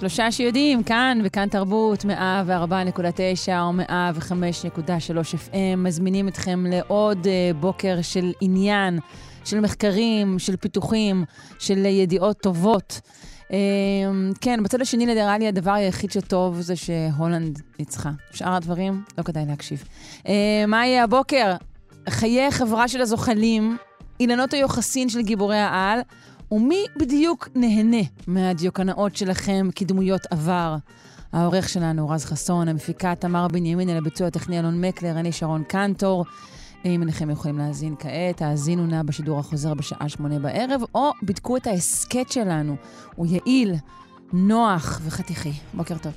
שלושה שיודעים, כאן וכאן תרבות, 104.9 או 105.3 FM, מזמינים אתכם לעוד uh, בוקר של עניין, של מחקרים, של פיתוחים, של ידיעות טובות. Uh, כן, בצד השני נראה לי הדבר היחיד שטוב זה שהולנד ניצחה. שאר הדברים, לא כדאי להקשיב. Uh, מה יהיה הבוקר? חיי חברה של הזוחלים, אילנות היוחסין של גיבורי העל, ומי בדיוק נהנה מהדיוקנאות שלכם כדמויות עבר? העורך שלנו, רז חסון, המפיקה תמר בנימין, אל הביצוע הטכני אלון מקלר, אני שרון קנטור. אם אינכם יכולים להאזין כעת, האזינו נא בשידור החוזר בשעה שמונה בערב, או בדקו את ההסכת שלנו. הוא יעיל, נוח וחתיכי. בוקר טוב.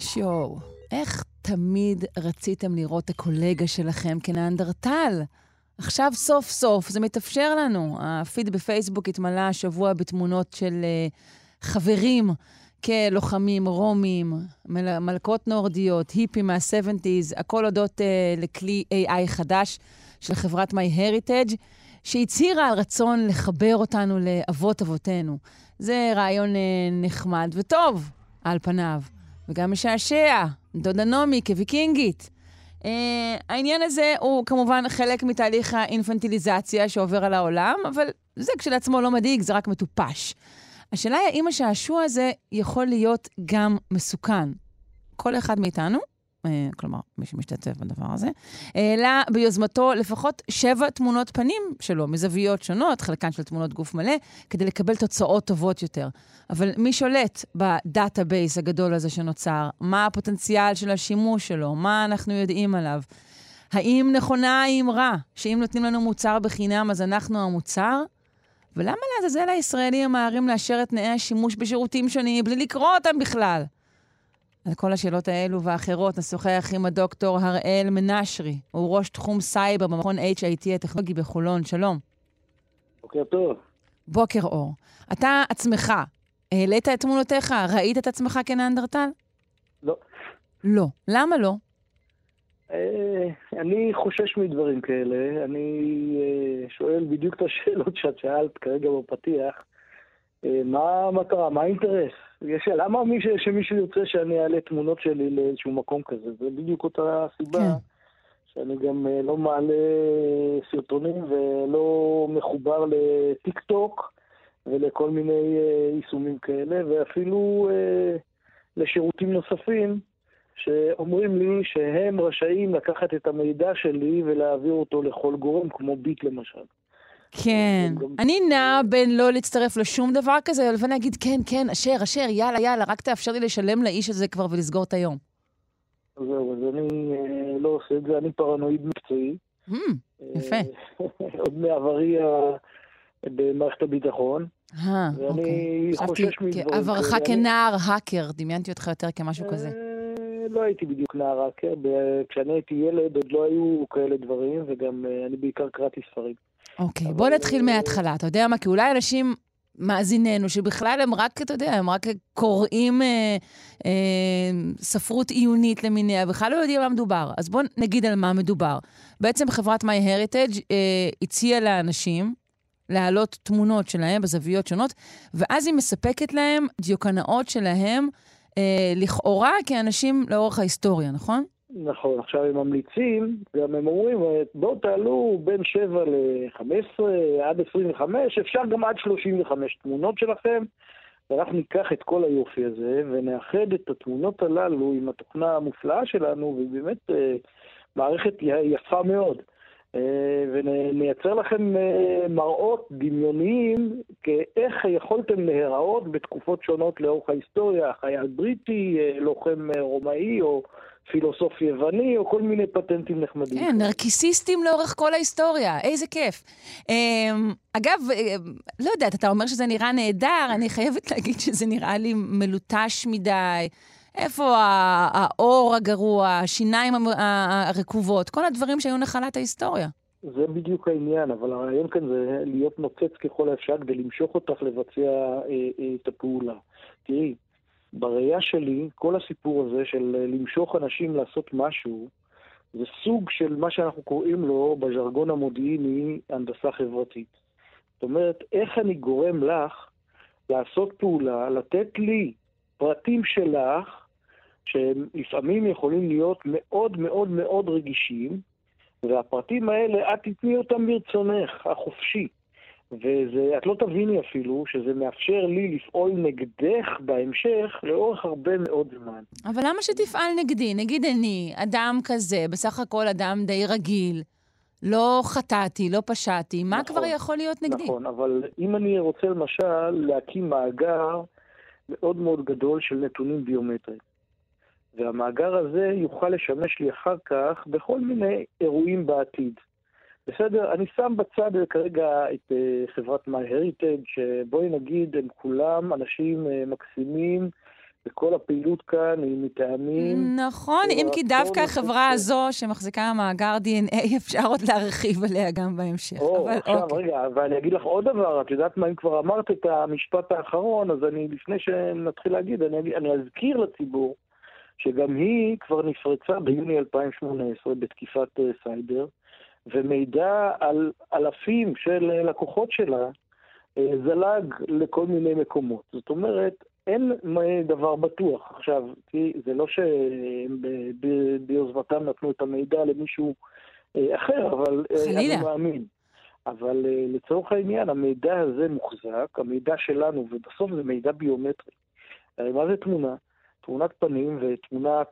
שואו, איך תמיד רציתם לראות את הקולגה שלכם כנאנדרטל? עכשיו סוף סוף זה מתאפשר לנו. הפיד בפייסבוק התמלא השבוע בתמונות של uh, חברים כלוחמים רומים, מל- מלכות נורדיות, היפים מה-70's, הכל הודות uh, לכלי AI חדש של חברת MyHeritage, שהצהירה על רצון לחבר אותנו לאבות אבותינו. זה רעיון uh, נחמד וטוב על פניו, וגם משעשע. דודה נעמי כוויקינגית. אה, העניין הזה הוא כמובן חלק מתהליך האינפנטיליזציה שעובר על העולם, אבל זה כשלעצמו לא מדאיג, זה רק מטופש. השאלה היא האם השעשוע הזה יכול להיות גם מסוכן. כל אחד מאיתנו, כלומר, מי שמשתתף בדבר הזה, העלה ביוזמתו לפחות שבע תמונות פנים שלו, מזוויות שונות, חלקן של תמונות גוף מלא, כדי לקבל תוצאות טובות יותר. אבל מי שולט ב database הגדול הזה שנוצר? מה הפוטנציאל של השימוש שלו? מה אנחנו יודעים עליו? האם נכונה האמרה שאם נותנים לנו מוצר בחינם אז אנחנו המוצר? ולמה לעזאזל הישראלים ממהרים לאשר את תנאי השימוש בשירותים שונים בלי לקרוא אותם בכלל? על כל השאלות האלו ואחרות נשוחח עם הדוקטור הראל מנשרי, הוא ראש תחום סייבר במכון HIT הטכנולוגי בחולון. שלום. בוקר טוב. בוקר אור. אתה עצמך, העלית את תמונותיך? ראית את עצמך כנאנדרטל? לא. לא. למה לא? אה, אני חושש מדברים כאלה. אני אה, שואל בדיוק את השאלות שאת שאלת כרגע בפתיח. אה, מה המטרה? מה האינטרס? יש, למה מי ש, שמישהו ירצה שאני אעלה תמונות שלי לאיזשהו מקום כזה? זה בדיוק אותה סיבה. כן. שאני גם לא מעלה סרטונים ולא מחובר לטיק טוק ולכל מיני יישומים כאלה, ואפילו לשירותים נוספים שאומרים לי שהם רשאים לקחת את המידע שלי ולהעביר אותו לכל גורם, כמו ביט למשל. כן. אני נעה בין לא להצטרף לשום דבר כזה, לבין להגיד, כן, כן, אשר, אשר, יאללה, יאללה, רק תאפשר לי לשלם לאיש הזה כבר ולסגור את היום. זהו, אז אני אה, לא עושה את זה, אני פרנואיד מקצועי. Hmm, יפה. אה, עוד מעברי במערכת הביטחון. אה, ואני אוקיי. חושש חשבתי, עברך. כנער האקר, דמיינתי אותך יותר כמשהו כזה. אה, לא הייתי בדיוק נער האקר, כשאני הייתי ילד עוד לא היו כאלה דברים, וגם אני בעיקר קראתי ספרים. אוקיי, אבל- בוא נתחיל מההתחלה. אתה יודע מה? כי אולי אנשים מאזיננו, שבכלל הם רק, אתה יודע, הם רק קוראים אה, אה, ספרות עיונית למיניה, בכלל לא יודעים על מה מדובר. אז בוא נגיד על מה מדובר. בעצם חברת MyHeritage אה, הציעה לאנשים להעלות תמונות שלהם בזוויות שונות, ואז היא מספקת להם דיוקנאות שלהם, אה, לכאורה כאנשים לאורך ההיסטוריה, נכון? נכון, עכשיו הם ממליצים, גם הם אומרים, בואו תעלו בין 7 ל-15 עד 25, אפשר גם עד 35 תמונות שלכם, ואנחנו ניקח את כל היופי הזה ונאחד את התמונות הללו עם התוכנה המופלאה שלנו, ובאמת אה, מערכת יפה מאוד. ונייצר לכם מראות דמיוניים כאיך יכולתם להיראות בתקופות שונות לאורך ההיסטוריה, חייל בריטי, לוחם רומאי או פילוסוף יווני, או כל מיני פטנטים נחמדים. כן, נרקיסיסטים לאורך כל ההיסטוריה, איזה כיף. אמ, אגב, אה, לא יודעת, אתה אומר שזה נראה נהדר, אני חייבת להגיד שזה נראה לי מלוטש מדי. איפה האור הגרוע, השיניים הרקובות, כל הדברים שהיו נחלת ההיסטוריה. זה בדיוק העניין, אבל הרעיון כאן זה להיות נוצץ ככל האפשר כדי למשוך אותך לבצע אה, אה, את הפעולה. תראי, בראייה שלי, כל הסיפור הזה של למשוך אנשים לעשות משהו, זה סוג של מה שאנחנו קוראים לו בז'רגון המודיעיני הנדסה חברתית. זאת אומרת, איך אני גורם לך לעשות פעולה, לתת לי פרטים שלך, שהם לפעמים יכולים להיות מאוד מאוד מאוד רגישים, והפרטים האלה, את תתני אותם מרצונך, החופשי. ואת לא תביני אפילו שזה מאפשר לי לפעול נגדך בהמשך לאורך הרבה מאוד זמן. אבל למה שתפעל נגדי? נגיד אני, אדם כזה, בסך הכל אדם די רגיל, לא חטאתי, לא פשעתי, מה נכון, כבר יכול להיות נגדי? נכון, אבל אם אני רוצה למשל להקים מאגר מאוד מאוד גדול של נתונים ביומטריים, והמאגר הזה יוכל לשמש לי אחר כך בכל מיני אירועים בעתיד. בסדר, אני שם בצד כרגע את uh, חברת MyHeritage, שבואי נגיד, הם כולם אנשים uh, מקסימים, וכל הפעילות כאן היא מטעמים... נכון, אם כי דווקא החברה הזו שמחזיקה מאגר DNA, אפשר עוד להרחיב עליה גם בהמשך. או, אבל, עכשיו, אוקיי. רגע, ואני אגיד לך עוד דבר, את יודעת מה, אם כבר אמרת את המשפט האחרון, אז אני, לפני שנתחיל להגיד, אני, אני אזכיר לציבור שגם היא כבר נפרצה ביוני 2018 בתקיפת uh, סייבר. ומידע על אלפים של לקוחות שלה אה, זלג לכל מיני מקומות. זאת אומרת, אין דבר בטוח. עכשיו, כי זה לא שהם ביוזמתם נתנו את המידע למישהו אה, אחר, אבל אה, חלילה. אני מאמין. אבל לצורך העניין, המידע הזה מוחזק, המידע שלנו, ובסוף זה מידע ביומטרי. הרי מה זה תמונה? תמונת פנים ותמונת,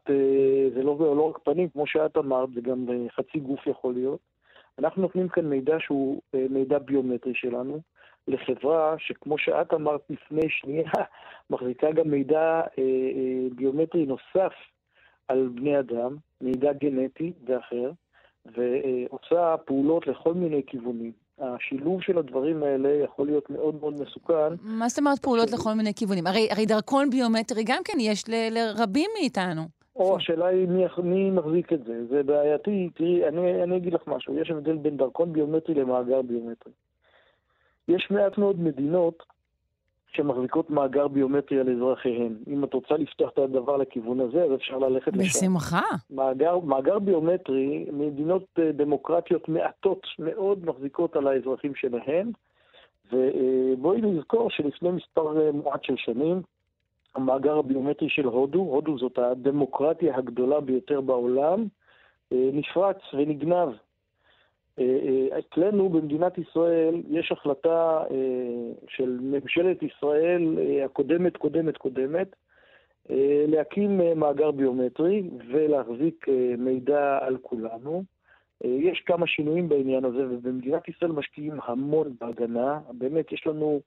זה לא, לא רק פנים, כמו שאת אמרת, זה גם חצי גוף יכול להיות. אנחנו נותנים כאן מידע שהוא אה, מידע ביומטרי שלנו, לחברה שכמו שאת אמרת לפני שנייה, מחזיקה גם מידע אה, אה, ביומטרי נוסף על בני אדם, מידע גנטי ואחר, ועושה פעולות לכל מיני כיוונים. השילוב של הדברים האלה יכול להיות מאוד מאוד מסוכן. מה זאת אומרת פעולות לכל מיני כיוונים? הרי, הרי דרכון ביומטרי גם כן יש ל, לרבים מאיתנו. או השאלה היא מי, מי מחזיק את זה. זה בעייתי. תראי, אני, אני אגיד לך משהו. יש הבדל בין דרכון ביומטרי למאגר ביומטרי. יש מעט מאוד מדינות שמחזיקות מאגר ביומטרי על אזרחיהן. אם את רוצה לפתוח את הדבר לכיוון הזה, אז אפשר ללכת לשם. בשמחה. מאגר, מאגר ביומטרי, מדינות אה, דמוקרטיות מעטות מאוד מחזיקות על האזרחים שלהן, ובואי נזכור שלפני מספר אה, מועט של שנים, המאגר הביומטרי של הודו, הודו זאת הדמוקרטיה הגדולה ביותר בעולם, אה, נפרץ ונגנב. אה, אה, אצלנו במדינת ישראל יש החלטה של ממשלת ישראל הקודמת, קודמת, קודמת, להקים מאגר ביומטרי ולהחזיק מידע על כולנו. יש כמה שינויים בעניין הזה, ובמדינת ישראל משקיעים המון בהגנה. באמת, יש לנו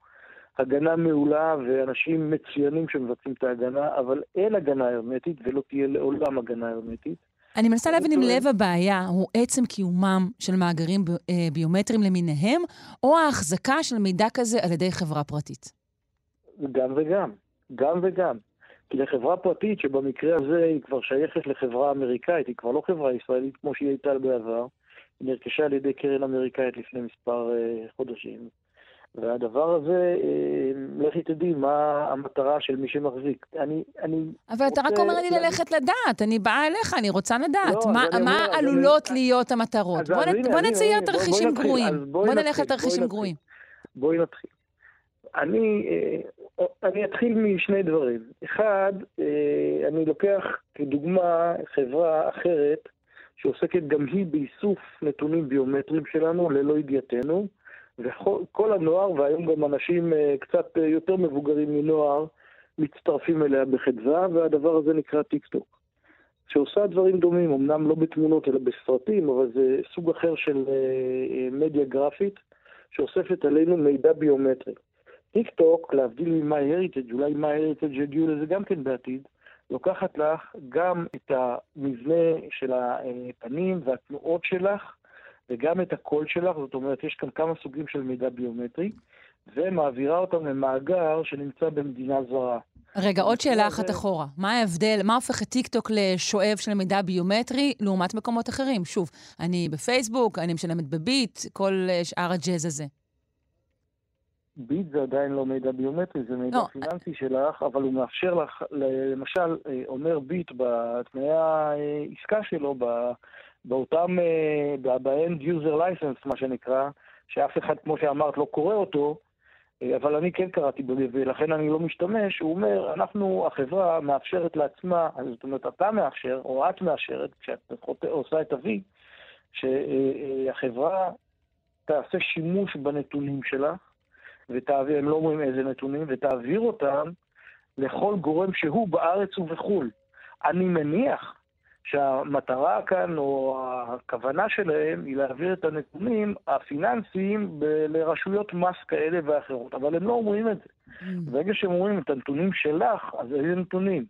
הגנה מעולה ואנשים מצוינים שמבצעים את ההגנה, אבל אין הגנה הרמטית ולא תהיה לעולם הגנה הרמטית. אני מנסה להבין אם לב הבעיה הוא עצם קיומם של מאגרים אה, ביומטריים למיניהם, או ההחזקה של מידע כזה על ידי חברה פרטית. גם וגם, גם וגם. כי לחברה פרטית, שבמקרה הזה היא כבר שייכת לחברה אמריקאית, היא כבר לא חברה ישראלית כמו שהיא הייתה בעבר, היא נרכשה על ידי קרן אמריקאית לפני מספר uh, חודשים. והדבר הזה, אה, לכי תדעי מה המטרה של מי שמחזיק. אני, אני אבל אתה רק אומר לי ללכת לדעת, אני באה אליך, אני רוצה לדעת. לא, מה, מה אומר, עלולות אני... להיות המטרות? בוא, הנה, בוא נצייר תרחישים גרועים. בוא, בוא נלך לתרחישים גרועים. בואי נתחיל. אני, אה, אני אתחיל משני דברים. אחד, אה, אני לוקח כדוגמה חברה אחרת שעוסקת גם היא באיסוף נתונים ביומטריים שלנו ללא ידיעתנו. וכל הנוער, והיום גם אנשים אה, קצת אה, יותר מבוגרים מנוער, מצטרפים אליה בחדווה, והדבר הזה נקרא טיקטוק. שעושה דברים דומים, אמנם לא בתמונות אלא בסרטים, אבל זה סוג אחר של מדיה גרפית שאוספת עלינו מידע ביומטרי. טיקטוק, להבדיל מ-MyHeritage, אולי MyHeritage יגיעו לזה גם כן בעתיד, לוקחת לך גם את המבנה של הפנים והתנועות שלך, וגם את הקול שלך, זאת אומרת, יש כאן כמה סוגים של מידע ביומטרי, ומעבירה אותם למאגר שנמצא במדינה זרה. רגע, עוד שאלה אחת אחורה. מה ההבדל, מה הופך את טיקטוק לשואב של מידע ביומטרי לעומת מקומות אחרים? שוב, אני בפייסבוק, אני משלמת בביט, כל שאר הג'אז הזה. ביט זה עדיין לא מידע ביומטרי, זה מידע לא. פיננסי שלך, אבל הוא מאפשר לך, למשל, אה, אומר ביט בתנאי העסקה שלו, באותם, אה, ב-end user license, מה שנקרא, שאף אחד, כמו שאמרת, לא קורא אותו, אה, אבל אני כן קראתי ולכן אני לא משתמש, הוא אומר, אנחנו, החברה מאפשרת לעצמה, זאת אומרת, אתה מאפשר, או את מאשרת, כשאת עושה את ה-V, שהחברה תעשה שימוש בנתונים שלה, ותעביר, הם לא אומרים איזה נתונים, ותעביר אותם לכל גורם שהוא בארץ ובחו"ל. אני מניח שהמטרה כאן, או הכוונה שלהם, היא להעביר את הנתונים הפיננסיים ב- לרשויות מס כאלה ואחרות, אבל הם לא אומרים את זה. Mm. ברגע שהם אומרים את הנתונים שלך, אז איזה נתונים?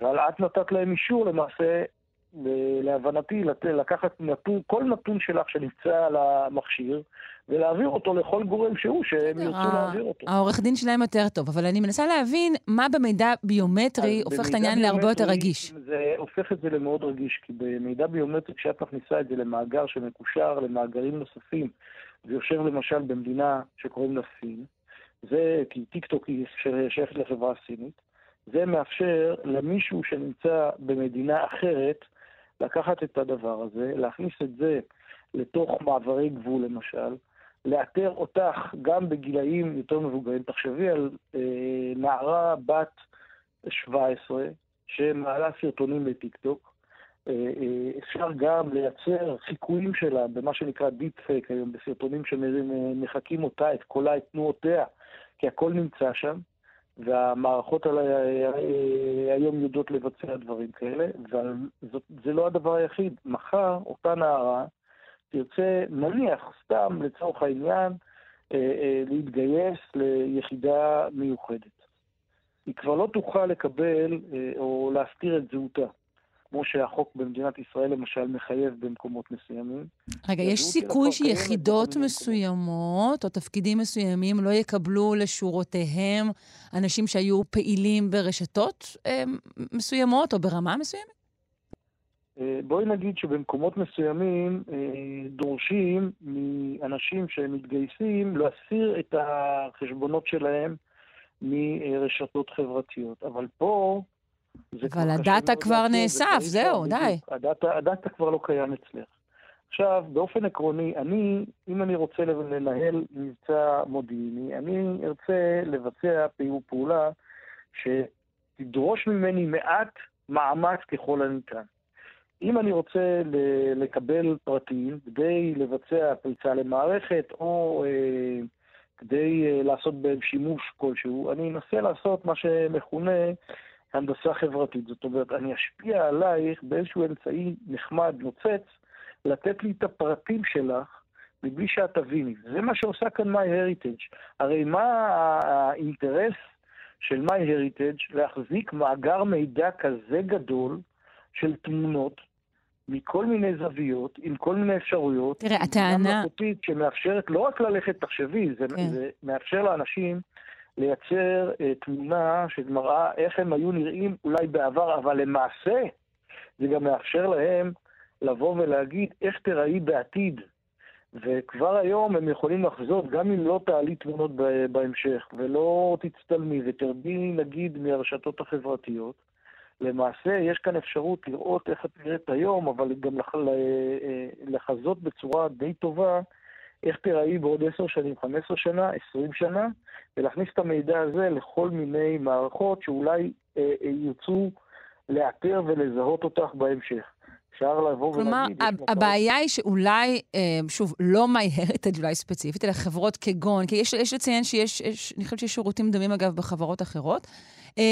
אבל את נתת להם אישור למעשה להבנתי, לקחת נתון, כל נתון שלך שנמצא על המכשיר, ולהעביר אותו לכל גורם שהוא, שהם ירצו להעביר אותו. העורך דין שלהם יותר טוב, אבל אני מנסה להבין מה במידע ביומטרי הופך את העניין להרבה יותר רגיש. זה הופך את זה למאוד רגיש, כי במידע ביומטרי, כשאת מכניסה את זה למאגר שמקושר למאגרים נוספים, ויושב למשל במדינה שקוראים לה סין, זה כי טיקטוק היא שייכת לחברה סינית, זה מאפשר למישהו שנמצא במדינה אחרת, לקחת את הדבר הזה, להכניס את זה לתוך מעברי גבול למשל, לאתר אותך גם בגילאים יותר מבוגרים. תחשבי על אה, נערה בת 17 שמעלה סרטונים לטיקטוק. אה, אה, אפשר גם לייצר חיקויים שלה במה שנקרא deep fake היום, בסרטונים שמחקים אותה, את קולה, את תנועותיה, כי הכל נמצא שם. והמערכות היום יודעות לבצע דברים כאלה, וזה לא הדבר היחיד. מחר אותה נערה תרצה, נניח, סתם לצורך העניין, אה, אה, להתגייס ליחידה מיוחדת. היא כבר לא תוכל לקבל אה, או להסתיר את זהותה. כמו שהחוק במדינת ישראל למשל מחייב במקומות מסוימים. רגע, יש סיכוי שיחידות מסוימות או תפקידים מסוימים לא יקבלו לשורותיהם אנשים שהיו פעילים ברשתות אה, מסוימות או ברמה מסוימת? אה, בואי נגיד שבמקומות מסוימים אה, דורשים מאנשים שמתגייסים להסיר את החשבונות שלהם מרשתות חברתיות. אבל פה אבל הדאטה כבר נאסף, זהו, די. הדאטה, הדאטה כבר לא קיים אצלך. עכשיו, באופן עקרוני, אני, אם אני רוצה לנהל מבצע מודיעיני, אני ארצה לבצע פעולה שתדרוש ממני מעט מאמץ ככל הניתן. אם אני רוצה לקבל פרטים כדי לבצע פריצה למערכת או אה, כדי אה, לעשות בהם שימוש כלשהו, אני אנסה לעשות מה שמכונה הנדסה חברתית. זאת אומרת, אני אשפיע עלייך באיזשהו אמצעי נחמד, נוצץ, לתת לי את הפרטים שלך מבלי שאת תביני. זה מה שעושה כאן MyHeritage. הרי מה האינטרס של MyHeritage להחזיק מאגר מידע כזה גדול של תמונות מכל מיני זוויות, עם כל מיני אפשרויות. תראה, הטענה... שמאפשרת לא רק ללכת, תחשבי, זה, כן. זה מאפשר לאנשים לייצר uh, תמונה שמראה איך הם היו נראים אולי בעבר, אבל למעשה זה גם מאפשר להם לבוא ולהגיד איך תראי בעתיד. וכבר היום הם יכולים לחזות, גם אם לא תעלי תמונות בהמשך ולא תצטלמי ותרדי נגיד מהרשתות החברתיות, למעשה יש כאן אפשרות לראות איך את נראית היום, אבל גם לח... אה, לחזות בצורה די טובה איך תיראי בעוד עשר שנים, חמש עשרה שנה, עשרים שנה, ולהכניס את המידע הזה לכל מיני מערכות שאולי אה, אה, ירצו לאתר ולזהות אותך בהמשך. אפשר לבוא כלומר, ולהגיד... כלומר, הבעיה היא שאולי, אה, שוב, לא MyHeritage אולי ספציפית, אלא חברות כגון, כי יש, יש לציין שיש, יש, אני חושבת שיש שירותים דומים אגב בחברות אחרות,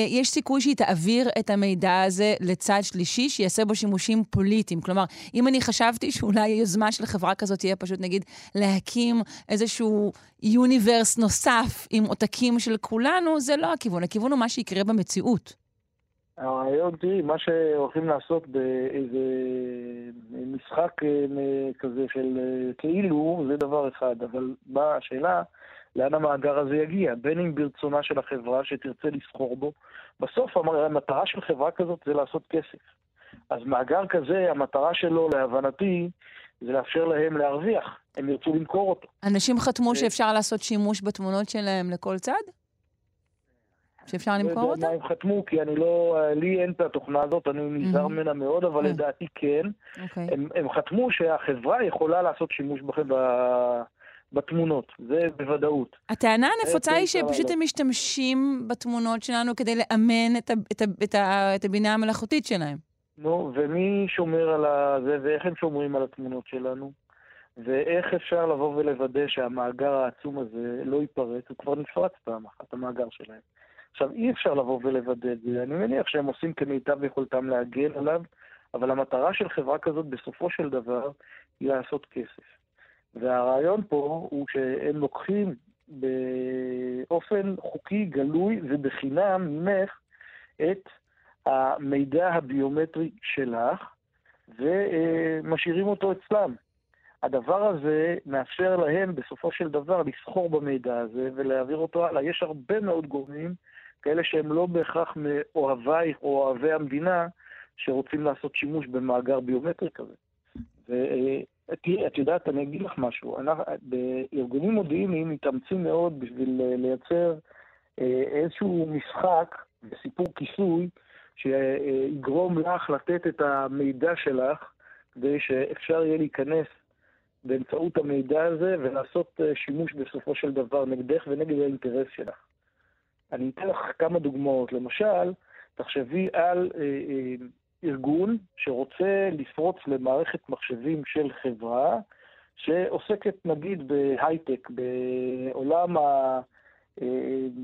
יש סיכוי שהיא תעביר את המידע הזה לצד שלישי, שיעשה בו שימושים פוליטיים. כלומר, אם אני חשבתי שאולי היוזמה של חברה כזאת תהיה פשוט, נגיד, להקים איזשהו יוניברס נוסף עם עותקים של כולנו, זה לא הכיוון. הכיוון הוא מה שיקרה במציאות. הרעיון, תראי, מה שהולכים לעשות באיזה משחק אה, כזה של אה, כאילו, זה דבר אחד, אבל באה השאלה, לאן המאגר הזה יגיע? בין אם ברצונה של החברה שתרצה לסחור בו, בסוף המטרה של חברה כזאת זה לעשות כסף. אז מאגר כזה, המטרה שלו, להבנתי, זה לאפשר להם להרוויח. הם ירצו למכור אותו. אנשים חתמו שאפשר לעשות שימוש בתמונות שלהם לכל צד? שאפשר למכור אותה? לא יודע מה הם חתמו, כי אני לא, לי אין את התוכנה הזאת, אני נזהר ממנה מאוד, אבל כן. לדעתי כן. אוקיי. הם חתמו שהחברה יכולה לעשות שימוש בכם בתמונות, זה בוודאות. הטענה הנפוצה היא שפשוט הם משתמשים בתמונות שלנו כדי לאמן את הבינה המלאכותית שלהם. נו, ומי שומר על זה, ואיך הם שומרים על התמונות שלנו? ואיך אפשר לבוא ולוודא שהמאגר העצום הזה לא ייפרץ? הוא כבר נפרץ פעם אחת, המאגר שלהם. עכשיו, אי אפשר לבוא ולוודא את זה. אני מניח שהם עושים כמיטב יכולתם להגן עליו, אבל המטרה של חברה כזאת בסופו של דבר היא לעשות כסף. והרעיון פה הוא שהם לוקחים באופן חוקי, גלוי ובחינם ממך את המידע הביומטרי שלך ומשאירים אותו אצלם. הדבר הזה מאפשר להם בסופו של דבר לסחור במידע הזה ולהעביר אותו הלאה. יש הרבה מאוד גורמים כאלה שהם לא בהכרח מאוהבייך או אוהבי המדינה, שרוצים לעשות שימוש במאגר ביומטרי כזה. ותראי, את יודעת, אני אגיד לך משהו. אנחנו, בארגונים מודיעיניים מתאמצים מאוד בשביל לייצר אה, איזשהו משחק וסיפור כיסוי שיגרום לך לתת את המידע שלך כדי שאפשר יהיה להיכנס באמצעות המידע הזה ולעשות אה, שימוש בסופו של דבר נגדך ונגד האינטרס שלך. אני אתן לך כמה דוגמאות. למשל, תחשבי על אה, אה, ארגון שרוצה לפרוץ למערכת מחשבים של חברה שעוסקת נגיד בהייטק, בעולם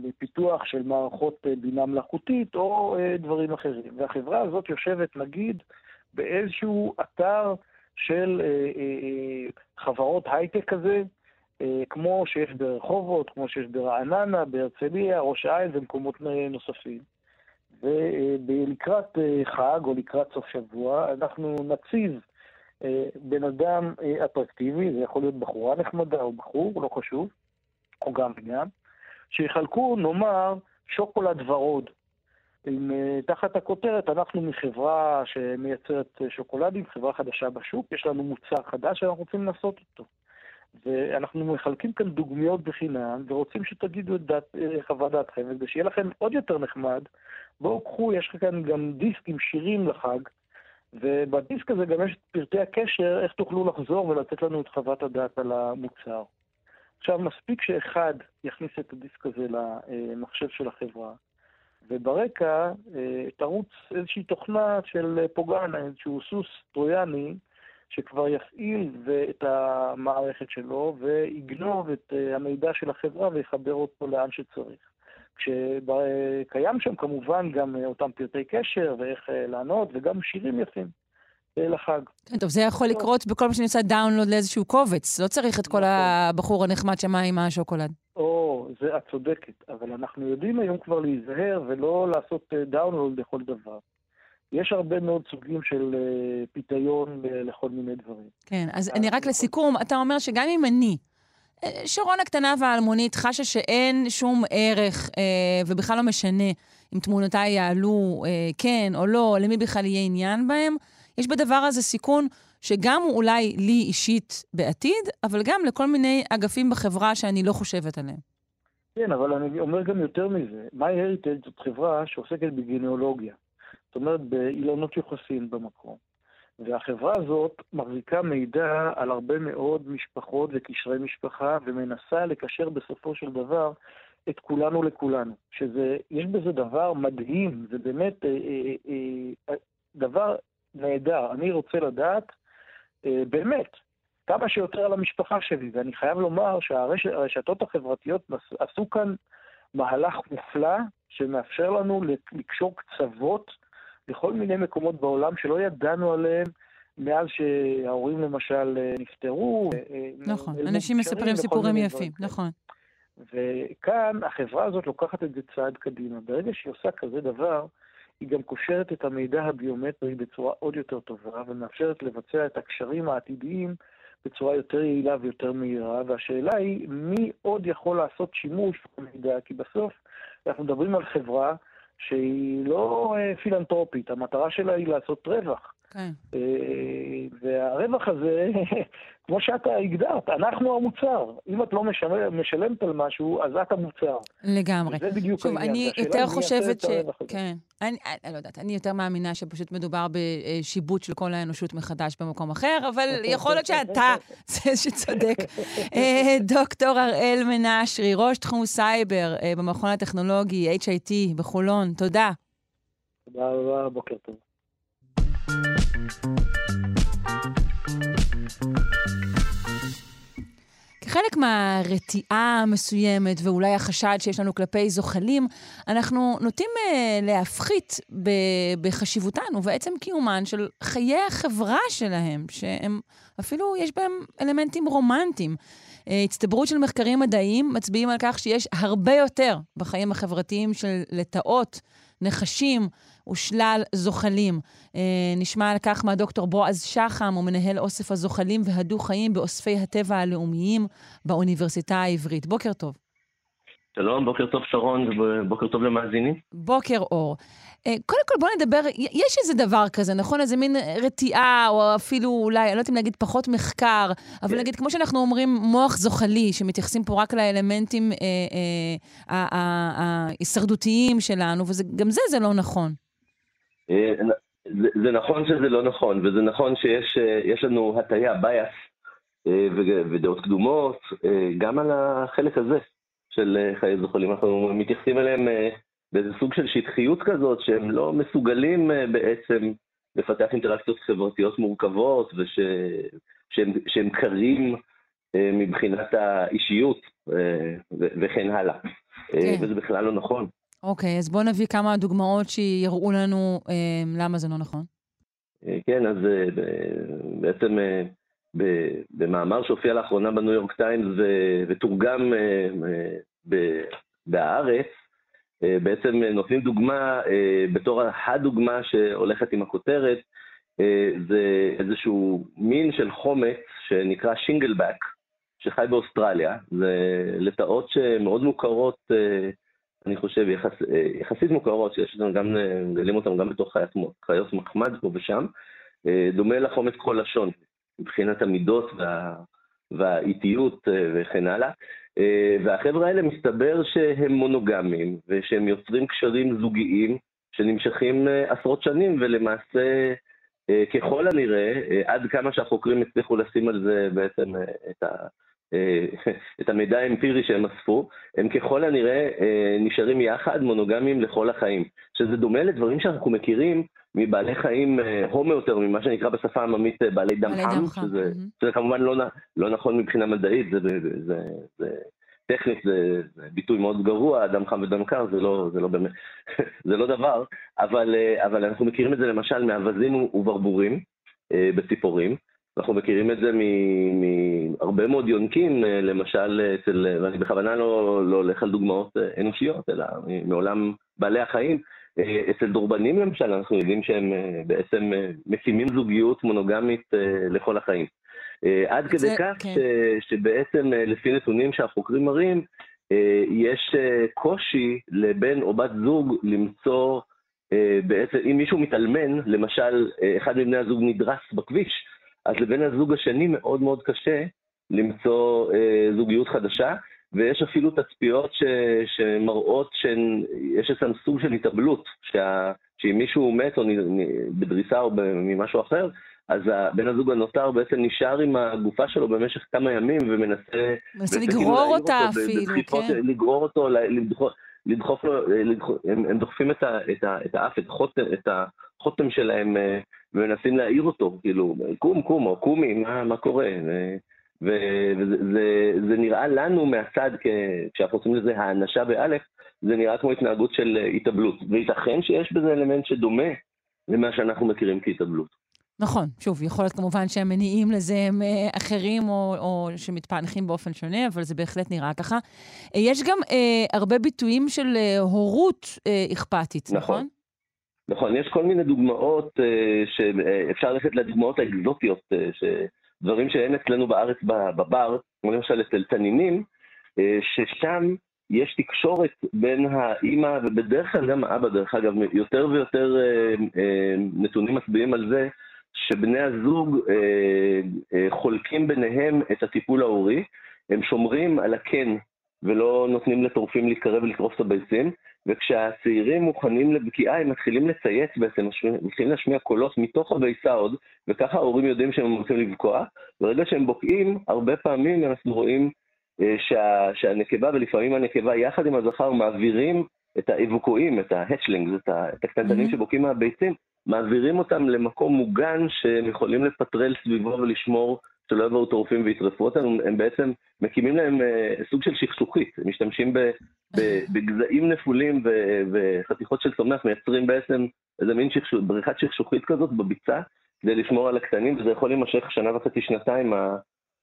הפיתוח אה, של מערכות אה, בינה מלאכותית או אה, דברים אחרים. והחברה הזאת יושבת נגיד באיזשהו אתר של חברות הייטק כזה, אה, כמו שיש ברחובות, כמו שיש ברעננה, בהרצליה, ראש העין ומקומות נוספים. ולקראת אה, חג או לקראת סוף שבוע, אנחנו נציב אה, בן אדם אטרקטיבי, זה יכול להיות בחורה נחמדה או בחור, לא חשוב, או גם וגם, שיחלקו, נאמר, שוקולד ורוד. עם, תחת הכותרת, אנחנו מחברה שמייצרת שוקולדים, חברה חדשה בשוק, יש לנו מוצר חדש שאנחנו רוצים לעשות אותו. ואנחנו מחלקים כאן דוגמיות בחינם, ורוצים שתגידו את דעת, אה, חוות דעתכם, וכדי שיהיה לכם עוד יותר נחמד, בואו קחו, יש כאן גם דיסק עם שירים לחג, ובדיסק הזה גם יש את פרטי הקשר, איך תוכלו לחזור ולתת לנו את חוות הדעת על המוצר. עכשיו, מספיק שאחד יכניס את הדיסק הזה למחשב של החברה, וברקע אה, תרוץ איזושהי תוכנה של פוגענה, איזשהו סוס טרויאני, שכבר יפעיל את המערכת שלו ויגנוב את אה, המידע של החברה ויחבר אותו לאן שצריך. כשקיים שם כמובן גם אה, אותם פרטי קשר ואיך אה, לענות וגם שירים יפים לחג. כן, טוב, זה יכול לקרות בכל מה שנמצא דאונלוד לאיזשהו קובץ. לא צריך את כל נכון. הבחור הנחמד שמה עם השוקולד. או, זה, את צודקת, אבל אנחנו יודעים היום כבר להיזהר ולא לעשות דאונלוד לכל דבר. יש הרבה מאוד סוגים של uh, פיתיון uh, לכל מיני דברים. כן, אז אני רק לסיכום, אתה אומר שגם אם אני, אה, שרון הקטנה והאלמונית, חשה שאין שום ערך, אה, ובכלל לא משנה אם תמונותיי יעלו אה, כן או לא, למי בכלל יהיה עניין בהם, יש בדבר הזה סיכון שגם הוא אולי לי אישית בעתיד, אבל גם לכל מיני אגפים בחברה שאני לא חושבת עליהם. כן, אבל אני אומר גם יותר מזה. MyHeritage זאת חברה שעוסקת בגנאולוגיה. זאת אומרת באילנות יוחסין במקום. והחברה הזאת מחזיקה מידע על הרבה מאוד משפחות וקשרי משפחה, ומנסה לקשר בסופו של דבר את כולנו לכולנו. שזה, יש בזה דבר מדהים, זה באמת אה, אה, אה, דבר נהדר. אני רוצה לדעת, אה, באמת, כמה שיותר על המשפחה שלי, ואני חייב לומר שהרשתות החברתיות עשו כאן מהלך מופלא שמאפשר לנו לקשור קצוות לכל מיני מקומות בעולם שלא ידענו עליהם מאז שההורים למשל נפטרו. נכון, אנשים מספרים סיפורים יפים, נכון. וכאן החברה הזאת לוקחת את זה צעד קדימה. ברגע שהיא עושה כזה דבר, היא גם קושרת את המידע הביומטרי בצורה עוד יותר טובה, ומאפשרת לבצע את הקשרים העתידיים בצורה יותר יעילה ויותר מהירה, והשאלה היא מי עוד יכול לעשות שימוש במידע, כי בסוף אנחנו מדברים על חברה שהיא לא אה, פילנטרופית, המטרה שלה היא לעשות רווח. כן. אה, והרווח הזה, כמו שאתה הגדרת, אנחנו המוצר. אם את לא משלמת, משלמת על משהו, אז את המוצר. לגמרי. זה בדיוק שוב, העניין. אני יותר חושבת ש... כן. אני, אני לא יודעת, אני יותר מאמינה שפשוט מדובר בשיבוט של כל האנושות מחדש במקום אחר, אבל יכול להיות שאתה זה שצודק. אה, דוקטור הראל מנשרי, ראש תחום סייבר אה, במכון הטכנולוגי HIT בחולון, תודה. תודה רבה, בוקר טוב. כחלק מהרתיעה המסוימת ואולי החשד שיש לנו כלפי זוחלים, אנחנו נוטים uh, להפחית ב- בחשיבותן ובעצם קיומן של חיי החברה שלהם, שהם אפילו, יש בהם אלמנטים רומנטיים. Uh, הצטברות של מחקרים מדעיים מצביעים על כך שיש הרבה יותר בחיים החברתיים של לטאות, נחשים, ושלל זוחלים. אה, נשמע על כך מהדוקטור בועז שחם, הוא מנהל אוסף הזוחלים והדו-חיים באוספי הטבע הלאומיים באוניברסיטה העברית. בוקר טוב. שלום, בוקר טוב שרון, ובוקר טוב למאזינים. בוקר אור. אה, קודם כל בוא נדבר, יש איזה דבר כזה, נכון? איזה מין רתיעה, או אפילו אולי, אני לא יודעת אם להגיד פחות מחקר, אבל כן. נגיד, כמו שאנחנו אומרים, מוח זוחלי, שמתייחסים פה רק לאלמנטים ההישרדותיים אה, אה, שלנו, וגם זה, זה לא נכון. אה, זה, זה נכון שזה לא נכון, וזה נכון שיש אה, לנו הטיה, bias אה, ודעות קדומות, גם על החלק הזה של חיי זוחלים. אנחנו מתייחסים אליהם באיזה סוג של שטחיות כזאת, שהם לא מסוגלים בעצם לפתח אינטראקציות חברתיות מורכבות, ושהם קרים מבחינת האישיות וכן הלאה. כן. וזה בכלל לא נכון. אוקיי, אז בואו נביא כמה דוגמאות שיראו לנו אה, למה זה לא נכון. אה, כן, אז אה, בעצם אה, במאמר שהופיע לאחרונה בניו יורק טיימס ותורגם בהארץ, בעצם נותנים דוגמה, בתור הדוגמה שהולכת עם הכותרת, זה איזשהו מין של חומץ שנקרא שינגלבק, שחי באוסטרליה. זה לטאות שמאוד מוכרות אני חושב, יחס, יחסית מוכרות, שיש לנו גם, מגלים אותן גם בתוך חיות, חיות מחמד פה ושם, אה, דומה לחומץ כל לשון, מבחינת המידות וה, והאיטיות אה, וכן הלאה. אה, והחבר'ה האלה מסתבר שהם מונוגמים, ושהם יוצרים קשרים זוגיים שנמשכים עשרות שנים, ולמעשה, ככל הנראה, עד כמה שהחוקרים הצליחו לשים על זה בעצם את ה... אה, את המידע האמפירי שהם אספו, הם ככל הנראה אה, נשארים יחד מונוגמיים לכל החיים. שזה דומה לדברים שאנחנו מכירים מבעלי חיים אה, הומו יותר, ממה שנקרא בשפה העממית בעלי דם חם, שזה. שזה כמובן לא, לא נכון מבחינה מדעית, זה, זה, זה, זה טכנית זה, זה ביטוי מאוד גרוע, דם חם ודם קר, זה לא, זה לא באמת, זה לא דבר, אבל, אבל אנחנו מכירים את זה למשל מאווזים וברבורים בציפורים. אנחנו מכירים את זה מהרבה מאוד יונקים, אה, למשל אצל, ואני בכוונה לא, לא הולך על דוגמאות אה, אנושיות, אלא מעולם בעלי החיים. אה, אצל דורבנים למשל, אנחנו יודעים שהם בעצם משימים זוגיות מונוגמית לכל החיים. עד כדי זה, כך כן. ש, שבעצם לפי נתונים שהחוקרים מראים, יש קושי לבן או בת זוג למצוא, בעצם אם מישהו מתאלמן, למשל אחד מבני הזוג נדרס בכביש, אז לבן הזוג השני מאוד מאוד קשה למצוא אה, זוגיות חדשה, ויש אפילו תצפיות ש, שמראות שיש איזה סוג של התאבלות, שה, שאם מישהו מת או נ, בדריסה או ממשהו אחר, אז בן הזוג הנותר בעצם נשאר עם הגופה שלו במשך כמה ימים ומנסה... מנסה לגרור אותה אפילו, בדחיפות, כן. לגרור אותו, לדחוף, לדחוף לו, לדחוף, הם, הם דוחפים את, ה, את, ה, את האף, את החותם, את החותם שלהם אה, ומנסים להעיר אותו, כאילו, קום, קום, או קומי, מה, מה קורה? וזה זה, זה נראה לנו מהצד, כשאנחנו עושים לזה האנשה באלף, זה נראה כמו התנהגות של התאבלות. וייתכן שיש בזה אלמנט שדומה למה שאנחנו מכירים כהתאבלות. נכון, שוב, יכול להיות כמובן שהמניעים לזה הם אה, אחרים או, או שמתפענחים באופן שונה, אבל זה בהחלט נראה ככה. אה, יש גם אה, הרבה ביטויים של אה, הורות אה, אכפתית, נכון? נכון? נכון, יש כל מיני דוגמאות אה, שאפשר אה, ללכת לדוגמאות האקזוטיות, אה, דברים שאין אצלנו בארץ בבר, כמו למשל אצל תנינים, ששם יש תקשורת בין האימא, ובדרך כלל גם האבא, דרך אגב, יותר ויותר נתונים מצביעים על זה, שבני הזוג חולקים ביניהם את הטיפול ההורי, הם שומרים על הקן ולא נותנים לטורפים להתקרב ולטרוף את הביצים, וכשהצעירים מוכנים לבקיעה הם מתחילים לצייץ בעצם, מתחילים להשמיע קולות מתוך הביצה עוד, וככה ההורים יודעים שהם רוצים לבקוע. ברגע שהם בוקעים, הרבה פעמים אנחנו רואים אה, שה, שהנקבה, ולפעמים הנקבה יחד עם הזכר מעבירים את האבוקואים, את ההצ'לינג, את, את הקטנטנים mm-hmm. שבוקעים מהביצים, מעבירים אותם למקום מוגן שהם יכולים לפטרל סביבו ולשמור שלא יבואו טורפים ויטרפו אותם, הם בעצם מקימים להם uh, סוג של שכשוכית, הם משתמשים בגזעים נפולים וחתיכות של צומח, מייצרים בעצם איזה מין שכשוך, בריכת שכשוכית כזאת בביצה, כדי לשמור על הקטנים, וזה יכול להימשך שנה וחצי, שנתיים,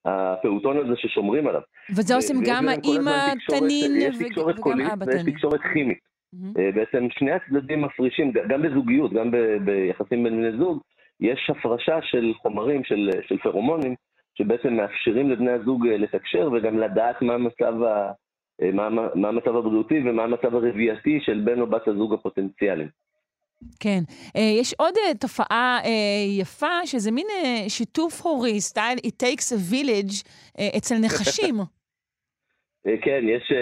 הפעוטון הזה ששומרים עליו. וזה עושים גם האימא תנין וגם אבא תנין. יש תקשורת קולית ויש תקשורת כימית. Mm-hmm. בעצם שני הצדדים מפרישים, גם בזוגיות, גם ב- ביחסים בין בני זוג, יש הפרשה של חומרים, של, של פרומונים, שבעצם מאפשרים לבני הזוג אה, לתקשר וגם לדעת מה המצב, ה, אה, מה, מה המצב הבריאותי ומה המצב הרבייתי של בן או בת הזוג הפוטנציאליים. כן. יש עוד תופעה יפה, שזה מין שיתוף הורי, סטייל It takes a village אצל נחשים. כן, יש...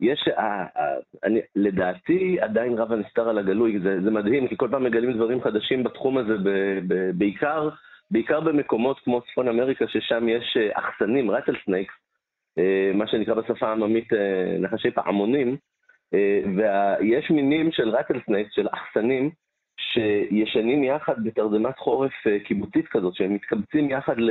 יש, אה, אה, אני, לדעתי עדיין רב הנסתר על הגלוי, זה, זה מדהים, כי כל פעם מגלים דברים חדשים בתחום הזה, ב, ב, בעיקר, בעיקר במקומות כמו צפון אמריקה, ששם יש אה, עכסנים, rattlesnakes, מה שנקרא בשפה העממית נחשי פעמונים, ויש מינים של rattlesnakes, של עכסנים, שישנים יחד בתרדמת חורף קיבוצית כזאת, שהם מתקבצים יחד ל...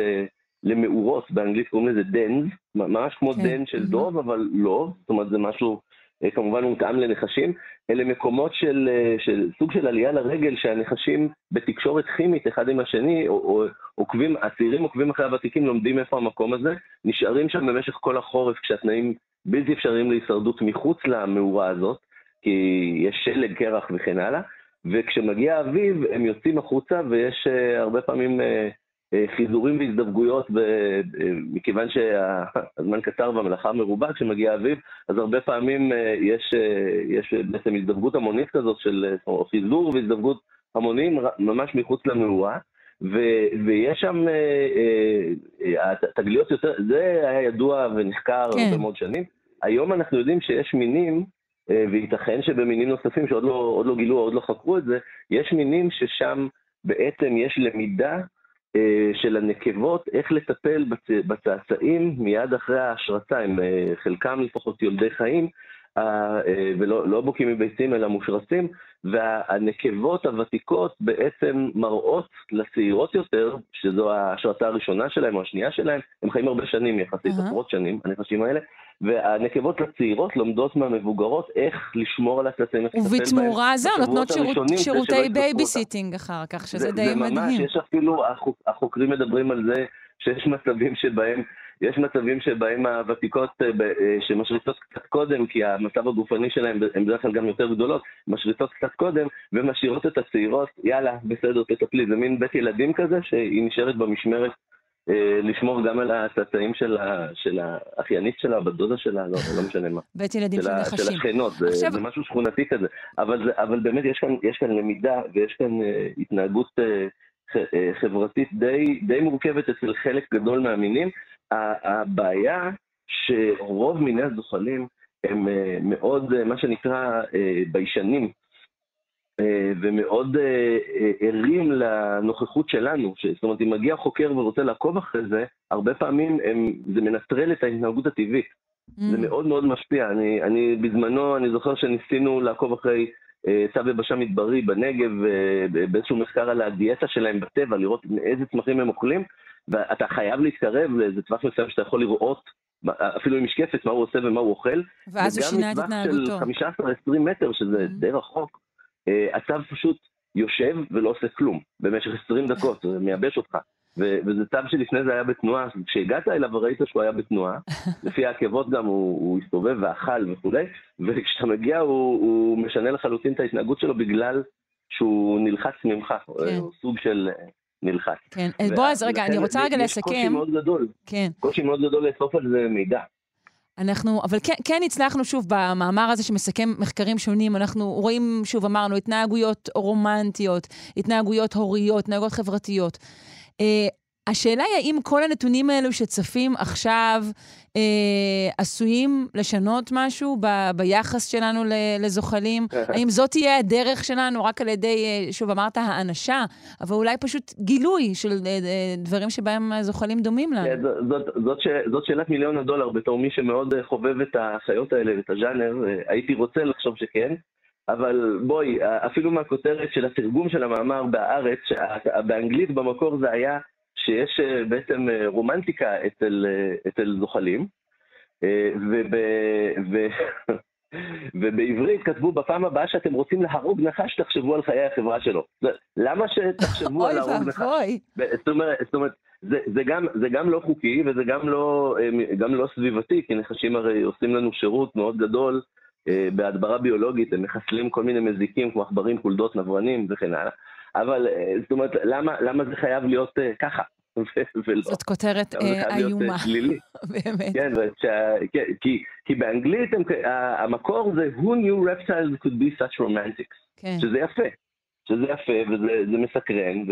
למאורות, באנגלית קוראים לזה דנז, ממש כמו כן. דן של דוב, אבל לא, זאת אומרת זה משהו אה, כמובן מותאם לנחשים, אלה מקומות של, אה, של סוג של עלייה לרגל שהנחשים בתקשורת כימית אחד עם השני, או, או עוקבים, הצעירים עוקבים אחרי הוותיקים, לומדים איפה המקום הזה, נשארים שם במשך כל החורף כשהתנאים בלתי אפשריים להישרדות מחוץ למאורה הזאת, כי יש שלג, קרח וכן הלאה, וכשמגיע האביב הם יוצאים החוצה ויש uh, הרבה פעמים אה, חיזורים והזדווגויות, מכיוון שהזמן קצר והמלאכה מרובה כשמגיע האביב, אז הרבה פעמים אה, יש, אה, יש בעצם הזדווגות המונית כזאת של, או חיזור והזדווגות המונים ממש מחוץ למאורה. ו- ויש שם תגליות יותר, זה היה ידוע ונחקר כן. הרבה מאוד שנים. היום אנחנו יודעים שיש מינים, וייתכן שבמינים נוספים שעוד לא, לא גילו, עוד לא חקרו את זה, יש מינים ששם בעצם יש למידה אה, של הנקבות, איך לטפל בצ... בצאצאים מיד אחרי ההשרצה, אה, חלקם לפחות יולדי חיים, אה, ולא לא בוקעים מביצים אלא מושרצים, והנקבות הוותיקות בעצם מראות לצעירות יותר, שזו ההשרצה הראשונה שלהם או השנייה שלהם, הם חיים הרבה שנים יחסית, uh-huh. עשרות שנים, הנחשים האלה, והנקבות הצעירות לומדות מהמבוגרות איך לשמור על בהם. ובתמורה זו נותנות שירות, שירותי בייביסיטינג אחר כך, שזה זה, די זה מדהים. זה ממש, יש אפילו, החוקרים מדברים על זה שיש מצבים שבהם יש מצבים שבהם הוותיקות אה, אה, שמשריצות קצת קודם, כי המצב הגופני שלהם הן בדרך כלל גם יותר גדולות, משריצות קצת קודם ומשאירות את הצעירות, יאללה, בסדר, תטפלי. זה מין בית ילדים כזה שהיא נשארת במשמרת אה, לשמור גם על הצאצאים של, של האחיינית שלה, בת דודה שלה, לא, לא משנה מה. בית ילדים של נחשים. של השכנות, זה, עכשיו... זה משהו שכונתי כזה. אבל, זה, אבל באמת יש כאן, יש כאן למידה ויש כאן uh, התנהגות uh, חברתית די, די מורכבת אצל חלק גדול מהמינים, הבעיה שרוב מיני הזוחלים הם אה, מאוד, אה, מה שנקרא, אה, ביישנים, ומאוד ערים לנוכחות שלנו. זאת אומרת, אם מגיע חוקר ורוצה לעקוב אחרי זה, הרבה פעמים הם, זה מנטרל את ההתנהגות הטבעית. Mm. זה מאוד מאוד משפיע. אני, אני בזמנו, אני זוכר שניסינו לעקוב אחרי צו יבשה מדברי בנגב, באיזשהו מחקר על הדיאטה שלהם בטבע, לראות איזה צמחים הם אוכלים, ואתה חייב להתקרב לאיזה טווח מסוים שאתה יכול לראות אפילו עם משקפת, מה הוא עושה ומה הוא אוכל. ואז הוא שינה את התנהגותו. וגם מטווח של 15-20 מטר, שזה mm-hmm. די רחוק, הצב פשוט יושב ולא עושה כלום במשך 20 דקות, זה מייבש אותך. ו- וזה צו שלפני זה היה בתנועה, כשהגעת אליו וראית שהוא היה בתנועה, לפי העקבות גם הוא, הוא הסתובב ואכל וכולי, וכשאתה מגיע הוא, הוא משנה לחלוטין את ההתנהגות שלו בגלל שהוא נלחץ ממך, כן. סוג של אה, נלחץ. כן, ו- בועז, רגע, אני רוצה רגע לסכם. יש קושי מאוד גדול, כן. קושי מאוד גדול לאסוף על זה מידע. אנחנו, אבל כן, כן הצלחנו שוב במאמר הזה שמסכם מחקרים שונים, אנחנו רואים, שוב אמרנו, התנהגויות רומנטיות, התנהגויות הוריות, התנהגויות חברתיות. אה, השאלה היא האם כל הנתונים האלו שצפים עכשיו אה, עשויים לשנות משהו ב, ביחס שלנו לזוחלים? האם זאת תהיה הדרך שלנו רק על ידי, אה, שוב, אמרת האנשה, אבל אולי פשוט גילוי של אה, אה, דברים שבהם הזוחלים דומים לנו? כן, זאת, זאת, ש, זאת שאלת מיליון הדולר, בתור מי שמאוד חובב את החיות האלה ואת הז'אנר, הייתי רוצה לחשוב שכן. אבל בואי, אפילו מהכותרת של התרגום של המאמר בהארץ, באנגלית במקור זה היה שיש אה, בעצם אה, רומנטיקה אצל, אה, אצל זוחלים, וב, ו, ובעברית כתבו בפעם הבאה שאתם רוצים להרוג נחש, תחשבו על חיי החברה שלו. למה שתחשבו על להרוג נחש? זאת אומרת, זאת אומרת זה, זה, גם, זה גם לא חוקי וזה גם לא, גם לא סביבתי, כי נחשים הרי עושים לנו שירות מאוד גדול בהדברה ביולוגית, הם מחסלים כל מיני מזיקים כמו עכברים, חולדות, נברנים וכן הלאה. אבל זאת אומרת, למה, למה זה חייב להיות ככה? ולא. זאת כותרת אה, איומה. באמת. כן, כן כי, באנגלית המקור זה Who knew reptiles could be such romantics. כן. שזה יפה. שזה יפה וזה מסקרן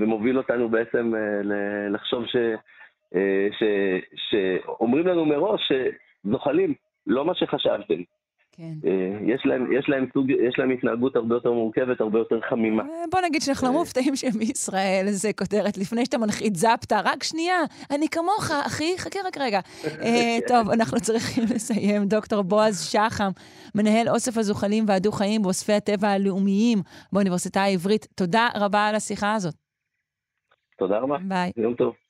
ומוביל אותנו בעצם אה, לחשוב אה, ש, שאומרים לנו מראש שזוחלים, לא מה שחשבתם. כן. אה, יש להם, יש, להם סוג, יש להם התנהגות הרבה יותר מורכבת, הרבה יותר חמימה. אה, בוא נגיד שאנחנו לא. מופתעים שמישראל זה כותרת לפני שאתה מנחית זפטה, רק שנייה, אני כמוך, אחי, חכה רק רגע. טוב, אנחנו צריכים לסיים. דוקטור בועז שחם, מנהל אוסף הזוחלים והדו-חיים באוספי הטבע הלאומיים באוניברסיטה העברית, תודה רבה על השיחה הזאת. תודה רבה. ביי. יום טוב.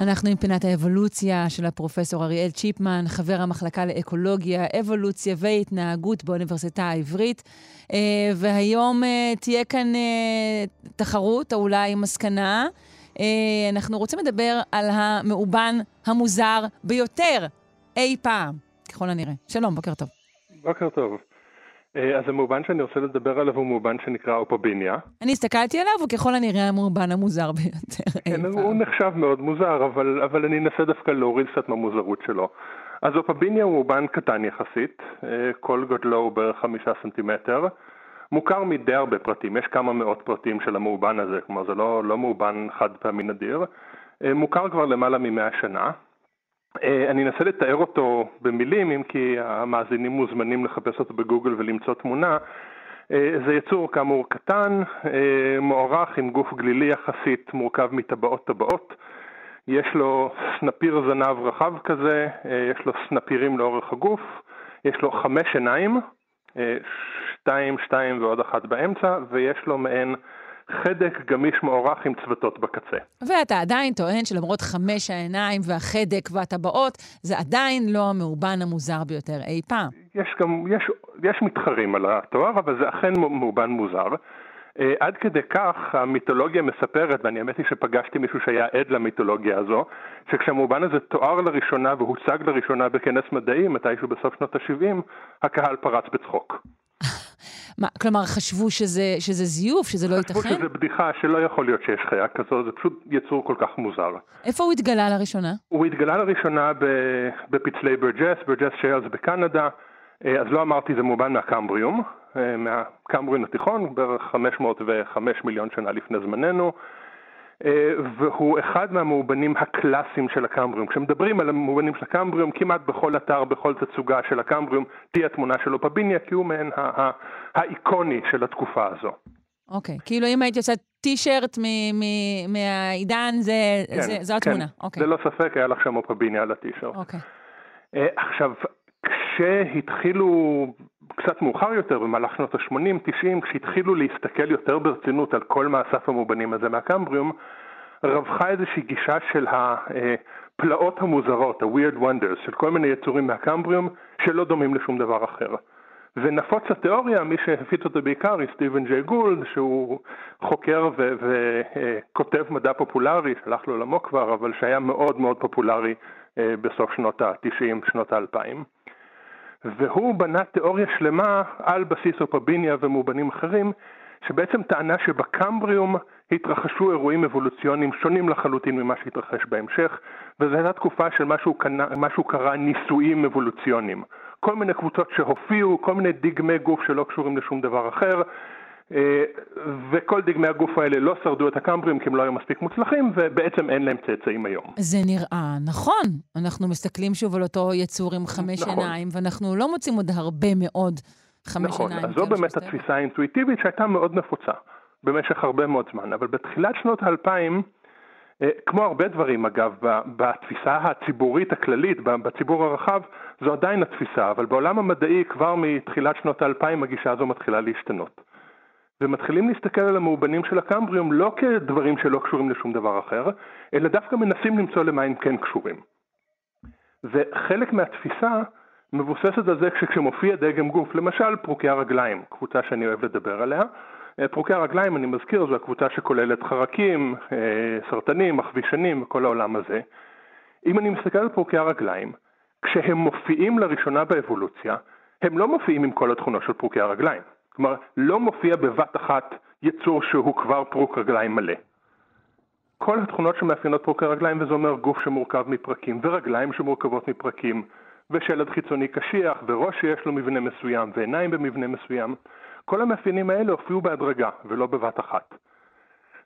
אנחנו עם פינת האבולוציה של הפרופסור אריאל צ'יפמן, חבר המחלקה לאקולוגיה, אבולוציה והתנהגות באוניברסיטה העברית. אה, והיום אה, תהיה כאן אה, תחרות, או אולי מסקנה. אנחנו רוצים לדבר על המאובן המוזר ביותר אי פעם, ככל הנראה. שלום, בוקר טוב. בוקר טוב. אה, אז המאובן שאני רוצה לדבר עליו הוא מאובן שנקרא אופוביניה. אני הסתכלתי עליו, הוא ככל הנראה המאובן המוזר ביותר כן, הוא נחשב מאוד מוזר, אבל, אבל אני אנסה דווקא להוריד קצת מהמוזרות שלו. אז אופוביניה הוא מאובן קטן יחסית, אה, כל גודלו הוא בערך חמישה סנטימטר. מוכר מדי הרבה פרטים, יש כמה מאות פרטים של המאובן הזה, כלומר זה לא, לא מאובן חד פעמי נדיר. אה, מוכר כבר למעלה ממאה שנה. אה, אני אנסה לתאר אותו במילים, אם כי המאזינים מוזמנים לחפש אותו בגוגל ולמצוא תמונה. אה, זה יצור כאמור קטן, אה, מוערך עם גוף גלילי יחסית, מורכב מטבעות טבעות. יש לו סנפיר זנב רחב כזה, יש לו סנפירים לאורך הגוף, יש לו חמש עיניים, שתיים, שתיים ועוד אחת באמצע, ויש לו מעין חדק גמיש מוערך עם צוותות בקצה. ואתה עדיין טוען שלמרות חמש העיניים והחדק והטבעות, זה עדיין לא המאובן המוזר ביותר אי פעם. יש גם, יש, יש מתחרים על התואר, אבל זה אכן מאובן מוזר. Uh, עד כדי כך המיתולוגיה מספרת, ואני האמת היא שפגשתי מישהו שהיה עד למיתולוגיה הזו, שכשהמאובן הזה תואר לראשונה והוצג לראשונה בכנס מדעי, מתישהו בסוף שנות ה-70, הקהל פרץ בצחוק. מה, כלומר, חשבו שזה, שזה זיוף, שזה לא ייתכן? חשבו שזה בדיחה, שלא יכול להיות שיש חיה כזו, זה פשוט יצור כל כך מוזר. איפה הוא התגלה לראשונה? הוא התגלה לראשונה בפצלי ברג'ס, ברג'ס שיילס בקנדה. אה, אז לא אמרתי, זה מובן מהקמבריום, אה, מהקמבריום התיכון, בערך 505 מיליון שנה לפני זמננו. אה, והוא אחד מהמאובנים הקלאסיים של הקמבריום. כשמדברים על המאובנים של הקמבריום, כמעט בכל אתר, בכל תצוגה של הקמבריום, תהיה תמונה של אופביניאק, כי הוא מעין האיקוני של התקופה הזו. אוקיי, כאילו אם הייתי עושה טישרט מהעידן, זה, כן, זה, זו כן. התמונה. אוקיי. ללא ספק היה לך שם אופביניה על הטישרט. אוקיי. אה, עכשיו, כשהתחילו קצת מאוחר יותר, במהלך שנות ה-80-90, כשהתחילו להסתכל יותר ברצינות על כל מאסף המובנים הזה מהקמבריום, רווחה איזושהי גישה של הפלאות המוזרות, ה-weird wonders, של כל מיני יצורים מהקמבריום שלא דומים לשום דבר אחר. ונפוץ התיאוריה, מי שהפיץ אותו בעיקר היא סטיבן ג'יי גולד, שהוא חוקר וכותב מדע פופולרי, שהלך לעולמו כבר, אבל שהיה מאוד מאוד פופולרי אה, בסוף שנות ה-90, שנות ה-2000. והוא בנה תיאוריה שלמה על בסיס אופביניה ומאובנים אחרים, שבעצם טענה שבקמבריום התרחשו אירועים אבולוציוניים שונים לחלוטין ממה שהתרחש בהמשך, וזו הייתה תקופה של משהו, משהו קרה ניסויים אבולוציוניים. כל מיני קבוצות שהופיעו, כל מיני דגמי גוף שלא קשורים לשום דבר אחר, וכל דגמי הגוף האלה לא שרדו את הקמברים כי הם לא היו מספיק מוצלחים, ובעצם אין להם צאצאים היום. זה נראה נכון. אנחנו מסתכלים שוב על אותו יצור עם חמש נכון. עיניים, ואנחנו לא מוצאים עוד הרבה מאוד חמש נכון, עיניים. נכון, אז זו באמת התפיסה האינטואיטיבית שהייתה מאוד נפוצה במשך הרבה מאוד זמן, אבל בתחילת שנות האלפיים, אה, כמו הרבה דברים אגב, בתפיסה הציבורית הכללית, בציבור הרחב, זו עדיין התפיסה, אבל בעולם המדעי כבר מתחילת שנות האלפיים הגישה הזו מתחילה להשתנות. ומתחילים להסתכל על המאובנים של הקמבריום לא כדברים שלא קשורים לשום דבר אחר, אלא דווקא מנסים למצוא למה הם כן קשורים. וחלק מהתפיסה מבוססת על זה שכשמופיע דגם גוף, למשל פרוקי הרגליים, קבוצה שאני אוהב לדבר עליה, פרוקי הרגליים, אני מזכיר, זו הקבוצה שכוללת חרקים, אה, סרטנים, עכבישנים וכל העולם הזה. אם אני מסתכל על פרוקי הרגליים, כשהם מופיעים לראשונה באבולוציה, הם לא מופיעים עם כל התכונות של פרוקי הרגליים. כלומר, לא מופיע בבת אחת יצור שהוא כבר פרוק רגליים מלא. כל התכונות שמאפיינות פרוקי רגליים, וזה אומר גוף שמורכב מפרקים, ורגליים שמורכבות מפרקים, ושלד חיצוני קשיח, וראש שיש לו מבנה מסוים, ועיניים במבנה מסוים, כל המאפיינים האלה הופיעו בהדרגה, ולא בבת אחת.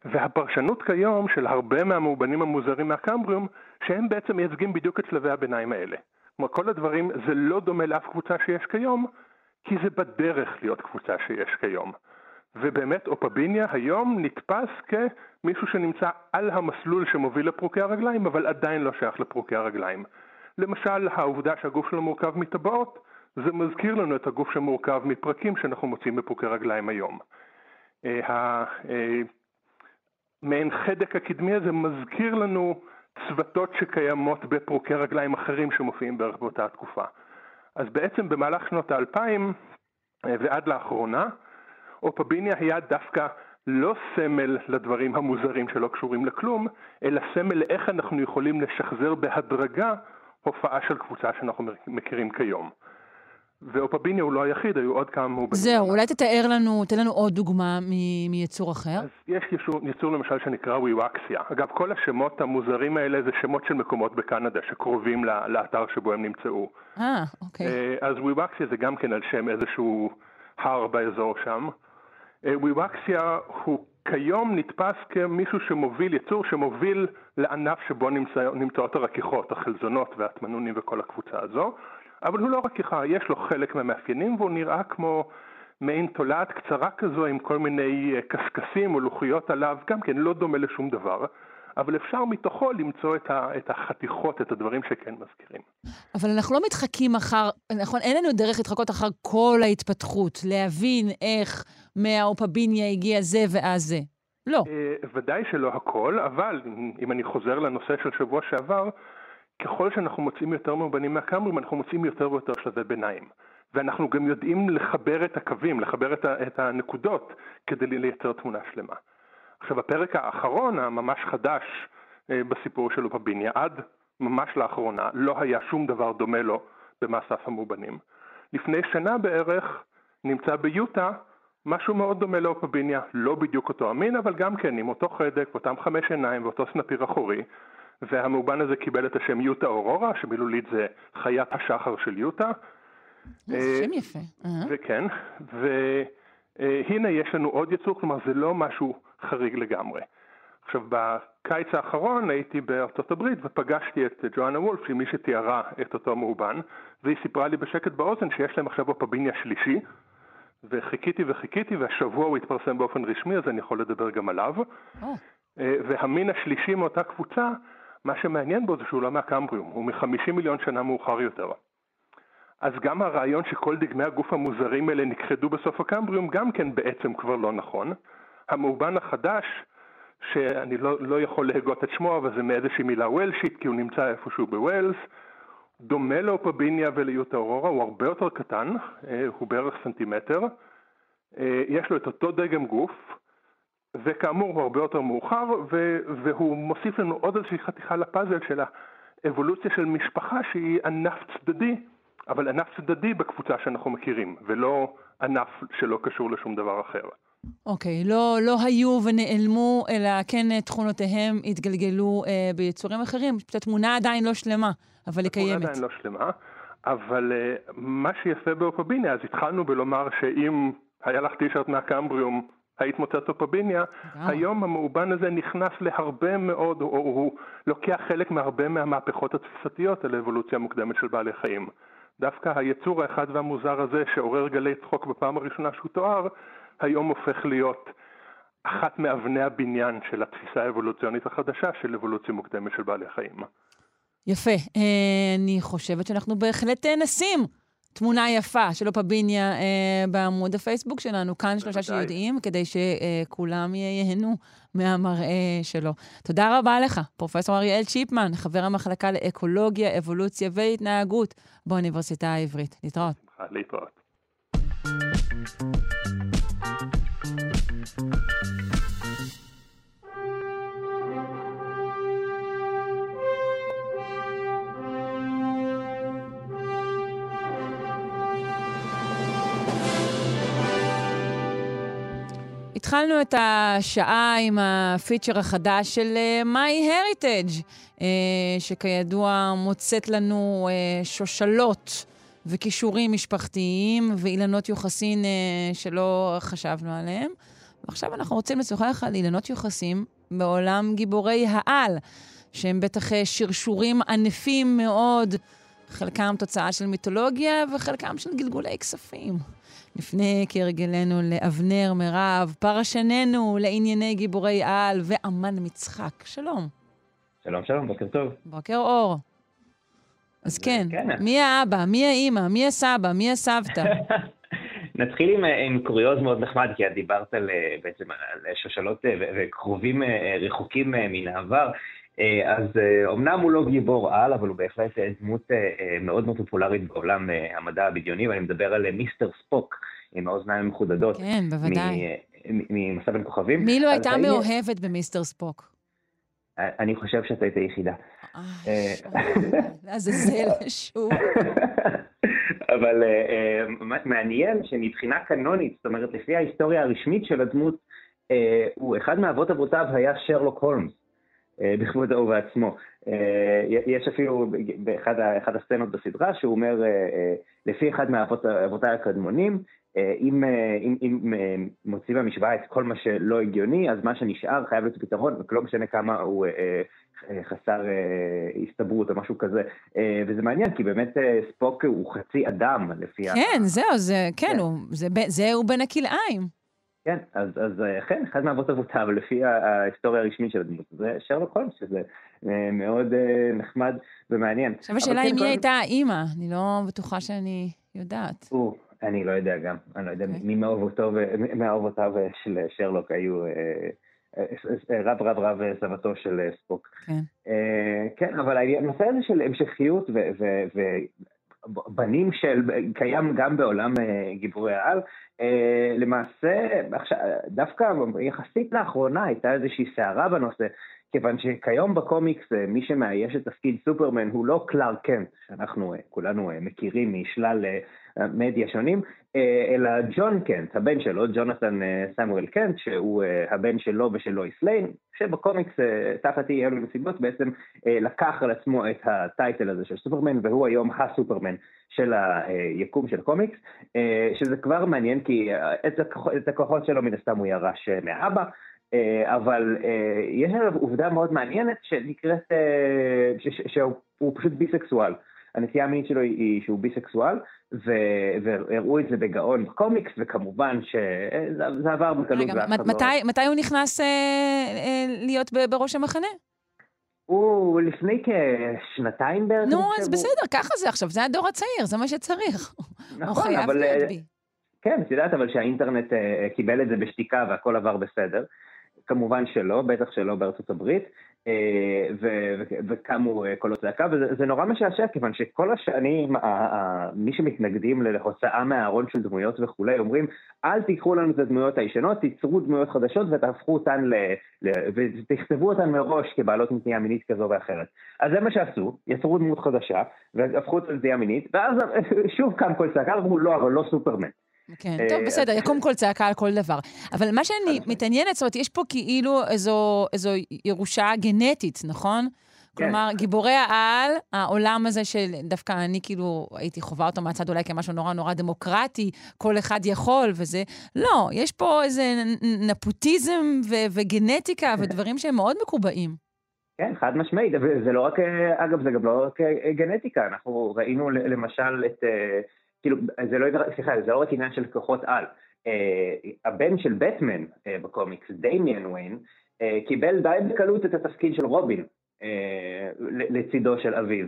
והפרשנות כיום של הרבה מהמאובנים המוזרים מהקמבריום, שהם בעצם מייצגים בדיוק את שלבי הביניים האלה. כלומר, כל הדברים, זה לא דומה לאף קבוצה שיש כיום, כי זה בדרך להיות קבוצה שיש כיום. ובאמת אופביניה היום נתפס כמישהו שנמצא על המסלול שמוביל לפרוקי הרגליים, אבל עדיין לא שייך לפרוקי הרגליים. למשל, העובדה שהגוף שלו מורכב מטבעות, זה מזכיר לנו את הגוף שמורכב מפרקים שאנחנו מוצאים בפרוקי רגליים היום. אה, אה, חדק הקדמי הזה מזכיר לנו צוותות שקיימות בפרוקי רגליים אחרים שמופיעים בערך באותה התקופה. אז בעצם במהלך שנות האלפיים אה, ועד לאחרונה, אופביניה היה דווקא לא סמל לדברים המוזרים שלא קשורים לכלום, אלא סמל לאיך אנחנו יכולים לשחזר בהדרגה הופעה של קבוצה שאנחנו מכירים כיום. ואופביניה הוא לא היחיד, היו עוד כמה מאובנים. זהו, אולי תתאר לנו, תן לנו עוד דוגמה מ- מיצור אחר. אז יש יצור, יצור למשל שנקרא וויוואקסיה. אגב, כל השמות המוזרים האלה זה שמות של מקומות בקנדה שקרובים לאתר שבו הם נמצאו. אה, אוקיי. אה, אז וויוואקסיה זה גם כן על שם איזשהו הר באזור שם. אה, וויוואקסיה הוא כיום נתפס כמישהו שמוביל, יצור שמוביל לענף שבו נמצא, נמצאות הרכיכות, החלזונות והטמנונים וכל הקבוצה הזו. אבל הוא לא רכיכה, יש לו חלק מהמאפיינים והוא נראה כמו מעין תולעת קצרה כזו עם כל מיני אה, קשקשים או לוחיות עליו, גם כן לא דומה לשום דבר. אבל אפשר מתוכו למצוא את, ה, את החתיכות, את הדברים שכן מזכירים. אבל אנחנו לא מתחקים אחר, נכון, אין לנו דרך להתחקות אחר כל ההתפתחות, להבין איך מהאופביניה הגיע זה ואז זה. לא. Uh, ודאי שלא הכל, אבל אם אני חוזר לנושא של שבוע שעבר, ככל שאנחנו מוצאים יותר מאובנים מהקמרים, אנחנו מוצאים יותר ויותר שלבי ביניים. ואנחנו גם יודעים לחבר את הקווים, לחבר את, את הנקודות כדי לייצר תמונה שלמה. עכשיו, הפרק האחרון, הממש חדש אה, בסיפור של אופביניה, עד ממש לאחרונה לא היה שום דבר דומה לו במאסף המאובנים. לפני שנה בערך נמצא ביוטה משהו מאוד דומה לאופביניה, לא בדיוק אותו המין, אבל גם כן עם אותו חדק, אותם חמש עיניים ואותו סנפיר אחורי, והמאובן הזה קיבל את השם יוטה אורורה, שמילולית זה חיית השחר של יוטה. זה אה, שם יפה. וכן, והנה יש לנו עוד יצור, כלומר זה לא משהו חריג לגמרי. עכשיו, בקיץ האחרון הייתי בארצות הברית ופגשתי את ג'ואנה וולף, שהיא מי שתיארה את אותו מאובן, והיא סיפרה לי בשקט באוזן שיש להם עכשיו אופביניה שלישי, וחיכיתי וחיכיתי, והשבוע הוא התפרסם באופן רשמי, אז אני יכול לדבר גם עליו. Oh. והמין השלישי מאותה קבוצה, מה שמעניין בו זה שהוא לא מהקמבריום, הוא מ-50 מיליון שנה מאוחר יותר. אז גם הרעיון שכל דגמי הגוף המוזרים האלה נכחדו בסוף הקמבריום, גם כן בעצם כבר לא נכון. המאובן החדש, שאני לא, לא יכול להגות את שמו, אבל זה מאיזושהי מילה וולשית, כי הוא נמצא איפשהו בווילס, דומה לאופביניה וליוטה אורורה, הוא הרבה יותר קטן, אה, הוא בערך סנטימטר, אה, יש לו את אותו דגם גוף, וכאמור הוא הרבה יותר מאוחר, והוא מוסיף לנו עוד איזושהי חתיכה לפאזל של האבולוציה של משפחה שהיא ענף צדדי, אבל ענף צדדי בקבוצה שאנחנו מכירים, ולא ענף שלא קשור לשום דבר אחר. אוקיי, okay, לא, לא היו ונעלמו, אלא כן תכונותיהם התגלגלו אה, ביצורים אחרים. התמונה עדיין לא שלמה, אבל היא קיימת. התמונה עדיין לא שלמה, אבל אה, מה שיפה באופביניה, אז התחלנו בלומר שאם היה לך טישרט מהקמבריום, אופביניה, היום המאובן הזה נכנס להרבה מאוד, או, הוא לוקח חלק מהרבה מהמהפכות התפיסתיות על האבולוציה המוקדמת של בעלי חיים. דווקא היצור האחד והמוזר הזה, שעורר גלי צחוק בפעם הראשונה שהוא תואר, היום הופך להיות אחת מאבני הבניין של התפיסה האבולוציונית החדשה של אבולוציה מוקדמת של בעלי חיים. יפה. אה, אני חושבת שאנחנו בהחלט אה, נשים תמונה יפה של אופביניה אה, בעמוד הפייסבוק שלנו, כאן שלושה שיודעים, כדי שכולם ייהנו מהמראה שלו. תודה רבה לך, פרופ' אריאל צ'יפמן, חבר המחלקה לאקולוגיה, אבולוציה והתנהגות באוניברסיטה העברית. להתראות. להתראות. התחלנו את השעה עם הפיצ'ר החדש של uh, My Heritage, uh, שכידוע מוצאת לנו uh, שושלות וכישורים משפחתיים ואילנות יוחסין שלא חשבנו עליהם. ועכשיו אנחנו רוצים לשוחח על אילנות יוחסין בעולם גיבורי העל, שהם בטח שרשורים ענפים מאוד, חלקם תוצאה של מיתולוגיה וחלקם של גלגולי כספים. נפנה כהרגלנו לאבנר מירב, פרשננו לענייני גיבורי על ואמן מצחק. שלום. שלום, שלום, בוקר טוב. בוקר אור. אז כן, כן, מי האבא, מי האימא, מי הסבא, מי הסבתא? נתחיל עם, עם קוריוז מאוד נחמד, כי את דיברת על, בעצם על שושלות וקרובים רחוקים מן העבר. אז אומנם הוא לא גיבור על, אבל הוא בהחלט דמות מאוד מאוד פופולרית בעולם המדע הבדיוני, ואני מדבר על מיסטר ספוק, עם האוזניים המחודדות. כן, בוודאי. ממסע בין כוכבים. מי לא הייתה מאוהבת במיסטר ספוק? אני חושב שאת היית היחידה. לעזאזל שוב. אבל מעניין שמבחינה קנונית, זאת אומרת, לפי ההיסטוריה הרשמית של הדמות, הוא אחד מאבות אבותיו היה שרלוק הולמס. בכבודו ובעצמו. יש אפילו באחד הסצנות בסדרה שהוא אומר, לפי אחד מאבותיי הקדמונים, אם, אם, אם מוצאים במשוואה את כל מה שלא הגיוני, אז מה שנשאר חייב להיות פתרון, ולא משנה כמה הוא חסר הסתברות או משהו כזה. וזה מעניין, כי באמת ספוק הוא חצי אדם, לפי כן, ה... זהו, זה, כן, כן. הוא, זה, זה הוא בין הכלאיים. כן, אז, אז כן, אחד מאבות אבותיו, לפי ההיסטוריה הרשמית של הדמות, זה שרלוק הולמס, שזה מאוד נחמד ומעניין. עכשיו השאלה היא כן, מי הייתה האימא, אני לא בטוחה שאני יודעת. או, אני לא יודע גם, אני לא יודע okay. מי מאהובותיו של שרלוק היו רב רב רב סבתו של ספוק. כן. כן, אבל הנושא הזה של המשכיות בנים של, קיים גם בעולם גיבורי העל. למעשה, עכשיו, דווקא יחסית לאחרונה הייתה איזושהי סערה בנושא, כיוון שכיום בקומיקס מי שמאייש את תפקיד סופרמן הוא לא קלארק קנט, שאנחנו כולנו מכירים משלל מדיה שונים, אלא ג'ון קנט, הבן שלו, ג'ונתן סמואל קנט, שהוא הבן שלו ושל לואיס ליין, שבקומיקס תחת אי אלו נסיבות בעצם לקח על עצמו את ה title הזה של סופרמן, והוא היום הסופרמן של היקום של הקומיקס, שזה כבר מעניין כי את הכוחות שלו מן הסתם הוא ירש מאבא, אבל יש עליו עובדה מאוד מעניינת שנקראת, שהוא פשוט ביסקסואל. הנטייה המינית שלו היא שהוא ביסקסואל, והראו את זה בגאון בקומיקס, וכמובן שזה עבר בקלות. רגע, מתי, מתי הוא נכנס אה, אה, להיות בראש המחנה? הוא לפני כשנתיים בערך. נו, אז בסדר, ככה זה עכשיו, זה הדור הצעיר, זה מה שצריך. נכון, אבל... בי. כן, את יודעת אבל שהאינטרנט קיבל את זה בשתיקה והכל עבר בסדר. כמובן שלא, בטח שלא בארצות הברית, אה, וקמו אה, קולות צעקה, וזה נורא משעשע, כיוון שכל השנים, מי שמתנגדים להוצאה מהארון של דמויות וכולי, אומרים, אל תיקחו לנו את הדמויות הישנות, תיצרו דמויות חדשות ותהפכו אותן, ל, ותכתבו אותן מראש כבעלות נטייה מינית כזו ואחרת. אז זה מה שעשו, יצרו דמות חדשה, והפכו אותה לנטייה מינית, ואז שוב קם קול צעקה, ואמרו, לא, אבל לא סופרמן. כן, טוב, אה, בסדר, יקום כל צעקה על כל דבר. אבל מה שאני מתעניינת, זאת אומרת, יש פה כאילו איזו, איזו ירושה גנטית, נכון? כן. כלומר, גיבורי העל, העולם הזה של דווקא אני כאילו הייתי חווה אותו מהצד אולי כמשהו נורא נורא דמוקרטי, כל אחד יכול וזה, לא, יש פה איזה נפוטיזם ו- וגנטיקה ודברים שהם מאוד מקובעים. כן, חד משמעית, וזה לא רק, אה, אגב, זה גם לא רק אה, גנטיקה, אנחנו ראינו למשל את כאילו, זה לא, סליחה, זה לא רק עניין של כוחות על. Uh, הבן של בטמן uh, בקומיקס, דמיאן וויין, uh, קיבל די בקלות את התפקיד של רובין uh, לצידו של אביו.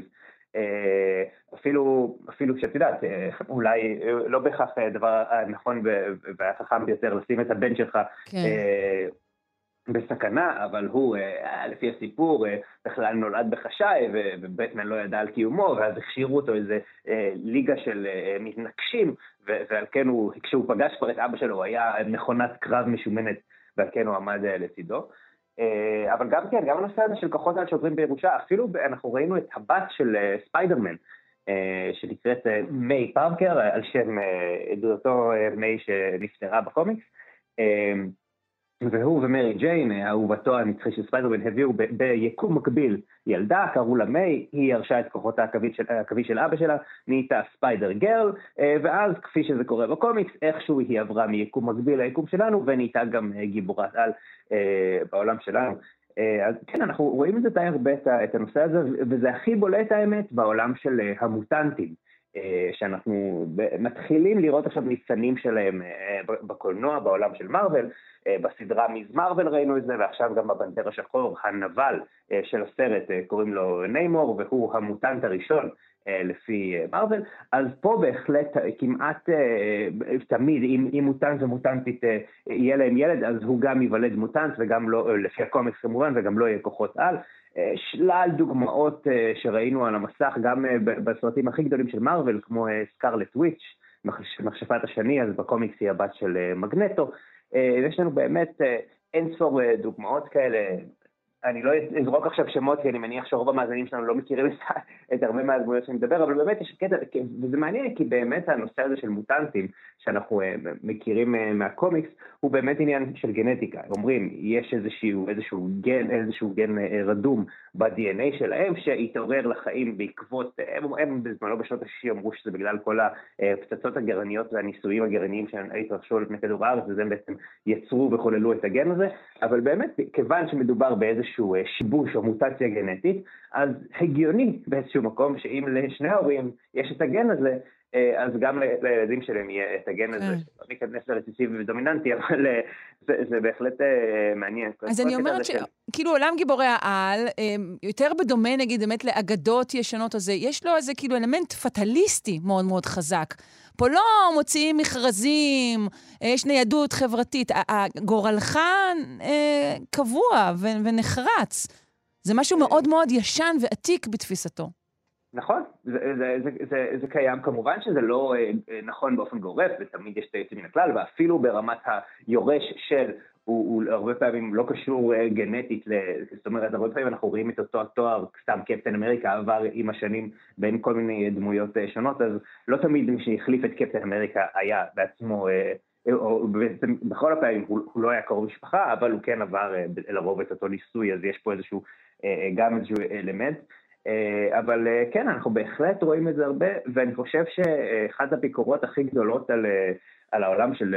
Uh, אפילו, אפילו שאת יודעת, uh, אולי uh, לא בהכרח הדבר הנכון והחכם ביותר לשים את הבן שלך כן. בסכנה, אבל הוא, אה, לפי הסיפור, אה, בכלל נולד בחשאי, ובטמן לא ידע על קיומו, ואז הכשירו אותו איזה אה, ליגה של מתנקשים, ועל כן הוא, כשהוא פגש כבר את אבא שלו, הוא היה מכונת קרב משומנת, ועל כן הוא עמד לצידו. אבל גם כן, גם הנושא הזה של כוחות על שוטרים בירושה, אפילו אנחנו ראינו את הבת של ספיידרמן, שנקראת מיי פארקר, על שם דודתו מיי שנפטרה בקומיקס. והוא ומרי ג'יין, אהובתו הנצחית של ספיידרמן, הביאו ביקום מקביל ילדה, קראו לה מיי, היא ירשה את כוחות העכביש של אבא שלה, נהייתה Spider-Girl, אה, ואז כפי שזה קורה בקומיקס, איכשהו היא עברה מיקום מקביל ליקום שלנו, ונהייתה גם אה, גיבורת על אה, בעולם שלנו. אז כן, אנחנו רואים את זה די הרבה, את הנושא הזה, וזה הכי בולט האמת בעולם של המוטנטים. שאנחנו מתחילים לראות עכשיו ניצנים שלהם בקולנוע, בעולם של מארוול, אה, בסדרה Ms. Marvel ראינו את זה, ועכשיו גם בפנתר השחור, הנבל אה, של הסרט אה, קוראים לו ניימור, והוא המוטנט הראשון לפי מארוול, אז פה בהחלט כמעט תמיד, אם, אם מוטנט ומוטנטית יהיה להם ילד, אז הוא גם ייוולד מוטנט, וגם לא, לפי הקומיקס כמובן, וגם לו יהיה כוחות על. שלל דוגמאות שראינו על המסך, גם בסרטים הכי גדולים של מרוויל, כמו סקארלט וויץ', מכשפת השני, אז בקומיקס היא הבת של מגנטו, אה, יש לנו באמת אה, אין ספור אה, דוגמאות כאלה. אני לא אזרוק עכשיו שמות, כי אני מניח שרוב המאזינים שלנו לא מכירים את, הרבה מהדמויות שאני מדבר, אבל באמת יש קטע, וזה מעניין, כי באמת הנושא הזה של מוטנטים, שאנחנו מכירים מהקומיקס, הוא באמת עניין של גנטיקה. אומרים, יש איזשהו, איזשהו גן, איזשהו גן רדום ב-DNA שלהם, שהתעורר לחיים בעקבות, הם, הם בזמנו בשנות ה-60 אמרו שזה בגלל כל הפצצות הגרעיניות והניסויים הגרעיניים שהתרחשו פני כדור הארץ, וזה בעצם יצרו וחוללו את הגן הזה, אבל באמת, כיוון שמדובר באיזשהו אה, שיבוש או מוטציה גנטית, אז הגיוני באיזשהו מקום שאם לשני ההורים יש את הגן הזה, אה, אז גם לילדים שלהם יהיה את הגן הזה, כן. שלא ניכנס לרציסיבי ודומיננטי, אבל אה, זה, זה בהחלט מעניין. אז אני אומרת שכאילו עולם גיבורי העל, יותר בדומה נגיד באמת לאגדות ישנות הזה, יש לו איזה כאילו אלמנט פטליסטי מאוד מאוד חזק. פה לא מוציאים מכרזים, יש ניידות חברתית, גורלך קבוע ונחרץ. זה משהו מאוד מאוד ישן ועתיק בתפיסתו. נכון, זה, זה, זה, זה, זה קיים, כמובן שזה לא אה, נכון באופן גורף, ותמיד יש את היוצאים מן הכלל, ואפילו ברמת היורש של, הוא, הוא הרבה פעמים לא קשור אה, גנטית, זאת אומרת, הרבה פעמים אנחנו רואים את אותו התואר, סתם קפטן אמריקה עבר עם השנים בין כל מיני דמויות אה, שונות, אז לא תמיד מי שהחליף את קפטן אמריקה היה בעצמו, או בעצם בכל הפעמים הוא, הוא לא היה קרוב משפחה, אבל הוא כן עבר לרוב את אותו ניסוי, אז יש פה איזשהו, גם איזשהו אלמנט. אה, אבל אה, כן, אנחנו בהחלט רואים את זה הרבה, ואני חושב שאחת הביקורות הכי גדולות על, אה, על העולם של,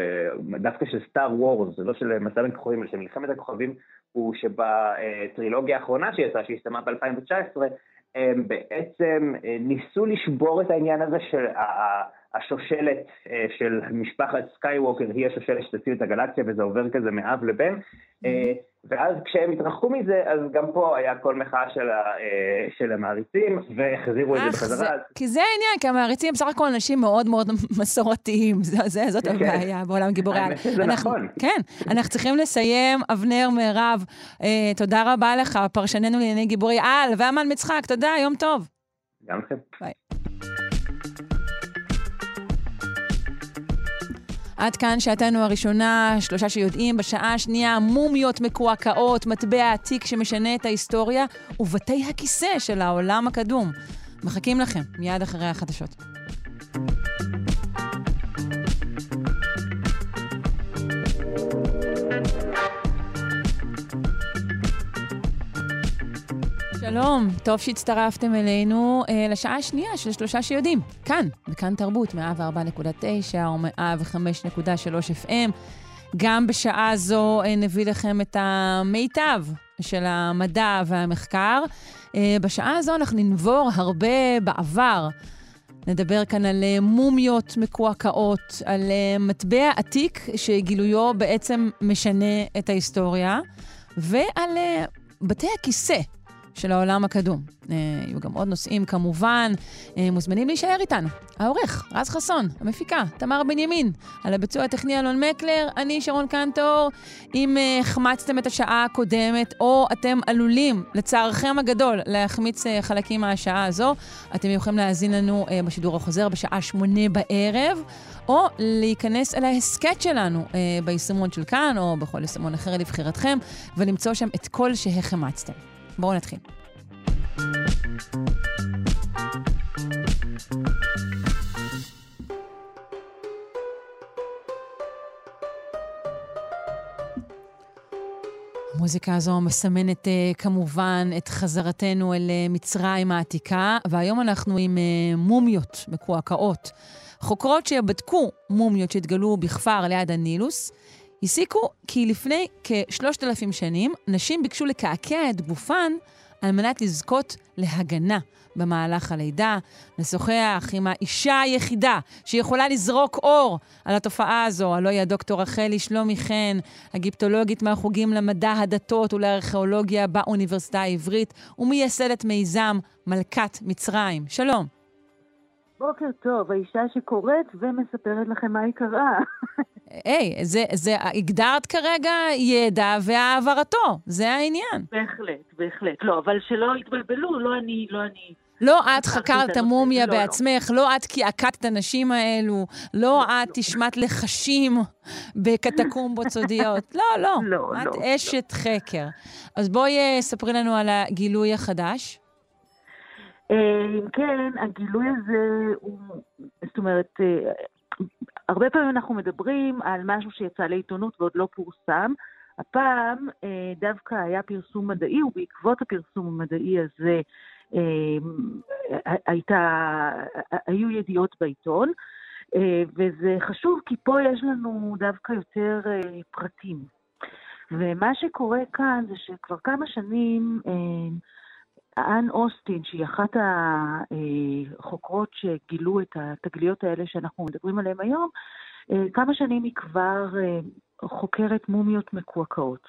דווקא של Star Wars, לא של מסע בין כוכבים, אלא של מלחמת הכוכבים, הוא שבטרילוגיה האחרונה שיצאה, שהסתיימה ב-2019, הם בעצם ניסו לשבור את העניין הזה של השושלת של משפחת סקייווקר היא השושלת שתציל את הגלקסיה וזה עובר כזה מאב לבן. ואז כשהם התרחקו מזה, אז גם פה היה קול מחאה של, ה, אה, של המעריצים, והחזירו את זה בחזרה. זה, כי זה העניין, כי המעריצים בסך הכל אנשים מאוד מאוד מסורתיים, זה, זה, זאת כן. הבעיה בעולם גיבורי העל. זה אנחנו, נכון. כן, אנחנו צריכים לסיים. אבנר, מירב, אה, תודה רבה לך, פרשננו לענייני גיבורי על, ואמן מצחק, תודה, יום טוב. גם לכם. ביי. עד כאן שעתנו הראשונה, שלושה שיודעים, בשעה השנייה מומיות מקועקעות, מטבע עתיק שמשנה את ההיסטוריה, ובתי הכיסא של העולם הקדום. מחכים לכם, מיד אחרי החדשות. שלום, טוב שהצטרפתם אלינו אה, לשעה השנייה של שלושה שיודעים. כאן, בכאן תרבות, 104.9 או 105.3 FM. גם בשעה זו אה, נביא לכם את המיטב של המדע והמחקר. אה, בשעה הזו אנחנו ננבור הרבה בעבר. נדבר כאן על אה, מומיות מקועקעות, על אה, מטבע עתיק שגילויו בעצם משנה את ההיסטוריה, ועל אה, בתי הכיסא של העולם הקדום. אה, יהיו גם עוד נושאים כמובן. אה, מוזמנים להישאר איתנו. העורך, רז חסון, המפיקה, תמר בנימין, על הביצוע הטכני אלון מקלר, אני שרון קנטור. אם אה, החמצתם את השעה הקודמת, או אתם עלולים, לצערכם הגדול, להחמיץ חלקים מהשעה הזו, אתם יכולים להאזין לנו בשידור החוזר בשעה שמונה בערב. או להיכנס אל ההסכת שלנו אה, ביישומון של כאן, או בכל יישומון אחר לבחירתכם, ולמצוא שם את כל שהחמצתם. בואו נתחיל. המוזיקה הזו מסמנת uh, כמובן את חזרתנו אל uh, מצרים העתיקה, והיום אנחנו עם uh, מומיות מקועקעות. חוקרות שבדקו מומיות שהתגלו בכפר ליד הנילוס, הסיקו כי לפני כשלושת אלפים שנים, נשים ביקשו לקעקע את גופן על מנת לזכות להגנה במהלך הלידה. נשוחח עם האישה היחידה שיכולה לזרוק אור על התופעה הזו, הלוא היא הדוקטור רחלי שלומי חן, הגיפטולוגית מהחוגים למדע הדתות ולארכיאולוגיה באוניברסיטה העברית, ומייסדת מיזם מלכת מצרים. שלום. בוקר טוב, האישה שקוראת ומספרת לכם מה היא קראה. היי, זה, זה, הגדרת כרגע ידע והעברתו, זה העניין. בהחלט, בהחלט. לא, אבל שלא יתבלבלו, לא אני, לא אני. לא את חקרת מומיה לא, לא, בעצמך, לא. את קעקעת את הנשים האלו, לא, לא את השמעת לא. לחשים בקטקומבות סודיות. לא, לא, את אשת. חקר. אז בואי אה, ספרי לנו על הגילוי החדש. אה, אם כן, הגילוי הזה הוא, זאת אומרת, אה, הרבה פעמים אנחנו מדברים על משהו שיצא לעיתונות ועוד לא פורסם. הפעם אה, דווקא היה פרסום מדעי, ובעקבות הפרסום המדעי הזה הייתה, היו ידיעות בעיתון. וזה חשוב כי פה יש לנו דווקא יותר פרטים. ומה שקורה כאן זה שכבר כמה שנים אן אוסטין, שהיא אחת החוקרות שגילו את התגליות האלה שאנחנו מדברים עליהן היום, אה, כמה שנים היא כבר אה, חוקרת מומיות מקועקעות.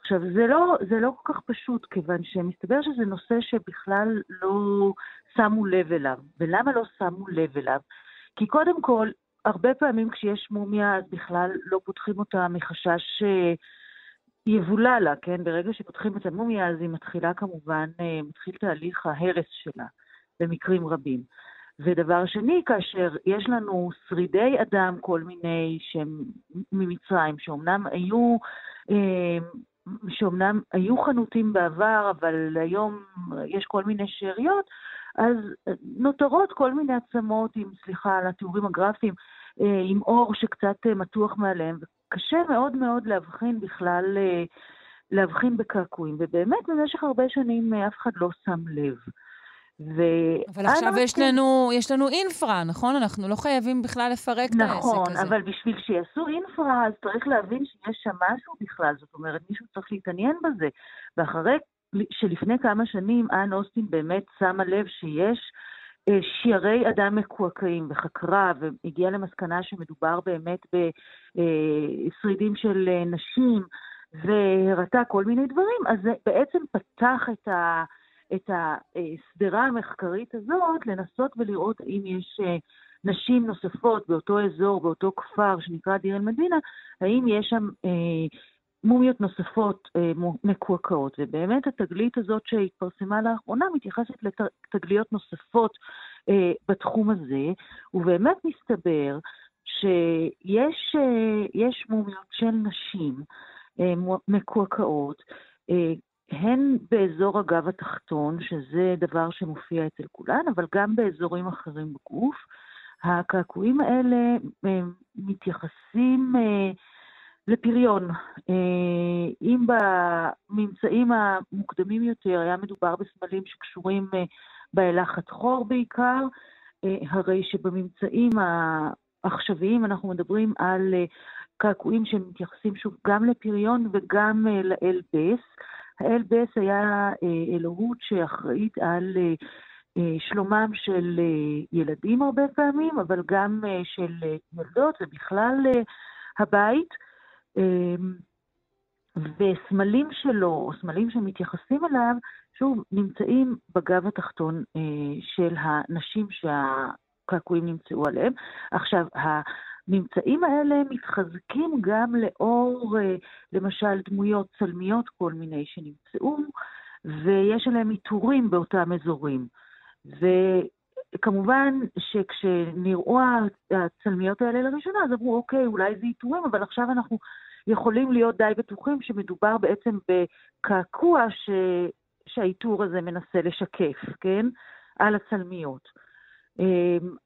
עכשיו, זה לא, זה לא כל כך פשוט, כיוון שמסתבר שזה נושא שבכלל לא שמו לב אליו. ולמה לא שמו לב אליו? כי קודם כל, הרבה פעמים כשיש מומיה, אז בכלל לא פותחים אותה מחשש יבולע לה, כן? ברגע שפותחים את המומיה, אז היא מתחילה כמובן, אה, מתחיל תהליך ההרס שלה, במקרים רבים. ודבר שני, כאשר יש לנו שרידי אדם, כל מיני שהם ממצרים, שאומנם היו, אה, שאומנם היו חנותים בעבר, אבל היום יש כל מיני שאריות, אז נותרות כל מיני עצמות עם, סליחה על התיאורים הגרפיים, אה, עם אור שקצת מתוח מעליהם, קשה מאוד מאוד להבחין בכלל, אה, להבחין בקעקועים, ובאמת במשך הרבה שנים אה, אף אחד לא שם לב. ו... אבל עכשיו יש לנו, יש לנו אינפרה, נכון? אנחנו לא חייבים בכלל לפרק נכון, את העסק הזה. נכון, אבל בשביל שיעשו אינפרה, אז צריך להבין שיש שם משהו בכלל. זאת אומרת, מישהו צריך להתעניין בזה. ואחרי שלפני כמה שנים אן אוסטין באמת שמה לב שיש שיערי אדם מקועקעים וחקרה והגיעה למסקנה שמדובר באמת בשרידים של נשים והראתה כל מיני דברים, אז זה בעצם פתח את ה... את השדרה המחקרית הזאת, לנסות ולראות האם יש נשים נוספות באותו אזור, באותו כפר שנקרא דיר אל-מדינה, האם יש שם אה, מומיות נוספות אה, מקועקעות. ובאמת התגלית הזאת שהתפרסמה לאחרונה מתייחסת לתגליות נוספות אה, בתחום הזה, ובאמת מסתבר שיש אה, מומיות של נשים מקועקעות, הן באזור הגב התחתון, שזה דבר שמופיע אצל כולן, אבל גם באזורים אחרים בגוף. הקעקועים האלה מתייחסים לפריון. אה, אם בממצאים המוקדמים יותר היה מדובר בסמלים שקשורים באילחת חור בעיקר, הרי שבממצאים העכשוויים אנחנו מדברים על קעקועים שמתייחסים שוב גם לפריון וגם לאל בס. האל בס היה אלוהות שאחראית על אה, שלומם של אה, ילדים הרבה פעמים, אבל גם אה, של ילדות ובכלל הבית. וסמלים שלו, או סמלים שמתייחסים אליו, שוב, נמצאים בגב התחתון של הנשים שהקעקועים נמצאו עליהם. עכשיו, הממצאים האלה מתחזקים גם לאור, למשל, דמויות צלמיות כל מיני שנמצאו, ויש עליהם עיטורים באותם אזורים. וכמובן שכשנראו הצלמיות האלה לראשונה, אז אמרו, אוקיי, אולי זה עיטורים, אבל עכשיו אנחנו יכולים להיות די בטוחים שמדובר בעצם בקעקוע ש... שהעיטור הזה מנסה לשקף, כן? על הצלמיות. אמ,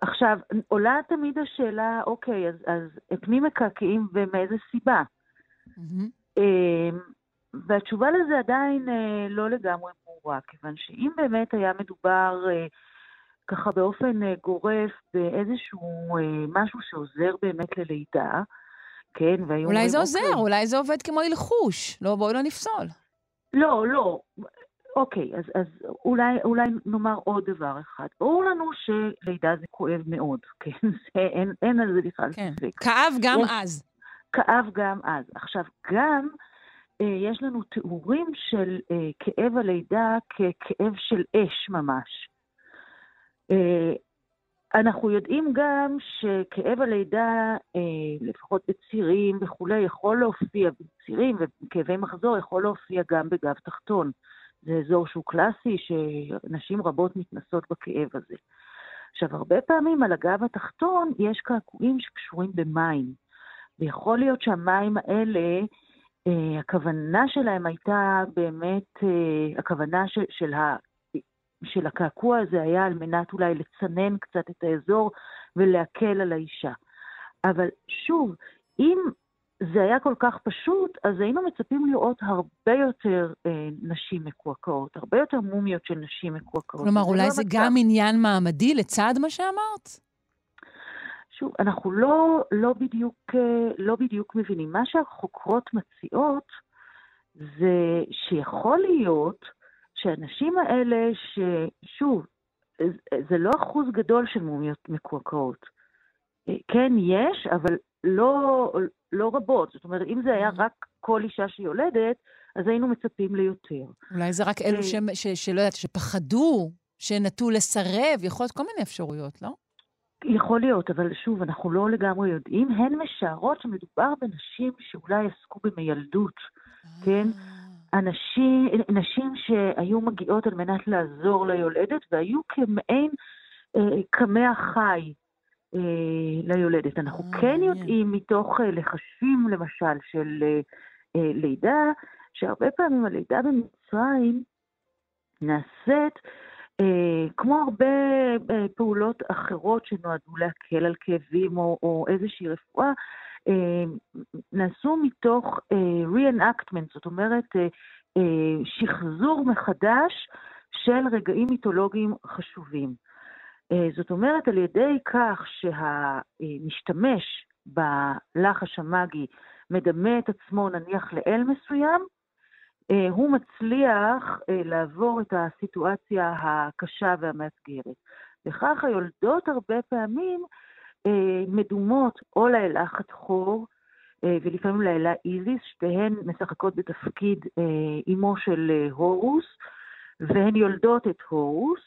עכשיו, עולה תמיד השאלה, אוקיי, אז, אז את מי מקעקעים ומאיזה סיבה? Mm-hmm. והתשובה לזה עדיין אה, לא לגמרי ברורה, כיוון שאם באמת היה מדובר אה, ככה באופן אה, גורף באיזשהו משהו שעוזר באמת ללידה, כן, והיו... אולי זה עוזר, אוקיי, אולי זה עובד כמו הלחוש. לא, בואי לא נפסול. לא, לא. אוקיי, אז, אז אולי, אולי נאמר עוד דבר אחד. ברור לנו שלידה זה כואב מאוד, כן? זה, אין, אין על זה בכלל כן. ספק. כאב גם יש, אז. כאב גם אז. עכשיו, גם אה, יש לנו תיאורים של אה, כאב הלידה ככאב של אש ממש. אה, אנחנו יודעים גם שכאב הלידה, לפחות בצירים וכולי, יכול להופיע בצירים וכאבי מחזור יכול להופיע גם בגב תחתון. זה אזור שהוא קלאסי, שנשים רבות מתנסות בכאב הזה. עכשיו, הרבה פעמים על הגב התחתון יש קעקועים שקשורים במים, ויכול להיות שהמים האלה Uh, הכוונה שלהם הייתה באמת, uh, הכוונה של, של, של הקעקוע הזה היה על מנת אולי לצנן קצת את האזור ולהקל על האישה. אבל שוב, אם זה היה כל כך פשוט, אז היינו מצפים לראות הרבה יותר אה, נשים מקועקעות, הרבה יותר מומיות של נשים מקועקעות. כלומר, אולי לא זה מצב. גם עניין מעמדי לצד מה שאמרת? שוב, אנחנו לא, לא, בדיוק, אה, לא בדיוק מבינים. מה שהחוקרות מציעות זה שיכול להיות שהאנשים האלה, ששוב, זה לא אחוז גדול של מומיות מקועקעות. אה, כן, יש, אבל לא, לא רבות. זאת אומרת, אם זה היה mm-hmm. רק כל אישה שיולדת, אז היינו מצפים ליותר. אולי זה רק אלו אה, ש, ש, שלא יודעת, שפחדו, שנטו לסרב, יכול להיות כל מיני אפשרויות, לא? יכול להיות, אבל שוב, אנחנו לא לגמרי יודעים. הן משערות שמדובר בנשים שאולי עסקו במיילדות, כן? אנשים, נשים שהיו מגיעות על מנת לעזור ליולדת, והיו כמעין אה, קמע חי אה, ליולדת. אנחנו אה, כן יודעים מתוך אה, לחשים, למשל, של אה, אה, לידה, שהרבה פעמים הלידה במצרים נעשית אה, כמו הרבה אה, פעולות אחרות שנועדו להקל על כאבים או, או איזושהי רפואה, אה, נעשו מתוך re-enactment, זאת אומרת, שחזור מחדש של רגעים מיתולוגיים חשובים. זאת אומרת, על ידי כך שהמשתמש בלחש המאגי מדמה את עצמו נניח לאל מסוים, אה, הוא מצליח אה, לעבור את הסיטואציה הקשה והמאתגרת. וכך היולדות הרבה פעמים אה, מדומות או לאלחת חור, ולפעמים לאלה איזיס, שתיהן משחקות בתפקיד אימו של הורוס, והן יולדות את הורוס,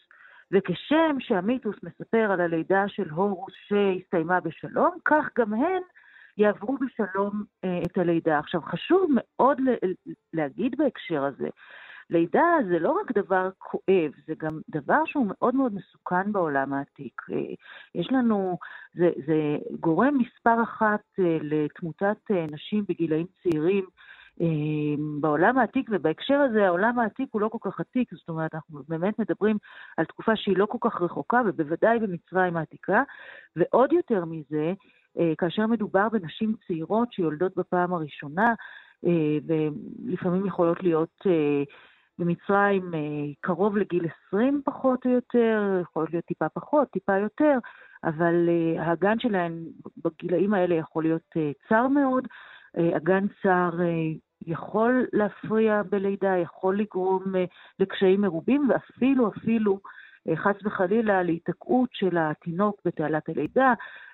וכשם שהמיתוס מספר על הלידה של הורוס שהסתיימה בשלום, כך גם הן יעברו בשלום אה, את הלידה. עכשיו, חשוב מאוד להגיד בהקשר הזה, לידה זה לא רק דבר כואב, זה גם דבר שהוא מאוד מאוד מסוכן בעולם העתיק. אה, יש לנו, זה, זה גורם מספר אחת אה, לתמותת נשים בגילאים צעירים. בעולם העתיק, ובהקשר הזה העולם העתיק הוא לא כל כך עתיק, זאת אומרת, אנחנו באמת מדברים על תקופה שהיא לא כל כך רחוקה, ובוודאי במצרים העתיקה, ועוד יותר מזה, אה, כאשר מדובר בנשים צעירות שיולדות בפעם הראשונה, אה, ולפעמים יכולות להיות אה, במצרים קרוב לגיל 20 פחות או יותר, יכולות להיות טיפה פחות, טיפה יותר, אבל הגן שלהן בגילאים האלה יכול להיות צר מאוד. הגן צר יכול להפריע בלידה, יכול לגרום לקשיים מרובים, ואפילו, אפילו, חס וחלילה, להיתקעות של התינוק בתעלת הלידה,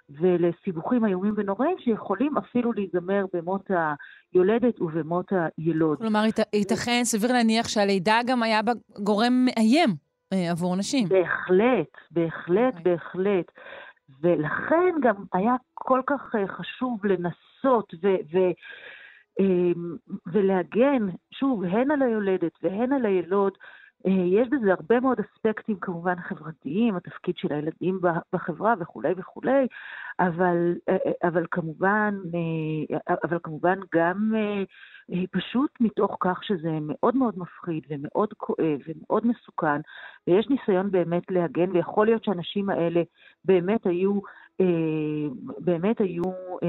ולסיבוכים איומים ונוראים שיכולים אפילו להיגמר במות היולדת ובמות הילוד. כלומר, ייתכן, סביר להניח שהלידה גם היה בה גורם מאיים אה, עבור נשים. בהחלט, בהחלט, okay. בהחלט. ולכן גם היה כל כך אה, חשוב לנסות ו- ו- אמ, ולהגן, שוב, הן על היולדת והן על הילוד, אה, יש בזה הרבה מאוד אספקטים כמובן חברתיים, התפקיד של הילדים בחברה וכולי וכולי, אבל, אה, אה, אבל, כמובן, אבל כמובן גם פשוט מתוך כך שזה מאוד מאוד מפחיד ומאוד כואב ומאוד מסוכן, ויש ניסיון באמת להגן, ויכול להיות שהאנשים האלה באמת היו באמת היו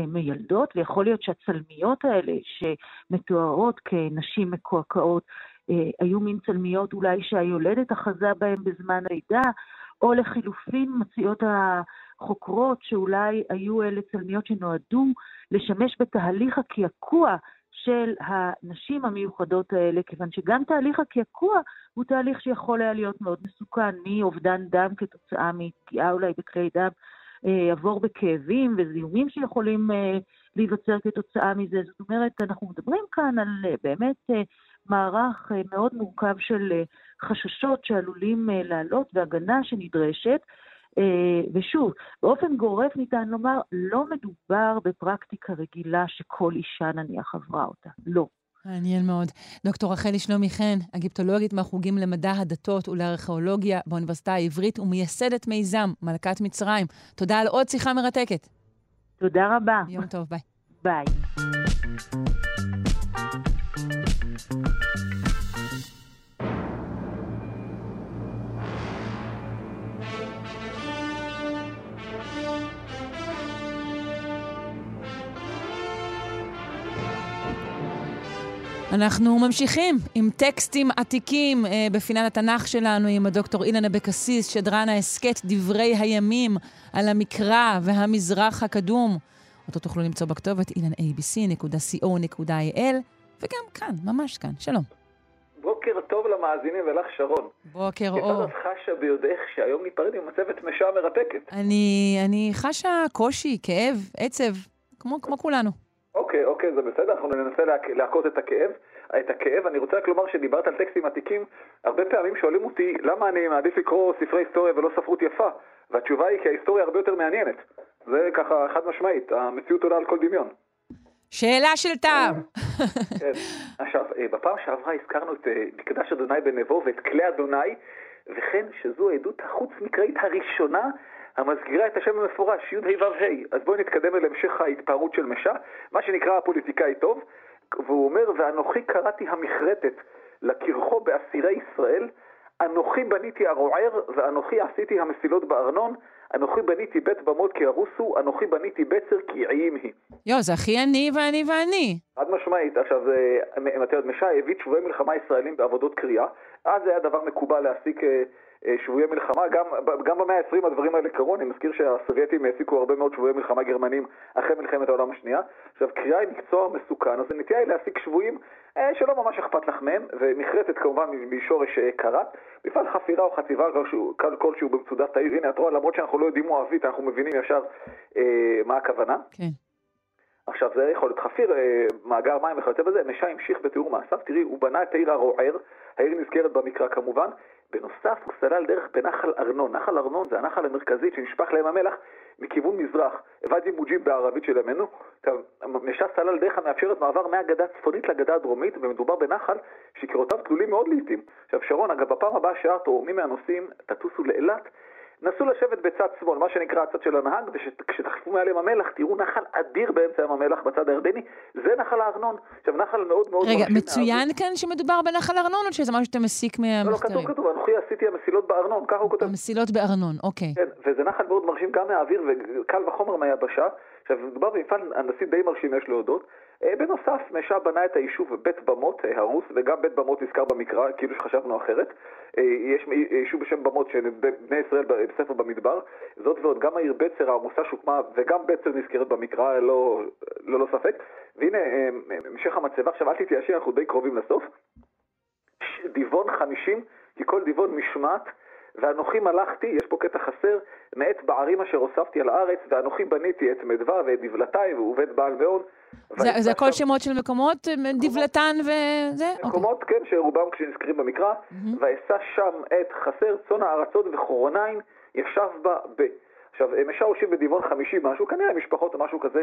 מיילדות, ויכול להיות שהצלמיות האלה שמתוארות כנשים מקועקעות, אה, היו מין צלמיות אולי שהיולדת אחזה בהן בזמן הלידה, או לחילופין מציעות החוקרות שאולי היו אלה צלמיות שנועדו לשמש בתהליך הקעקוע של הנשים המיוחדות האלה, כיוון שגם תהליך הקעקוע הוא תהליך שיכול היה להיות מאוד מסוכן, מאובדן דם כתוצאה מפגיעה אולי בכלי דם, אה, עבור בכאבים וזיהומים שיכולים אה, להיווצר כתוצאה מזה. זאת אומרת, אנחנו מדברים כאן על באמת מערך אה, מאוד מורכב של אה, חששות שעלולים אה, לעלות והגנה שנדרשת. ושוב, באופן גורף ניתן לומר, לא מדובר בפרקטיקה רגילה שכל אישה נניח עברה אותה. לא. מעניין מאוד. דוקטור רחלי שלומי חן, אגיפטולוגית מהחוגים למדע הדתות ולארכיאולוגיה באוניברסיטה העברית ומייסדת מיזם מלכת מצרים. תודה על עוד שיחה מרתקת. תודה רבה. יום טוב, ביי. ביי. אנחנו ממשיכים עם טקסטים עתיקים אה, בפינת התנ"ך שלנו עם הדוקטור אילן אבקסיס, שדרן ההסכת דברי הימים על המקרא והמזרח הקדום. אותו תוכלו למצוא בכתובת ilanabc.co.il, וגם כאן, ממש כאן. שלום. בוקר טוב למאזינים ולך, שרון. בוקר אור. כיצד את חשה ביודעך שהיום ניפרד עם מצבת משה מרתקת? אני, אני חשה קושי, כאב, עצב, כמו, כמו כולנו. אוקיי, אוקיי, זה בסדר, אנחנו ננסה להכות את הכאב. את הכאב. אני רוצה רק לומר שדיברת על טקסטים עתיקים, הרבה פעמים שואלים אותי למה אני מעדיף לקרוא ספרי היסטוריה ולא ספרות יפה, והתשובה היא כי ההיסטוריה הרבה יותר מעניינת. זה ככה חד משמעית, המציאות עולה על כל דמיון. שאלה של טעם. כן. עכשיו, אה, בפעם שעברה הזכרנו את אה, מקדש אדוני בנבו ואת כלי אדוני, וכן שזו העדות החוץ-מקראית הראשונה המסגירה את השם המפורש, י"ה-ו"ה. אז בואי נתקדם אל המשך ההתפארות של משה, מה שנקרא הפוליטיקאי טוב, והוא אומר, ואנוכי קראתי המכרתת לקרחו באסירי ישראל, אנוכי בניתי הרוער, ואנוכי עשיתי המסילות בארנון, אנוכי בניתי בית במות כי הרוסו, אנוכי בניתי בצר כי עיים היא. יו, זה הכי אני ואני ואני. חד משמעית. עכשיו, את יודעת, משע הביא שבויי מלחמה ישראלים בעבודות קריאה. אז זה היה דבר מקובל להעסיק אה, אה, שבויי מלחמה. גם, גם במאה ה-20 הדברים האלה קרו. אני מזכיר שהסובייטים העסיקו הרבה מאוד שבויי מלחמה גרמנים אחרי מלחמת העולם השנייה. עכשיו, קריאה היא מקצוע מסוכן, אז הנטייה היא להעסיק שבויים אה, שלא ממש אכפת לך מהם, ונחרטת כמובן משורש קרת. מפעל חפירה או חציבה כלשהו, כלשהו במצודת העיר. הנה, את רואה, למרות שאנחנו לא יודעים מואבית, אנחנו מבינים ישר אה, מה הכוונה. כן. עכשיו זה יכול להיות חפיר, אה, מאגר מים וכיוצא בזה, נשה המשיך בתיאור מעשיו, תראי, הוא בנה את העיר הרוער, העיר נזכרת במקרא כמובן, בנוסף הוא סלל דרך בנחל ארנון, נחל ארנון זה הנחל המרכזי שנשפך לים המלח מכיוון מזרח, ואדי מוג'יב בערבית של ימינו, נשה סלל דרך המאפשרת מעבר מהגדה הצפונית לגדה הדרומית, ומדובר בנחל שקירותיו תלולים מאוד לעיתים. עכשיו שרון, אגב, בפעם הבאה שאת או מי מהנוסעים תטוסו לאילת, נסו לשבת בצד שמאל, מה שנקרא הצד של הנהג, וכשתחלפו מעל ים המלח, תראו נחל אדיר באמצע ים המלח בצד הירדני, זה נחל הארנון. עכשיו, נחל מאוד מאוד... רגע, מצוין כאן שמדובר בנחל ארנון, או שזה משהו שאתה מסיק מהמחקרים? לא, לא, כתוב, כתוב, אנוכי עשיתי המסילות בארנון, ככה הוא כותב. המסילות בארנון, אוקיי. כן, וזה נחל מאוד מרשים גם מהאוויר, וקל וחומר מהיבשה. עכשיו, מדובר במפעל הנדסי די מרשים, יש להודות. אה, בנוסף, משה בנה את היישוב בית במות אה, הרוס, וגם בית במות נזכר במקרא, כאילו שחשבנו אחרת. אה, יש יישוב בשם במות שבני ישראל בספר במדבר. זאת ועוד, גם העיר בצר העמוסה שהוקמה, וגם בצר נזכרת במקרא, לא, לא, לא ספק. והנה, המשך המצבה, עכשיו אל תתיישי, אנחנו די קרובים לסוף. דיוון חמישים, כי כל דיוון משמעת. ואנוכי מלכתי, יש פה קטע חסר, מאת בערים אשר הוספתי על הארץ, ואנוכי בניתי את מדווה ואת דבלתי ובית בעל מאון. זה, זה הכל שמות של מקומות, דבלתן וזה? אוקיי. מקומות. כן, שרובם כשנזכרים במקרא, mm-hmm. ואשא שם את חסר צאן הארצות וחורוניים, ישב בה ב. עכשיו, משע הושיב בדיוון חמישי משהו, כנראה משפחות או משהו כזה,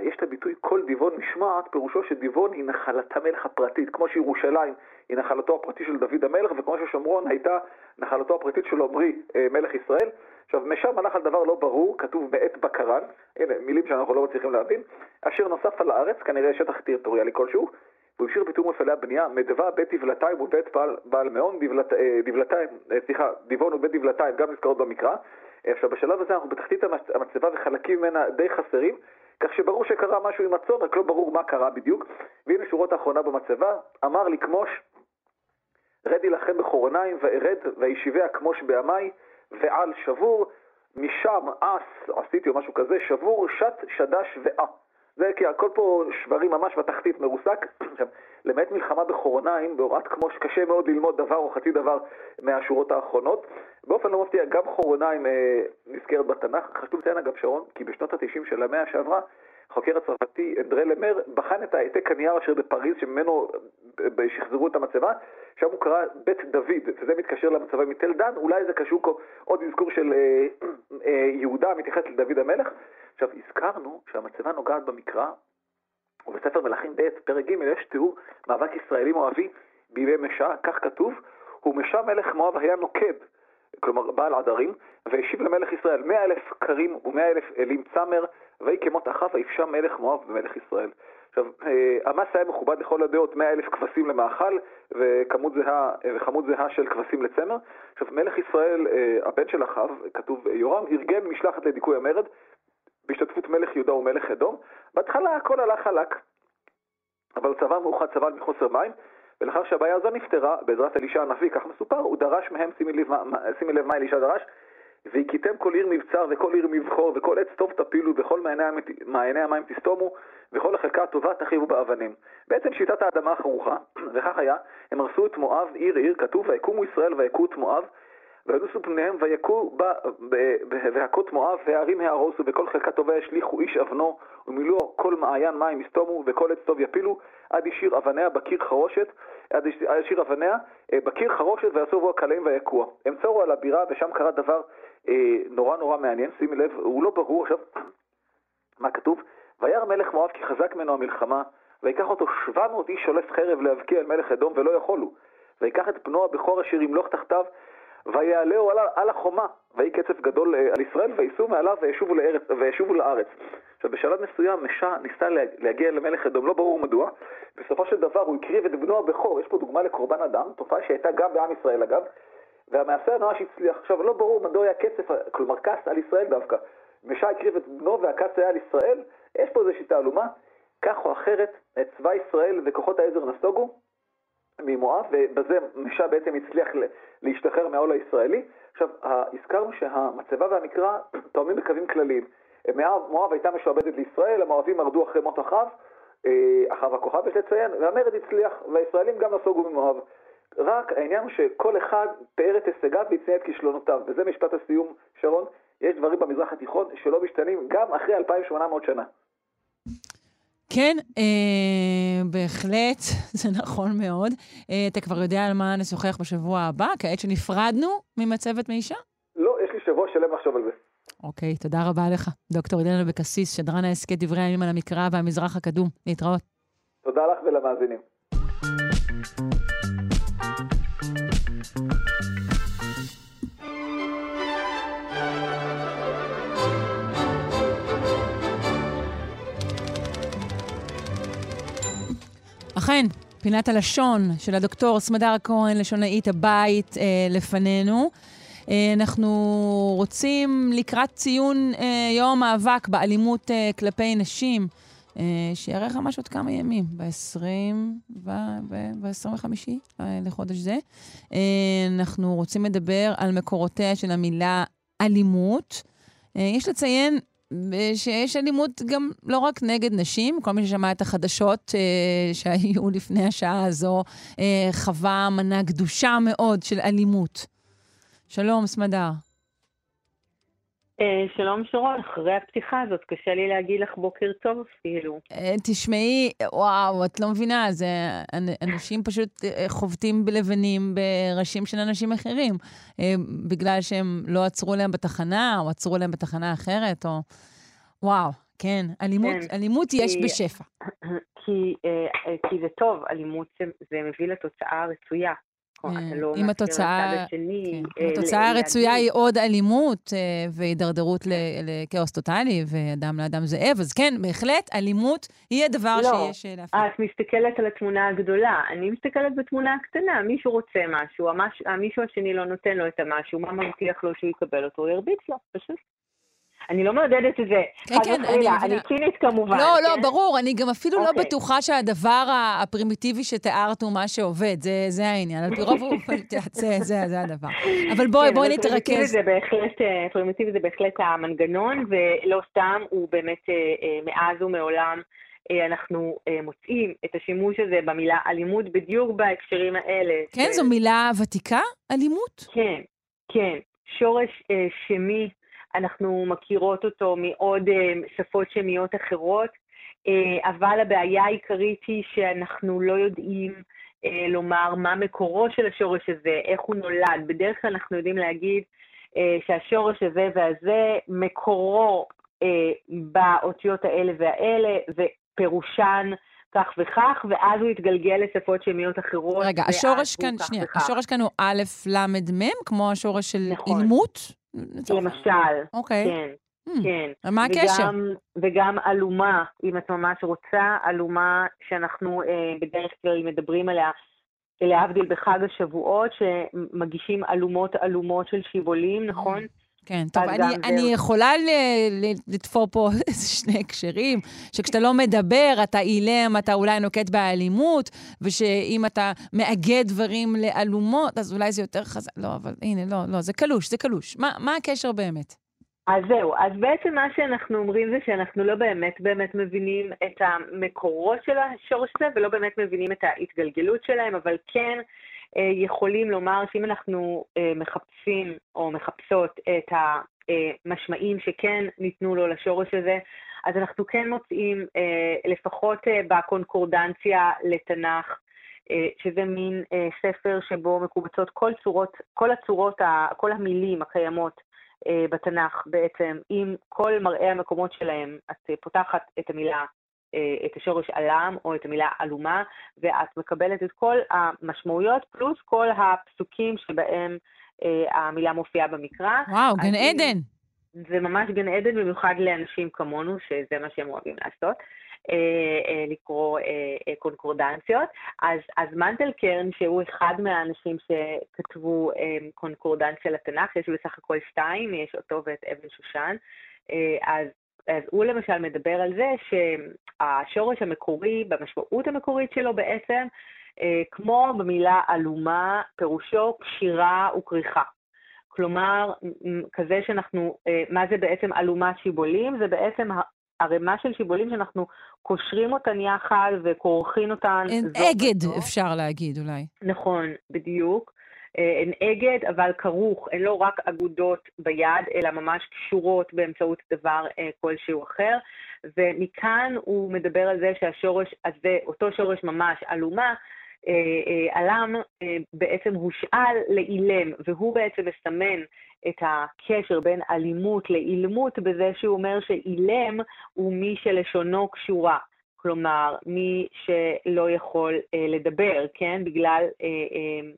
יש את הביטוי כל דיוון משמעת, פירושו שדיוון היא נחלת המלך הפרטית, כמו שירושלים היא נחלתו הפרטי של דוד המלך, וכמו ששומרון הייתה נחלתו הפרטית של עמרי אה, מלך ישראל. עכשיו, משם הלך על דבר לא ברור, כתוב מאת בקרן, הנה, מילים שאנחנו לא מצליחים להבין, אשר נוסף על הארץ, כנראה שטח טריטוריאלי כלשהו, והוא השאיר בתיאור מפעלי הבנייה, מדבה בית דבלתיים ובית בעל, בעל מאון, דבלת, אה, דבלתיים, אה, סליחה, דיבון ובית דבלתיים, גם נזכרות במקרא. עכשיו, בשלב הזה אנחנו בתחתית המצבה וחלקים ממנה די חסרים. כך שברור שקרה משהו עם הצאן, רק לא ברור מה קרה בדיוק. והנה שורות האחרונה במצבה, אמר לכמוש, רד יילחם בחורניים, וארד וישיביה כמוש בעמי, ועל שבור, משם אס, עשיתי או משהו כזה, שבור, שת, שדש ואה. זה כי הכל פה שברים ממש בתחתית מרוסק. למעט מלחמה בחורניים, בהוראת כמו שקשה מאוד ללמוד דבר או חצי דבר מהשורות האחרונות. באופן לא מפתיע, גם חורניים אה, נזכרת בתנ"ך. חשוב לציין אגב, שרון, כי בשנות ה-90 של המאה שעברה, החוקר הצרפתי אנדרי למר בחן את העתק הנייר אשר בפריז, שממנו אה, שחזרו את המצבה, שם הוא קרא בית דוד, וזה מתקשר למצבה מתל דן, אולי זה קשור עוד אזכור של אה, אה, יהודה מתייחס לדוד המלך. עכשיו, הזכרנו שהמצבה נוגעת במקרא, ובספר מלכים ב', פרק ג', יש תיאור מאבק ישראלי מואבי בימי משה, כך כתוב, ומשה מלך מואב היה נוקב, כלומר בעל עדרים, והשיב למלך ישראל מאה אלף קרים ומאה אלף אלים צמר, ויהי כמות אחיו ויפשע מלך מואב במלך ישראל. עכשיו, אה, המס היה מכובד לכל הדעות, מאה אלף כבשים למאכל וכמות זהה, וכמות זהה של כבשים לצמר. עכשיו, מלך ישראל, אה, הבן של אחיו, כתוב יורם, ארגן משלחת לדיכוי המרד, בהשתתפות מלך יהודה ומלך אדום. בהתחלה הכל הלך חלק, אבל צבא מאוחד סבל מחוסר מים, ולאחר שהבעיה הזו נפתרה, בעזרת אלישע הנביא, כך מסופר, הוא דרש מהם, שימי לב, שימי לב מה אלישע דרש, והכיתם כל עיר מבצר וכל עיר מבחור וכל עץ טוב תפילו וכל מעייני המים תסתומו וכל החלקה הטובה תחיבו באבנים. בעצם שיטת האדמה החרוכה, וכך היה, הם הרסו את מואב עיר עיר, כתוב ויקומו ישראל ויכו את מואב וינוסו פניהם ויכו והכות מואב והערים ההרוסו וכל חלקה טובה ישליכו איש אבנו ומילאו כל מעיין מים יסתומו וכל עץ טוב יפילו עד השאיר אבניה בקיר חרושת עד השאיר אבניה אה, בקיר חרושת ויעשו בו הקלעים ויכוה. הם צורו על הבירה ושם קרה דבר אה, נורא נורא מעניין, שימי לב, הוא לא ברור עכשיו מה כתוב, וירא מלך מואב כי חזק ממנו המלחמה ויקח אותו שבע מאות איש שולף חרב להבקיע על מלך אדום ולא יכולו ויקח את בנו הבכור אשר ימלוך תחתיו ויעלהו על, על החומה, ויהי קצף גדול אה, על ישראל, וייסעו מעליו וישובו, לארץ, וישובו לארץ. עכשיו, בשלב מסוים משה ניסה להגיע למלך אדום, לא ברור מדוע. בסופו של דבר הוא הקריב את בנו הבכור, יש פה דוגמה לקורבן אדם, תופעה שהייתה גם בעם ישראל אגב, והמעשה ממש הצליח. עכשיו, לא ברור מדוע היה קצף, כלומר כעס על ישראל דווקא. משי הקריב את בנו והכעס היה על ישראל, יש פה איזושהי תעלומה. כך או אחרת, צבא ישראל וכוחות העזר נסוגו ממואב, ובזה משע בעצם הצליח להשתחרר מהעול הישראלי. עכשיו, הזכרנו שהמצבה והמקרא תואמים בקווים כלליים. מואב הייתה משועבדת לישראל, המואבים מרדו אחרי מות אחאב, אה, אחאב הכוכב יש לציין, והמרד הצליח, והישראלים גם נסוגו ממואב. רק העניין הוא שכל אחד פאר את הישגיו והצניע את כישלונותיו, וזה משפט הסיום, שרון. יש דברים במזרח התיכון שלא משתנים גם אחרי 2,800 שנה. כן, אה, בהחלט, זה נכון מאוד. אה, אתה כבר יודע על מה נשוחח בשבוע הבא, כעת שנפרדנו ממצבת מישה? לא, יש לי שבוע שלם לחשוב על זה. אוקיי, תודה רבה לך. דוקטור אילן אבקסיס, שדרן ההסכת דברי הימים על המקרא והמזרח הקדום. להתראות. תודה לך ולמאזינים. אכן, פינת הלשון של הדוקטור סמדר כהן, לשונאית הבית, אה, לפנינו. אה, אנחנו רוצים לקראת ציון אה, יום המאבק באלימות אה, כלפי נשים, אה, שיארך ממש עוד כמה ימים, ב-20 ב-25 אה, לחודש זה. אה, אנחנו רוצים לדבר על מקורותיה של המילה אלימות. אה, יש לציין שיש אלימות גם לא רק נגד נשים, כל מי ששמע את החדשות אה, שהיו לפני השעה הזו, אה, חווה מנה גדושה מאוד של אלימות. שלום, סמדר. אה, שלום שרון, אחרי הפתיחה הזאת קשה לי להגיד לך בוקר טוב אפילו. אה, תשמעי, וואו, את לא מבינה, זה אנשים פשוט אה, חובטים בלבנים בראשים של אנשים אחרים, בגלל שהם לא עצרו להם בתחנה, או עצרו להם בתחנה אחרת, או... וואו, כן, אלימות, כן, אלימות יש כי, בשפע. כי, כי זה טוב, אלימות זה, זה מביא לתוצאה הרצויה. אה, לא אם התוצאה, כן. אה, התוצאה הרצויה היא עוד אלימות אה, והידרדרות כן. לכאוס טוטאלי ואדם לאדם זאב, אז כן, בהחלט, אלימות היא הדבר לא, שיש להפעיל. את מסתכלת על התמונה הגדולה, אני מסתכלת בתמונה הקטנה, מישהו רוצה משהו, מישהו השני לא נותן לו את המשהו, מה מבטיח לו שהוא יקבל אותו? הוא ירביץ לו, פשוט. אני לא מעודדת את זה. כן, כן, אני מבינה. אני צינית כמובן. לא, לא, כן? ברור, אני גם אפילו לא אוקיי. בטוחה שהדבר הפרימיטיבי שתיארת הוא מה שעובד, זה, זה העניין. על פי רוב הוא... זה, זה, זה הדבר. אבל בואי, כן, בואי נתרכז. זה בהחלט, אה, פרימיטיבי זה בהחלט המנגנון, ולא סתם, הוא באמת אה, אה, מאז ומעולם. אנחנו מוצאים את השימוש הזה במילה אלימות בדיוק בהקשרים האלה. כן, זו מילה ותיקה, אלימות? כן, כן. שורש שמי אנחנו מכירות אותו מעוד אה, שפות שמיות אחרות, אה, אבל הבעיה העיקרית היא שאנחנו לא יודעים אה, לומר מה מקורו של השורש הזה, איך הוא נולד. בדרך כלל אנחנו יודעים להגיד שהשורש הזה והזה, מקורו באותיות האלה והאלה, ופירושן כך וכך, ואז הוא יתגלגל לשפות שמיות אחרות. רגע, השורש כאן, שנייה, וכך. השורש כאן הוא א', ל', מ', כמו השורש של נכון. אילמות? למשל. אוקיי. כן. Hmm. כן. מה הקשר? וגם, וגם אלומה, אם את ממש רוצה, אלומה שאנחנו אה, בדרך כלל מדברים עליה, להבדיל בחג השבועות, שמגישים אלומות אלומות של שיבולים, נכון? כן, טוב, אני, אני יכולה לתפור פה איזה שני הקשרים, שכשאתה לא מדבר, אתה אילם, אתה אולי נוקט באלימות, ושאם אתה מאגד דברים לאלומות, אז אולי זה יותר חזק. לא, אבל הנה, לא, לא, זה קלוש, זה קלוש. מה, מה הקשר באמת? אז זהו, אז בעצם מה שאנחנו אומרים זה שאנחנו לא באמת באמת מבינים את המקורות של השורש הזה, ולא באמת מבינים את ההתגלגלות שלהם, אבל כן, יכולים לומר שאם אנחנו אה, מחפשים או מחפשות את המשמעים שכן ניתנו לו לשורש הזה, אז אנחנו כן מוצאים, אה, לפחות בקונקורדנציה לתנ"ך, שזה מין ספר שבו מקובצות כל צורות, כל הצורות, כל המילים הקיימות בתנ"ך בעצם, עם כל מראי המקומות שלהם, את פותחת את המילה אה, את השורש עלם או את המילה עלומה, ואת מקבלת את כל המשמעויות פלוס כל הפסוקים שבהם אה, המילה מופיעה במקרא. וואו, גן עדן. זה ממש גן עדן, במיוחד לאנשים כמונו, שזה מה שהם אוהבים לעשות. לקרוא קונקורדנציות. אז, אז מנטל קרן, שהוא אחד מהאנשים שכתבו קונקורדנציה לתנ"ך, יש בסך הכל שתיים, יש אותו ואת אבן שושן, אז אז הוא למשל מדבר על זה שהשורש המקורי, במשמעות המקורית שלו בעצם, אה, כמו במילה אלומה, פירושו קשירה וכריכה. כלומר, כזה שאנחנו, אה, מה זה בעצם אלומת שיבולים? זה בעצם ערימה של שיבולים שאנחנו קושרים אותן יחד וכורכים אותן. אגד, אפשר להגיד אולי. נכון, בדיוק. אה, הן אגד, אבל כרוך, הן לא רק אגודות ביד, אלא ממש קשורות באמצעות דבר אה, כלשהו אחר. ומכאן הוא מדבר על זה שהשורש הזה, אותו שורש ממש, אלומה, אלם אה, בעצם הושאל לאילם, והוא בעצם מסמן את הקשר בין אלימות לאילמות בזה שהוא אומר שאילם הוא מי שלשונו קשורה. כלומר, מי שלא יכול אה, לדבר, כן? בגלל אה, אה,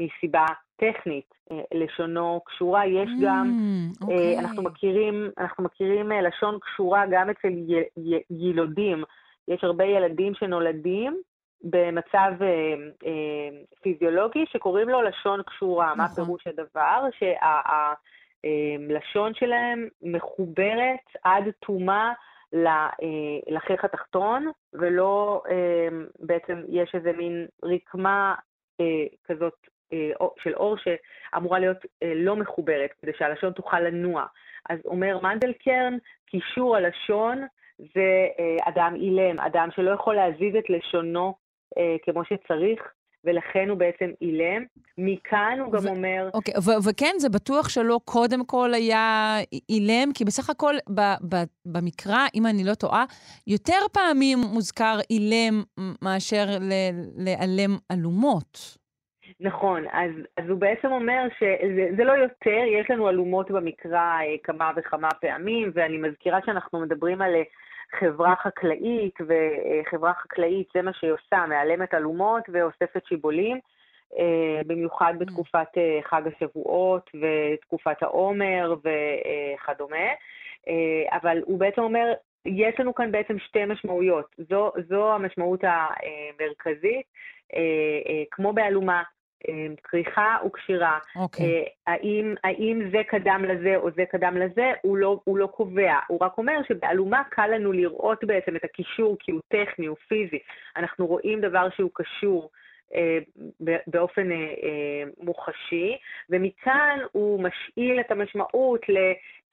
מסיבה טכנית, אה, לשונו קשורה. יש mm, גם, okay. אה, אוקיי. אנחנו מכירים, אנחנו מכירים לשון קשורה גם אצל י, י, ילודים. יש הרבה ילדים שנולדים במצב אה, אה, פיזיולוגי שקוראים לו לשון קשורה. נכון. מה פירוש הדבר? שהלשון שה, שלהם מחוברת עד תומה לחיך התחתון, ולא בעצם יש איזה מין רקמה אה, כזאת אה, של אור שאמורה להיות אה, לא מחוברת, כדי שהלשון תוכל לנוע. אז אומר מנדלקרן, קישור הלשון זה אה, אדם אילם, אדם שלא יכול להזיז את לשונו אה, כמו שצריך, ולכן הוא בעצם אילם. מכאן הוא גם אומר... אוקיי, וכן, זה בטוח שלא קודם כל היה אילם, כי בסך הכל במקרא, אם אני לא טועה, יותר פעמים מוזכר אילם מאשר להיעלם אלומות. נכון, אז, אז הוא בעצם אומר שזה לא יותר, יש לנו אלומות במקרא אה, כמה וכמה פעמים, ואני מזכירה שאנחנו מדברים על אה, חברה חקלאית, וחברה חקלאית זה מה שהיא עושה, מעלמת אלומות ואוספת שיבולים, אה, במיוחד mm. בתקופת אה, חג השבועות ותקופת העומר וכדומה. אה, אבל הוא בעצם אומר, יש לנו כאן בעצם שתי משמעויות. זו, זו המשמעות המרכזית, כמו באלומה, אמ, כריכה וקשירה. אוקיי. אה, האם, האם זה קדם לזה או זה קדם לזה, הוא לא, הוא לא קובע. הוא רק אומר שבאלומה קל לנו לראות בעצם את הקישור כי הוא טכני, הוא פיזי. אנחנו רואים דבר שהוא קשור. אה, באופן אה, מוחשי, ומכאן הוא משאיל את המשמעות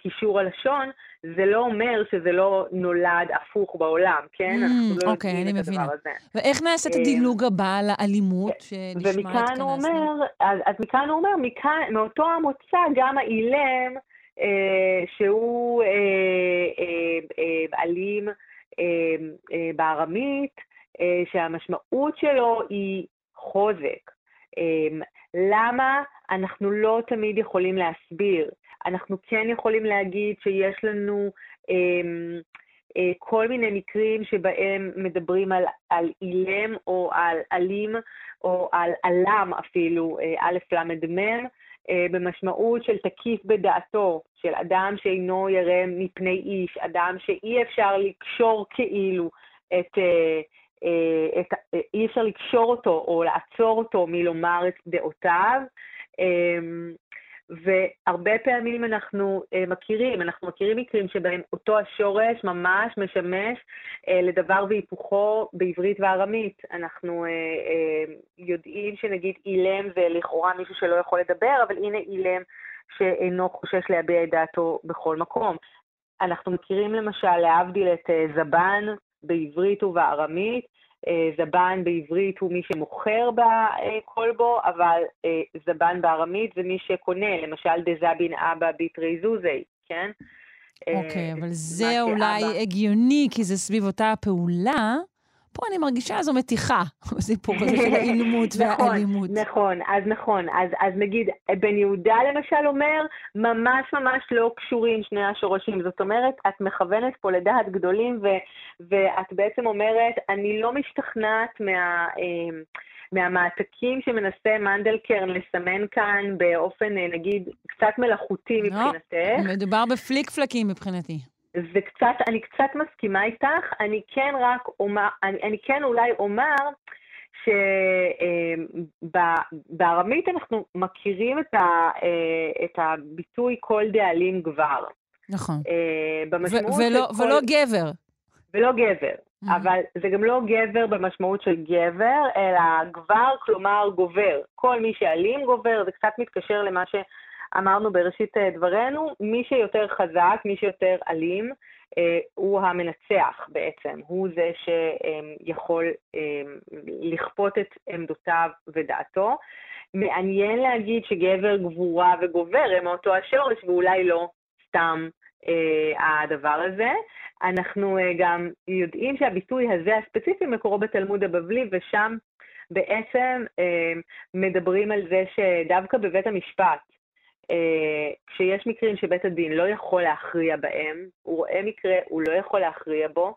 קישור הלשון, זה לא אומר שזה לא נולד הפוך בעולם, כן? Mm, אנחנו לא אוקיי, יודעים את הדבר הזה. ואיך נעשה את הדילוג הבא על האלימות שנשמע את ומכאן הוא אומר, אז, אז מכאן הוא אומר, מכאן, מאותו המוצא גם האילם, אה, שהוא אה, אה, אה, אלים אה, אה, בארמית, אה, שהמשמעות שלו היא חוזק. אה, למה אנחנו לא תמיד יכולים להסביר? אנחנו כן יכולים להגיד שיש לנו אה, אה, כל מיני מקרים שבהם מדברים על, על אילם או על אלים או על עלם אפילו, אה, א' ל' מ', אה, במשמעות של תקיף בדעתו, של אדם שאינו ירא מפני איש, אדם שאי אפשר לקשור כאילו את... אה, אה, את, אה, אי אפשר לקשור אותו או לעצור אותו מלומר את דעותיו. אמ, והרבה פעמים אנחנו uh, מכירים, אנחנו מכירים מקרים שבהם אותו השורש ממש משמש לדבר והיפוכו בעברית וארמית. אנחנו יודעים שנגיד אילם זה לכאורה מישהו שלא יכול לדבר, אבל הנה אילם שאינו חושש להביע את דעתו בכל מקום. אנחנו מכירים למשל, להבדיל את זבן בעברית ובארמית, אה, זבן בעברית הוא מי שמוכר בכלבו, אבל אה, זבן בארמית זה מי שקונה, למשל דזבין אבא ביטרי זוזי, כן? אוקיי, אה, אבל זה אולי הגיוני, כי זה סביב אותה הפעולה. פה אני מרגישה זו מתיחה, בסיפור הזה של האילמות נכון, והאלימות. נכון, אז נכון. אז, אז נגיד, בן יהודה למשל אומר, ממש ממש לא קשורים שני השורשים. זאת אומרת, את מכוונת פה לדעת גדולים, ו, ואת בעצם אומרת, אני לא משתכנעת מה... אה, מהמעתקים שמנסה מנדלקרן לסמן כאן באופן, אה, נגיד, קצת מלאכותי לא, מבחינתך. מדובר בפליק פלקים מבחינתי. זה קצת, אני קצת מסכימה איתך, אני כן רק אומר, אני, אני כן אולי אומר שבארמית אנחנו מכירים את, ה, את הביטוי כל דאלים גבר. נכון. במשמעות ולא, כל... ולא גבר. ולא גבר. Mm-hmm. אבל זה גם לא גבר במשמעות של גבר, אלא גבר, כלומר גובר. כל מי שאלים גובר, זה קצת מתקשר למה שאמרנו בראשית אה, דברינו, מי שיותר חזק, מי שיותר אלים, אה, הוא המנצח בעצם, הוא זה שיכול אה, לכפות את עמדותיו ודעתו. מעניין להגיד שגבר, גבורה וגובר הם מאותו השורש, ואולי לא סתם הדבר הזה. אנחנו גם יודעים שהביטוי הזה הספציפי מקורו בתלמוד הבבלי, ושם בעצם מדברים על זה שדווקא בבית המשפט, כשיש מקרים שבית הדין לא יכול להכריע בהם, הוא רואה מקרה, הוא לא יכול להכריע בו,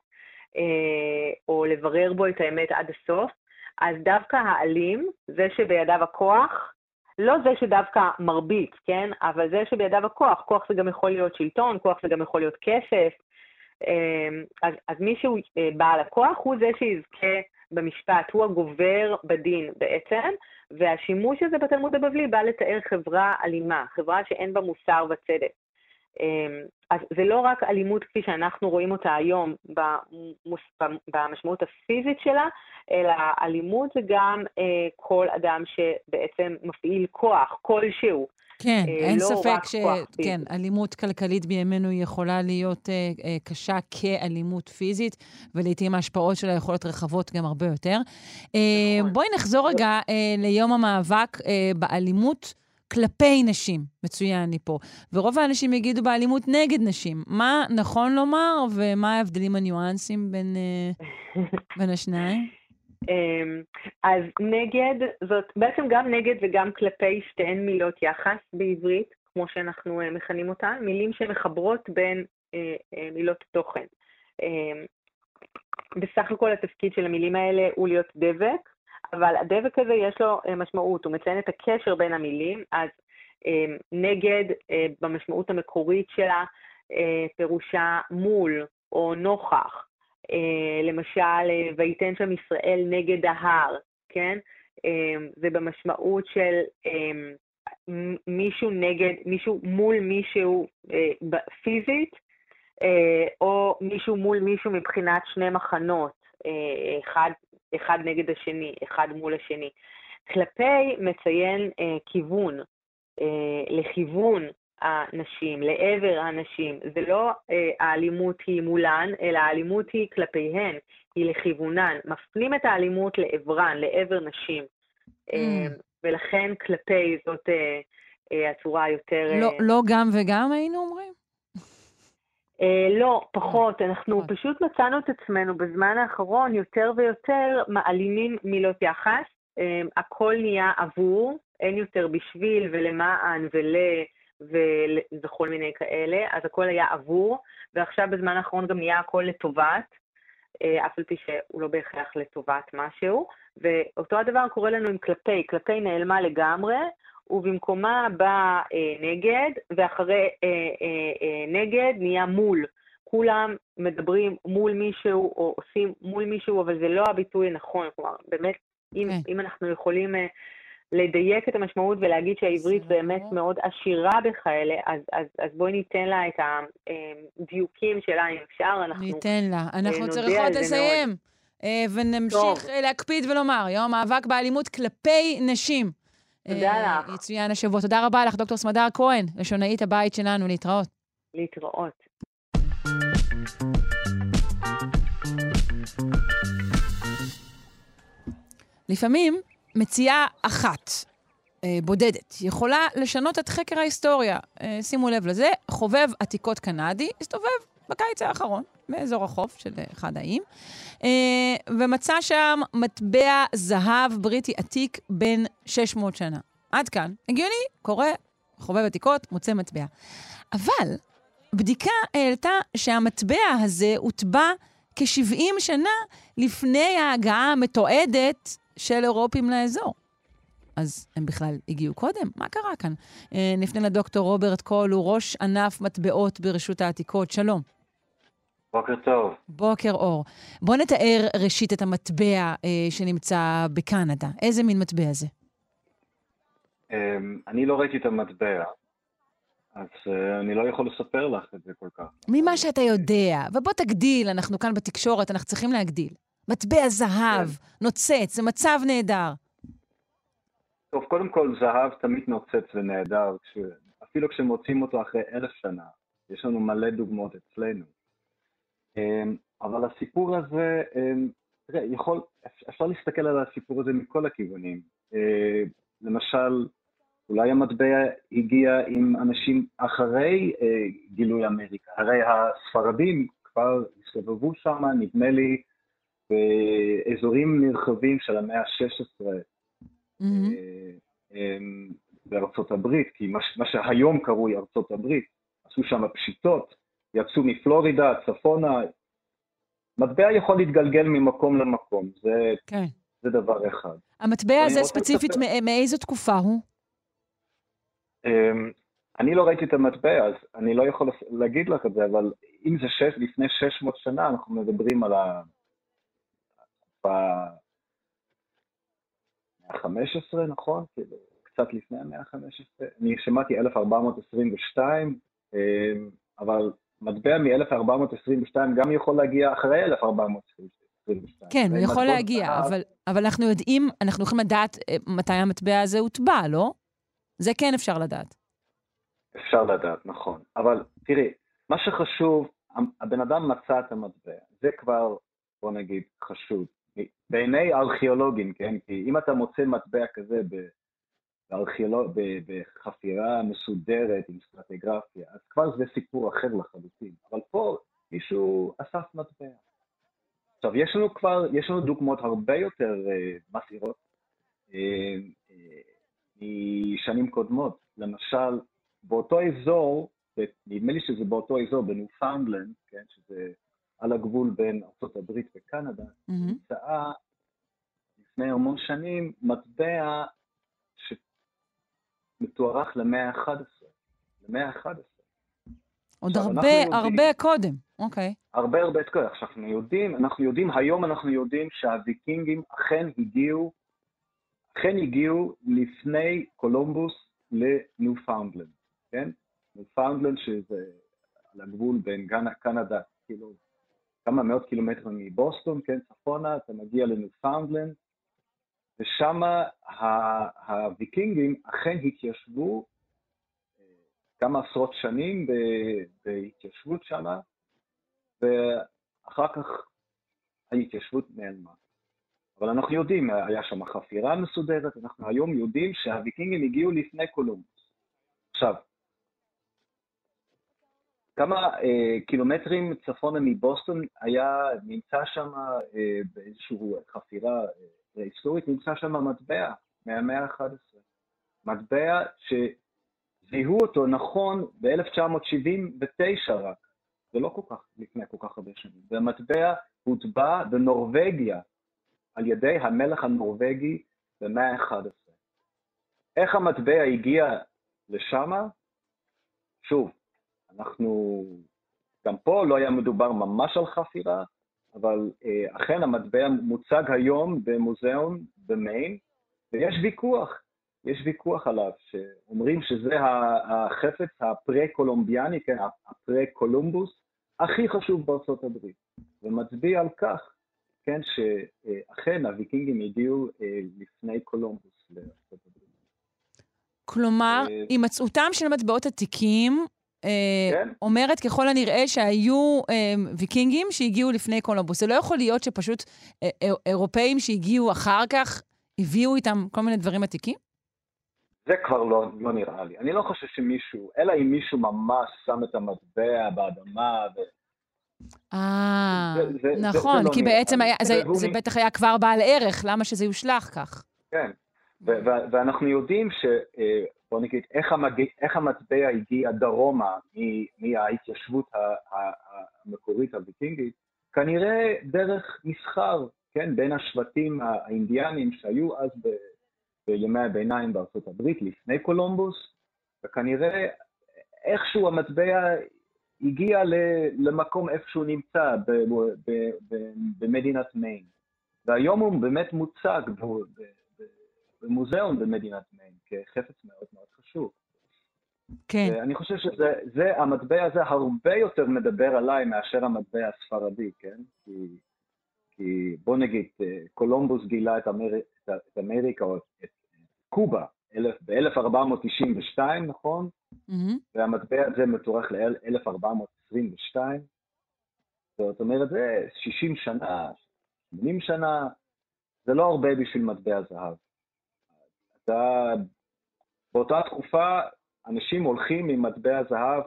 או לברר בו את האמת עד הסוף, אז דווקא האלים, זה שבידיו הכוח, לא זה שדווקא מרביץ, כן? אבל זה שבידיו הכוח, כוח זה גם יכול להיות שלטון, כוח זה גם יכול להיות כסף. אמ, אז, אז מי שהוא אה, בעל הכוח הוא זה שיזכה במשפט, הוא הגובר בדין בעצם, והשימוש הזה בתלמוד הבבלי בא לתאר חברה אלימה, חברה שאין בה מוסר וצדק. אמ, אז זה לא רק אלימות כפי שאנחנו רואים אותה היום במוס... במשמעות הפיזית שלה, אלא אלימות זה גם אה, כל אדם שבעצם מפעיל כוח כלשהו. כן, אה, אין לא ספק ש... כן, אלימות כלכלית בימינו יכולה להיות אה, אה, קשה כאלימות פיזית, ולעיתים ההשפעות שלה יכולות רחבות גם הרבה יותר. אה, נכון. בואי נחזור רגע אה, ליום המאבק אה, באלימות. כלפי נשים, מצוין אני פה. ורוב האנשים יגידו באלימות נגד נשים. מה נכון לומר, ומה ההבדלים הניואנסים בין, אה, בין השניים? אמ, אז נגד, זאת בעצם גם נגד וגם כלפי שתיהן מילות יחס בעברית, כמו שאנחנו אה, מכנים אותן, מילים שמחברות בין אה, מילות תוכן. אמ, בסך הכל התפקיד של המילים האלה הוא להיות דבק, אבל הדבק הזה יש לו אה, משמעות, הוא מציין את הקשר בין המילים, אז אה, נגד אה, במשמעות המקורית שלה פירושה מול או נוכח. למשל, ויתן שם ישראל נגד ההר, כן? זה במשמעות של מישהו נגד, מישהו מול מישהו פיזית, או מישהו מול מישהו מבחינת שני מחנות, אחד אחד נגד השני, אחד מול השני. כלפי מציין אה, כיוון, אה, לכיוון הנשים, לעבר הנשים. זה לא אה, האלימות היא מולן, אלא האלימות היא כלפיהן, היא לכיוונן. מפנים את האלימות לעברן, לעבר נשים. אה, mm. ולכן כלפי זאת אה, אה, הצורה היותר... לא, אה... לא גם וגם היינו אומרים? אה, לא, פחות. אנחנו פחות. פשוט מצאנו את עצמנו בזמן האחרון יותר ויותר מעלימים מילות יחס. אה, הכל נהיה עבור, אין יותר בשביל ולמען ול... וכל מיני כאלה, אז הכל היה עבור, ועכשיו בזמן האחרון גם נהיה הכל לטובת, אה, אף על פי שהוא לא בהכרח לטובת משהו, ואותו הדבר קורה לנו עם כלפי, כלפי נעלמה לגמרי, ובמקומה בא אה, נגד, ואחרי אה, אה, אה, נגד נהיה מול. כולם מדברים מול מישהו או עושים מול מישהו, אבל זה לא הביטוי הנכון. כלומר, באמת, אם, okay. כן. אם אנחנו יכולים אה, לדייק את המשמעות ולהגיד שהעברית באמת מאוד עשירה בכאלה, אז, אז, אז בואי ניתן לה את הדיוקים שלה, אם אפשר. אנחנו ניתן לה. אה, אנחנו צריכות לסיים. אה, ונמשיך טוב. להקפיד ולומר, יום מאבק באלימות כלפי נשים. תודה אה, לך. יצוין השבוע. תודה רבה לך, דוקטור סמדר כהן, לשונאית הבית שלנו. להתראות. להתראות. לפעמים מציאה אחת, אה, בודדת, יכולה לשנות את חקר ההיסטוריה. אה, שימו לב לזה, חובב עתיקות קנדי הסתובב בקיץ האחרון באזור החוף של אחד האיים, אה, ומצא שם מטבע זהב בריטי עתיק בן 600 שנה. עד כאן. הגיוני, קורה, חובב עתיקות, מוצא מטבע. אבל בדיקה העלתה שהמטבע הזה הוטבע כ-70 שנה לפני ההגעה המתועדת של אירופים לאזור. אז הם בכלל הגיעו קודם? מה קרה כאן? אה, נפנה לדוקטור רוברט קול, הוא ראש ענף מטבעות ברשות העתיקות. שלום. בוקר טוב. בוקר אור. בוא נתאר ראשית את המטבע אה, שנמצא בקנדה. איזה מין מטבע זה? אה, אני לא ראיתי את המטבע, אז אה, אני לא יכול לספר לך את זה כל כך. ממה שאתה יודע, ובוא תגדיל, אנחנו כאן בתקשורת, אנחנו צריכים להגדיל. מטבע זהב, כן. נוצץ, זה מצב נהדר. טוב, קודם כל, זהב תמיד נוצץ ונהדר, אפילו כשמוצאים אותו אחרי אלף שנה. יש לנו מלא דוגמאות אצלנו. אמ, אבל הסיפור הזה, אמ, תראה, יכול, אפשר להסתכל על הסיפור הזה מכל הכיוונים. אה, למשל, אולי המטבע הגיע עם אנשים אחרי אה, גילוי אמריקה. הרי הספרדים כבר הסתובבו שם, נדמה לי, באזורים נרחבים של המאה ה-16 mm-hmm. בארצות הברית, כי מה, מה שהיום קרוי ארצות הברית, עשו שם פשיטות, יצאו מפלורידה, צפונה. מטבע יכול להתגלגל ממקום למקום, זה, כן. זה דבר אחד. המטבע הזה ספציפית, לספר... מאיזו תקופה הוא? אמ, אני לא ראיתי את המטבע, אז אני לא יכול להגיד לך את זה, אבל אם זה שש, לפני 600 שנה, אנחנו מדברים על ה... ה-15, נכון? כאילו, קצת לפני המאה ה-15. אני שמעתי 1422, אמ, אבל מטבע מ-1422 גם יכול להגיע אחרי 1422. כן, הוא יכול להגיע, אבל, אבל אנחנו יודעים, אנחנו יכולים לדעת אה, מתי המטבע הזה הוטבע, לא? זה כן אפשר לדעת. אפשר לדעת, נכון. אבל תראי, מה שחשוב, הבן אדם מצא את המטבע, זה כבר, בוא נגיד, חשוב. בעיני ארכיאולוגים, כן? כי אם אתה מוצא מטבע כזה בארכיאולוג... בחפירה מסודרת עם סטרטיגרפיה, אז כבר זה סיפור אחר לחלוטין. אבל פה מישהו אסף מטבע. עכשיו, יש לנו כבר, יש לנו דוגמאות הרבה יותר אה, מסעירות אה, אה, משנים קודמות. למשל, באותו אזור, נדמה לי שזה באותו אזור, בניופאונדלנד, כן, שזה על הגבול בין ארה"ב וקנדה. נמצאה לפני המון שנים מטבע שמתוארך למאה ה-11. למאה ה-11. עוד הרבה, יודעים, הרבה קודם, אוקיי. הרבה הרבה קודם. עכשיו, אנחנו יודעים, אנחנו יודעים, היום אנחנו יודעים שהוויקינגים אכן הגיעו, אכן הגיעו לפני קולומבוס לניופאונדלנד, כן? ניופאונדלנד שזה על הגבול בין קנדה, כאילו, כמה מאות קילומטרים מבוסטון, כן, צפונה, אתה מגיע לניופאונדלנד, ושם הוויקינגים אכן התיישבו אה, כמה עשרות שנים בהתיישבות שם, ואחר כך ההתיישבות נעלמה. אבל אנחנו יודעים, היה שם חפירה מסודרת, אנחנו היום יודעים שהוויקינגים הגיעו לפני קולומבוס. עכשיו, כמה אה, קילומטרים צפונה מבוסטון היה, נמצא שם אה, באיזושהי חפירה אה, היסטורית, נמצא שם מטבע מהמאה ה-11. מטבע שזיהו אותו נכון ב-1979 רק, זה לא כל כך לפני כל כך הרבה שנים. והמטבע הוטבע בנורבגיה על ידי המלך הנורבגי במאה ה-11. איך המטבע הגיע לשם? שוב, אנחנו, גם פה לא היה מדובר ממש על חפירה, אבל אה, אכן המטבע מוצג היום במוזיאון במיין, ויש ויכוח, יש ויכוח עליו, שאומרים שזה החפץ הפרה-קולומביאני, כן, הפרה-קולומבוס, הכי חשוב בארצות הברית, ומצביע על כך, כן, שאכן הוויקינגים הגיעו אה, לפני קולומבוס לארצות הברית. כלומר, אה, הימצאותם של מטבעות עתיקים כן. אומרת ככל הנראה שהיו אה, ויקינגים שהגיעו לפני קולומבוס. זה לא יכול להיות שפשוט אה, אירופאים שהגיעו אחר כך הביאו איתם כל מיני דברים עתיקים? זה כבר לא, לא נראה לי. אני לא חושב שמישהו, אלא אם מישהו ממש שם את המטבע באדמה ו... אה, נכון, זה, זה כי לא בעצם היה, זה, זה, זה בטח היה כבר בעל ערך, למה שזה יושלך כך? כן, ואנחנו יודעים ש... בוא נגיד, איך, המג... איך המטבע הגיע דרומה מההתיישבות המקורית הוויקינגית, כנראה דרך מסחר, כן, בין השבטים האינדיאנים שהיו אז ב... בימי הביניים בארצות הברית, לפני קולומבוס, וכנראה איכשהו המטבע הגיע למקום איפה שהוא נמצא, במדינת מיין. והיום הוא באמת מוצג במוזיאון במדינת מיין כחפץ מאוד מאוד חשוב. כן. אני חושב שזה, המטבע הזה הרבה יותר מדבר עליי מאשר המטבע הספרדי, כן? כי, כי בוא נגיד, קולומבוס גילה את, אמר, את אמריקה או את קובה ב-1492, נכון? Mm-hmm. והמטבע הזה מתוארך ל-1422. זאת אומרת, זה 60 שנה, 80 שנה, זה לא הרבה בשביל מטבע זהב. אתה, באותה תקופה, אנשים הולכים עם מטבע זהב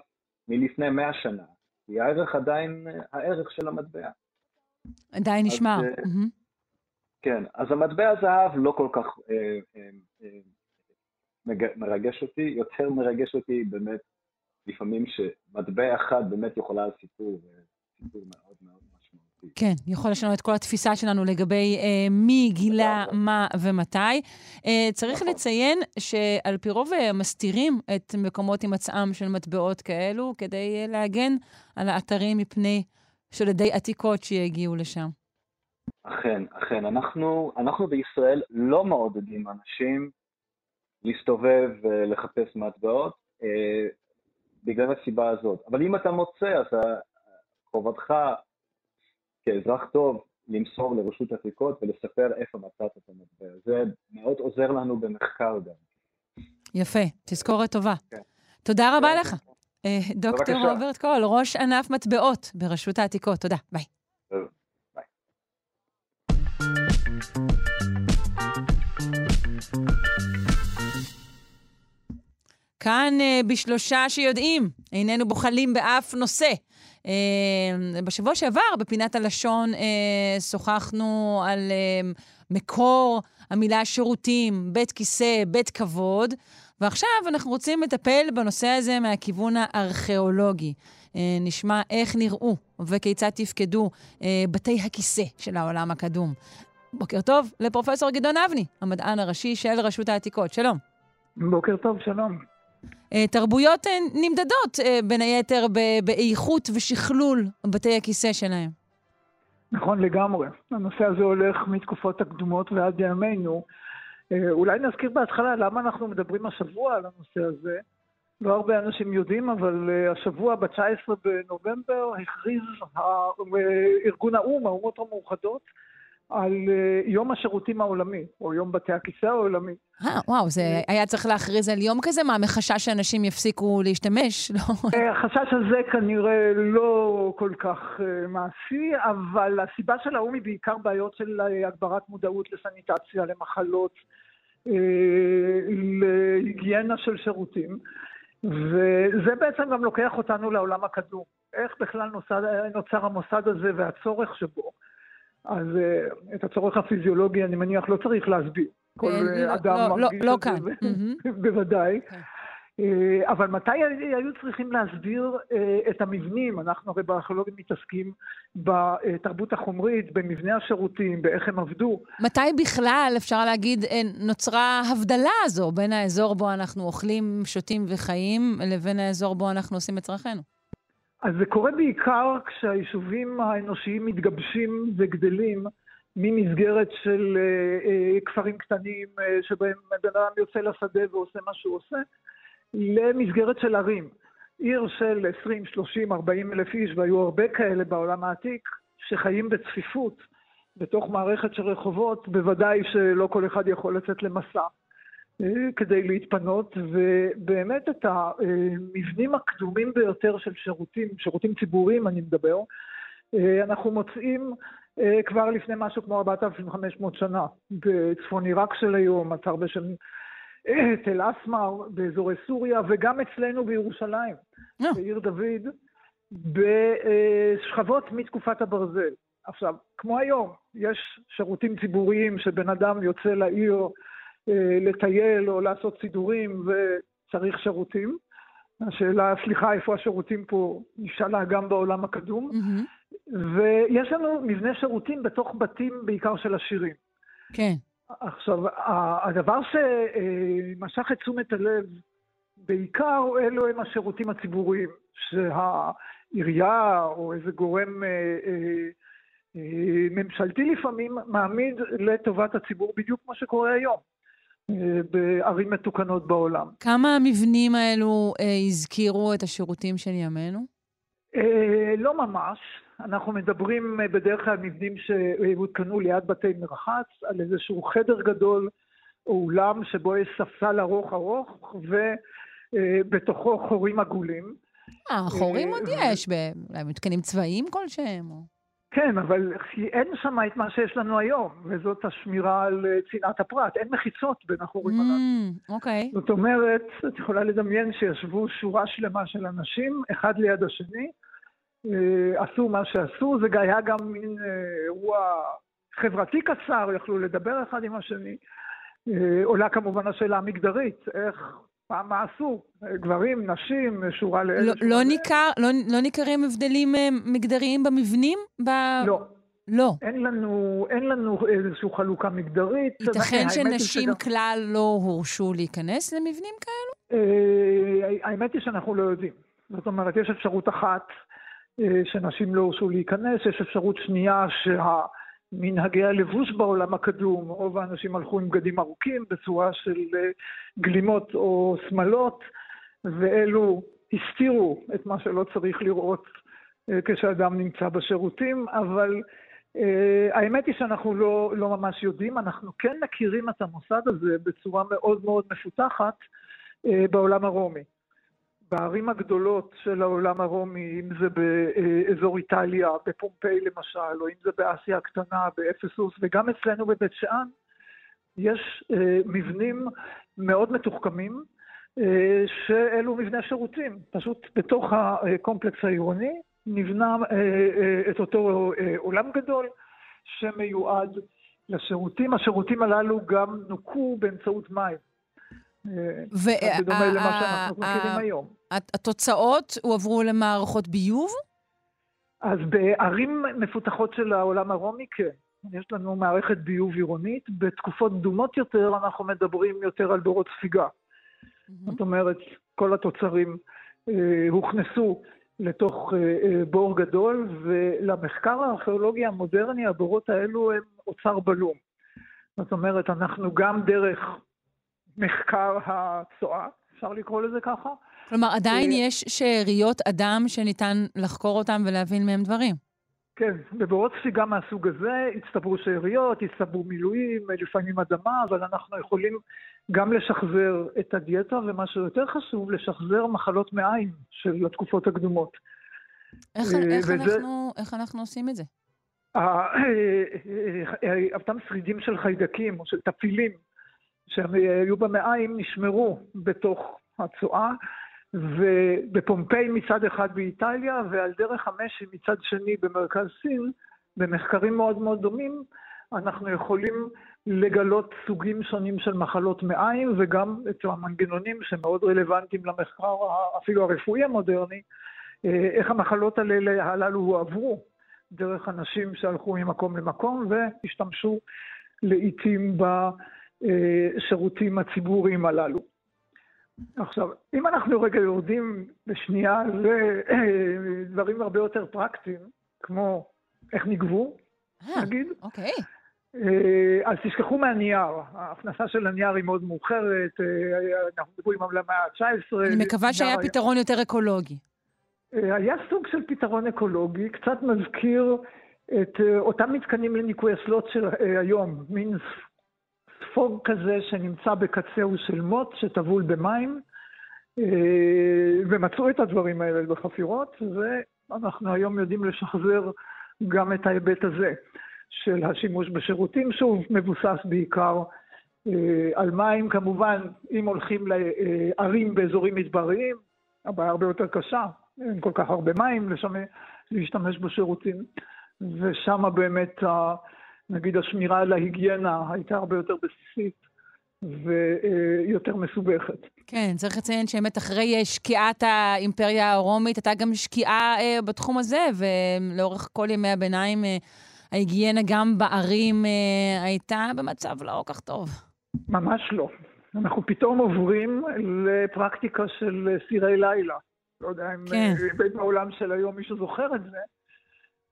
מלפני 100 שנה, כי הערך עדיין הערך של המטבע. עדיין נשמר. אז, mm-hmm. כן, אז המטבע זהב לא כל כך אה, אה, אה, מרגש אותי, יותר מרגש אותי באמת לפעמים שמטבע אחד באמת יכולה על סיפור, סיפור מאוד מאוד. כן, יכול לשנות את כל התפיסה שלנו לגבי אה, מי גילה מה ומתי. אה, צריך נכון. לציין שעל פי רוב אה, מסתירים את מקומות הימצאם של מטבעות כאלו, כדי אה, להגן על האתרים מפני שודדי עתיקות שיגיעו לשם. אכן, אכן. אנחנו, אנחנו בישראל לא מעודדים אנשים להסתובב ולחפש מטבעות אה, בגלל הסיבה הזאת. אבל אם אתה מוצא, אז חובתך כאזרח טוב למסור לרשות עתיקות ולספר איפה מצאת את המטבע. זה מאוד עוזר לנו במחקר גם. יפה, תזכורת טובה. כן. תודה רבה כן. לך. אה, דוקטור רוברט קול, ראש ענף מטבעות ברשות העתיקות. תודה, ביי. ביי. כאן uh, בשלושה שיודעים, איננו בוחלים באף נושא. Uh, בשבוע שעבר, בפינת הלשון, uh, שוחחנו על uh, מקור המילה שירותים, בית כיסא, בית כבוד, ועכשיו אנחנו רוצים לטפל בנושא הזה מהכיוון הארכיאולוגי. נשמע איך נראו וכיצד תפקדו בתי הכיסא של העולם הקדום. בוקר טוב לפרופסור גדעון אבני, המדען הראשי של רשות העתיקות. שלום. בוקר טוב, שלום. אה, תרבויות אה, נמדדות אה, בין היתר באיכות ושכלול בתי הכיסא שלהם. נכון לגמרי. הנושא הזה הולך מתקופות הקדומות ועד ימינו. אולי נזכיר בהתחלה למה אנחנו מדברים השבוע על הנושא הזה. לא הרבה אנשים יודעים, אבל השבוע, ב-19 בנובמבר, הכריז ארגון האו"ם, האומות המאוחדות, על אה, יום השירותים העולמי, או יום בתי הכיסא העולמי. אה, וואו, זה אה, היה צריך להכריז על יום כזה? מה, מחשש שאנשים יפסיקו להשתמש? לא. אה, החשש הזה כנראה לא כל כך מעשי, אבל הסיבה של האו"ם היא בעיקר בעיות של הגברת מודעות לסניטציה, למחלות, להיגיינה של שירותים. וזה בעצם גם לוקח אותנו לעולם הקדום. איך בכלל נוצר, נוצר המוסד הזה והצורך שבו. אז uh, את הצורך הפיזיולוגי, אני מניח, לא צריך להסביר. כל אה, לא, אדם לא, מרגיש לא, לא כאן. בוודאי. כן. אה, אבל מתי היו צריכים להסביר את המבנים? אנחנו הרי בארכיאולוגים מתעסקים בתרבות החומרית, במבנה השירותים, באיך הם עבדו. מתי בכלל, אפשר להגיד, נוצרה הבדלה הזו בין האזור בו אנחנו אוכלים, שותים וחיים, לבין האזור בו אנחנו עושים את צרכינו? אז זה קורה בעיקר כשהיישובים האנושיים מתגבשים וגדלים ממסגרת של אה, אה, כפרים קטנים אה, שבהם בן אדם יוצא לשדה ועושה מה שהוא עושה, למסגרת של ערים. עיר של 20, 30, 40 אלף איש, והיו הרבה כאלה בעולם העתיק, שחיים בצפיפות בתוך מערכת של רחובות, בוודאי שלא כל אחד יכול לצאת למסע. כדי להתפנות, ובאמת את המבנים הקדומים ביותר של שירותים, שירותים ציבוריים אני מדבר, אנחנו מוצאים כבר לפני משהו כמו 4,500 שנה, בצפון עיראק של היום, אתר בשם תל אסמר, באזורי סוריה, וגם אצלנו בירושלים. אה. בעיר דוד, בשכבות מתקופת הברזל. עכשיו, כמו היום, יש שירותים ציבוריים שבן אדם יוצא לעיר אה, לטייל או לעשות סידורים וצריך שירותים. השאלה, סליחה, איפה השירותים פה, נשאלה גם בעולם הקדום. Mm-hmm. ויש לנו מבנה שירותים בתוך בתים בעיקר של עשירים. כן. עכשיו, הדבר שמשך את תשומת הלב בעיקר אלו הם השירותים הציבוריים, עירייה או איזה גורם אה, אה, אה, ממשלתי לפעמים מעמיד לטובת הציבור, בדיוק כמו שקורה היום. אה, בערים מתוקנות בעולם. כמה המבנים האלו אה, הזכירו את השירותים של ימינו? אה, לא ממש. אנחנו מדברים בדרך כלל מבנים שהותקנו ליד בתי מרחץ, על איזשהו חדר גדול או אולם שבו יש ספסל ארוך ארוך ובתוכו חורים עגולים. אה, חורים עוד יש, אולי מתקנים צבאיים כלשהם? כן, אבל אין שם את מה שיש לנו היום, וזאת השמירה על אה, צנעת הפרט. אין מחיצות בין החורים הללו. Mm, אוקיי. זאת אומרת, את יכולה לדמיין שישבו שורה שלמה של אנשים, אחד ליד השני, אה, עשו מה שעשו, זה היה גם מין אה, אירוע חברתי קצר, יכלו לדבר אחד עם השני. עולה כמובן השאלה המגדרית, איך מה, מה עשו? גברים, נשים, שורה לאלה. לא, לא, ניכר, לא, לא ניכרים הבדלים אה, מגדריים במבנים? ב... לא. לא. אין לנו, אין לנו איזושהי חלוקה מגדרית. ייתכן שנשים שגם... כלל לא הורשו להיכנס למבנים כאלו? אה, האמת היא שאנחנו לא יודעים. זאת אומרת, יש אפשרות אחת אה, שנשים לא הורשו להיכנס, יש אפשרות שנייה שה... מנהגי הלבוש בעולם הקדום, רוב האנשים הלכו עם בגדים ארוכים בצורה של אה, גלימות או שמלות, ואלו הסתירו את מה שלא צריך לראות אה, כשאדם נמצא בשירותים, אבל uh, האמת היא שאנחנו לא, לא ממש יודעים, אנחנו כן מכירים את המוסד הזה בצורה מאוד מאוד מפותחת uh, בעולם הרומי. בערים הגדולות של העולם הרומי, אם זה באזור איטליה, בפומפיי למשל, או אם זה באסיה הקטנה, באפסוס, וגם אצלנו בבית שאן, יש אה, מבנים מאוד מתוחכמים, אה, שאלו מבני שירותים. פשוט בתוך הקומפלקס העירוני נבנה אה, את אותו עולם גדול שמיועד לשירותים. השירותים הללו גם נוקו באמצעות מים. בדומה למה שאנחנו מכירים היום. התוצאות הועברו למערכות ביוב? אז בערים מפותחות של העולם הרומי, כן. יש לנו מערכת ביוב עירונית. בתקופות קדומות יותר אנחנו מדברים יותר על בורות ספיגה. זאת אומרת, כל התוצרים אה, הוכנסו לתוך אה, אה, בור גדול, ולמחקר הארכיאולוגי המודרני הבורות האלו הם אוצר בלום. זאת אומרת, אנחנו גם דרך מחקר הצואה, אפשר לקרוא לזה ככה. כלומר, עדיין אה, יש שאריות אדם שניתן לחקור אותם ולהבין מהם דברים. כן, בבורות ספיגה מהסוג הזה הצטברו שאריות, הצטברו מילואים, לפעמים אדמה, אבל אנחנו יכולים גם לשחזר את הדיאטה, ומה שיותר חשוב, לשחזר מחלות מעיים של התקופות הקדומות. איך, אה, איך, וזה... אנחנו, איך אנחנו עושים את זה? אותם שרידים של חיידקים או של טפילים שהיו במעיים נשמרו בתוך הצואה, ובפומפיי מצד אחד באיטליה, ועל דרך המשי מצד שני במרכז סין, במחקרים מאוד מאוד דומים, אנחנו יכולים לגלות סוגים שונים של מחלות מעיים, וגם את המנגנונים שמאוד רלוונטיים למחקר אפילו הרפואי המודרני, איך המחלות הללו הועברו דרך אנשים שהלכו ממקום למקום והשתמשו לעיתים ב... השירותים הציבוריים הללו. עכשיו, אם אנחנו רגע יורדים בשנייה לדברים הרבה יותר פרקטיים, כמו איך נגבו, אה, נגיד. אוקיי. אה, אז תשכחו מהנייר, ההכנסה של הנייר היא מאוד מאוחרת, אה, אנחנו מדברים על המאה ה-19. אני מקווה שהיה פתרון יותר אקולוגי. היה סוג של פתרון אקולוגי, קצת מזכיר את אותם מתקנים לניקוי אסלות של היום, מין ספוג כזה שנמצא בקצהו של מוט שטבול במים, אה, ומצאו את הדברים האלה בחפירות, ואנחנו היום יודעים לשחזר גם את ההיבט הזה של השימוש בשירותים, שוב, מבוסס בעיקר אה, על מים. כמובן, אם הולכים לערים באזורים מדבריים, הבעיה הרבה יותר קשה, אין כל כך הרבה מים לשמש, להשתמש בשירותים, ושם באמת נגיד השמירה על ההיגיינה הייתה הרבה יותר בסיסית ויותר מסובכת. כן, צריך לציין שבאמת אחרי שקיעת האימפריה הרומית, הייתה גם שקיעה אה, בתחום הזה, ולאורך כל ימי הביניים אה, ההיגיינה גם בערים אה, הייתה במצב לא כל כך טוב. ממש לא. אנחנו פתאום עוברים לפרקטיקה של סירי לילה. לא יודע אם כן. אה, בעולם של היום מישהו זוכר את זה,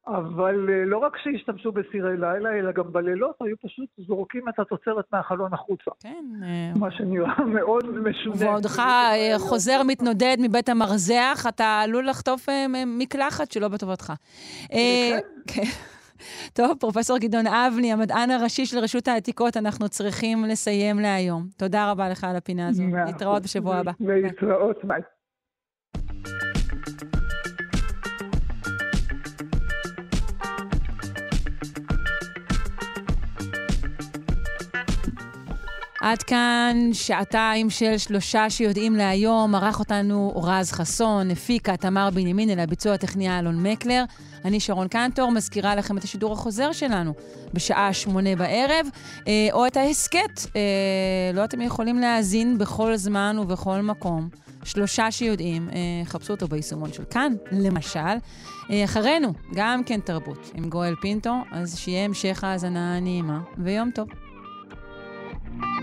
אבל אה, לא רק שהשתמשו בסירי לילה, אלא גם בלילות היו פשוט זורקים את התוצרת מהחלון החוצה. כן. מה שנראה מאוד משונה. ועודך אה, חוזר מתנודד מבית המרזח, אתה עלול לחטוף אה, מקלחת שלא בטובתך. אה, כן. טוב, פרופסור גדעון אבני, המדען הראשי של רשות העתיקות, אנחנו צריכים לסיים להיום. תודה רבה לך על הפינה הזו. להתראות. בשבוע הבא. להתראות, ביי. עד כאן שעתיים של שלושה שיודעים להיום. ערך אותנו רז חסון, הפיקה תמר בנימין, אל הביצוע הטכני אלון מקלר. אני שרון קנטור, מזכירה לכם את השידור החוזר שלנו בשעה שמונה בערב, אה, או את ההסכת. אה, לא אתם יכולים להאזין בכל זמן ובכל מקום. שלושה שיודעים, אה, חפשו אותו ביישומון של כאן, למשל. אחרינו, גם כן תרבות, עם גואל פינטו, אז שיהיה המשך האזנה נעימה, ויום טוב.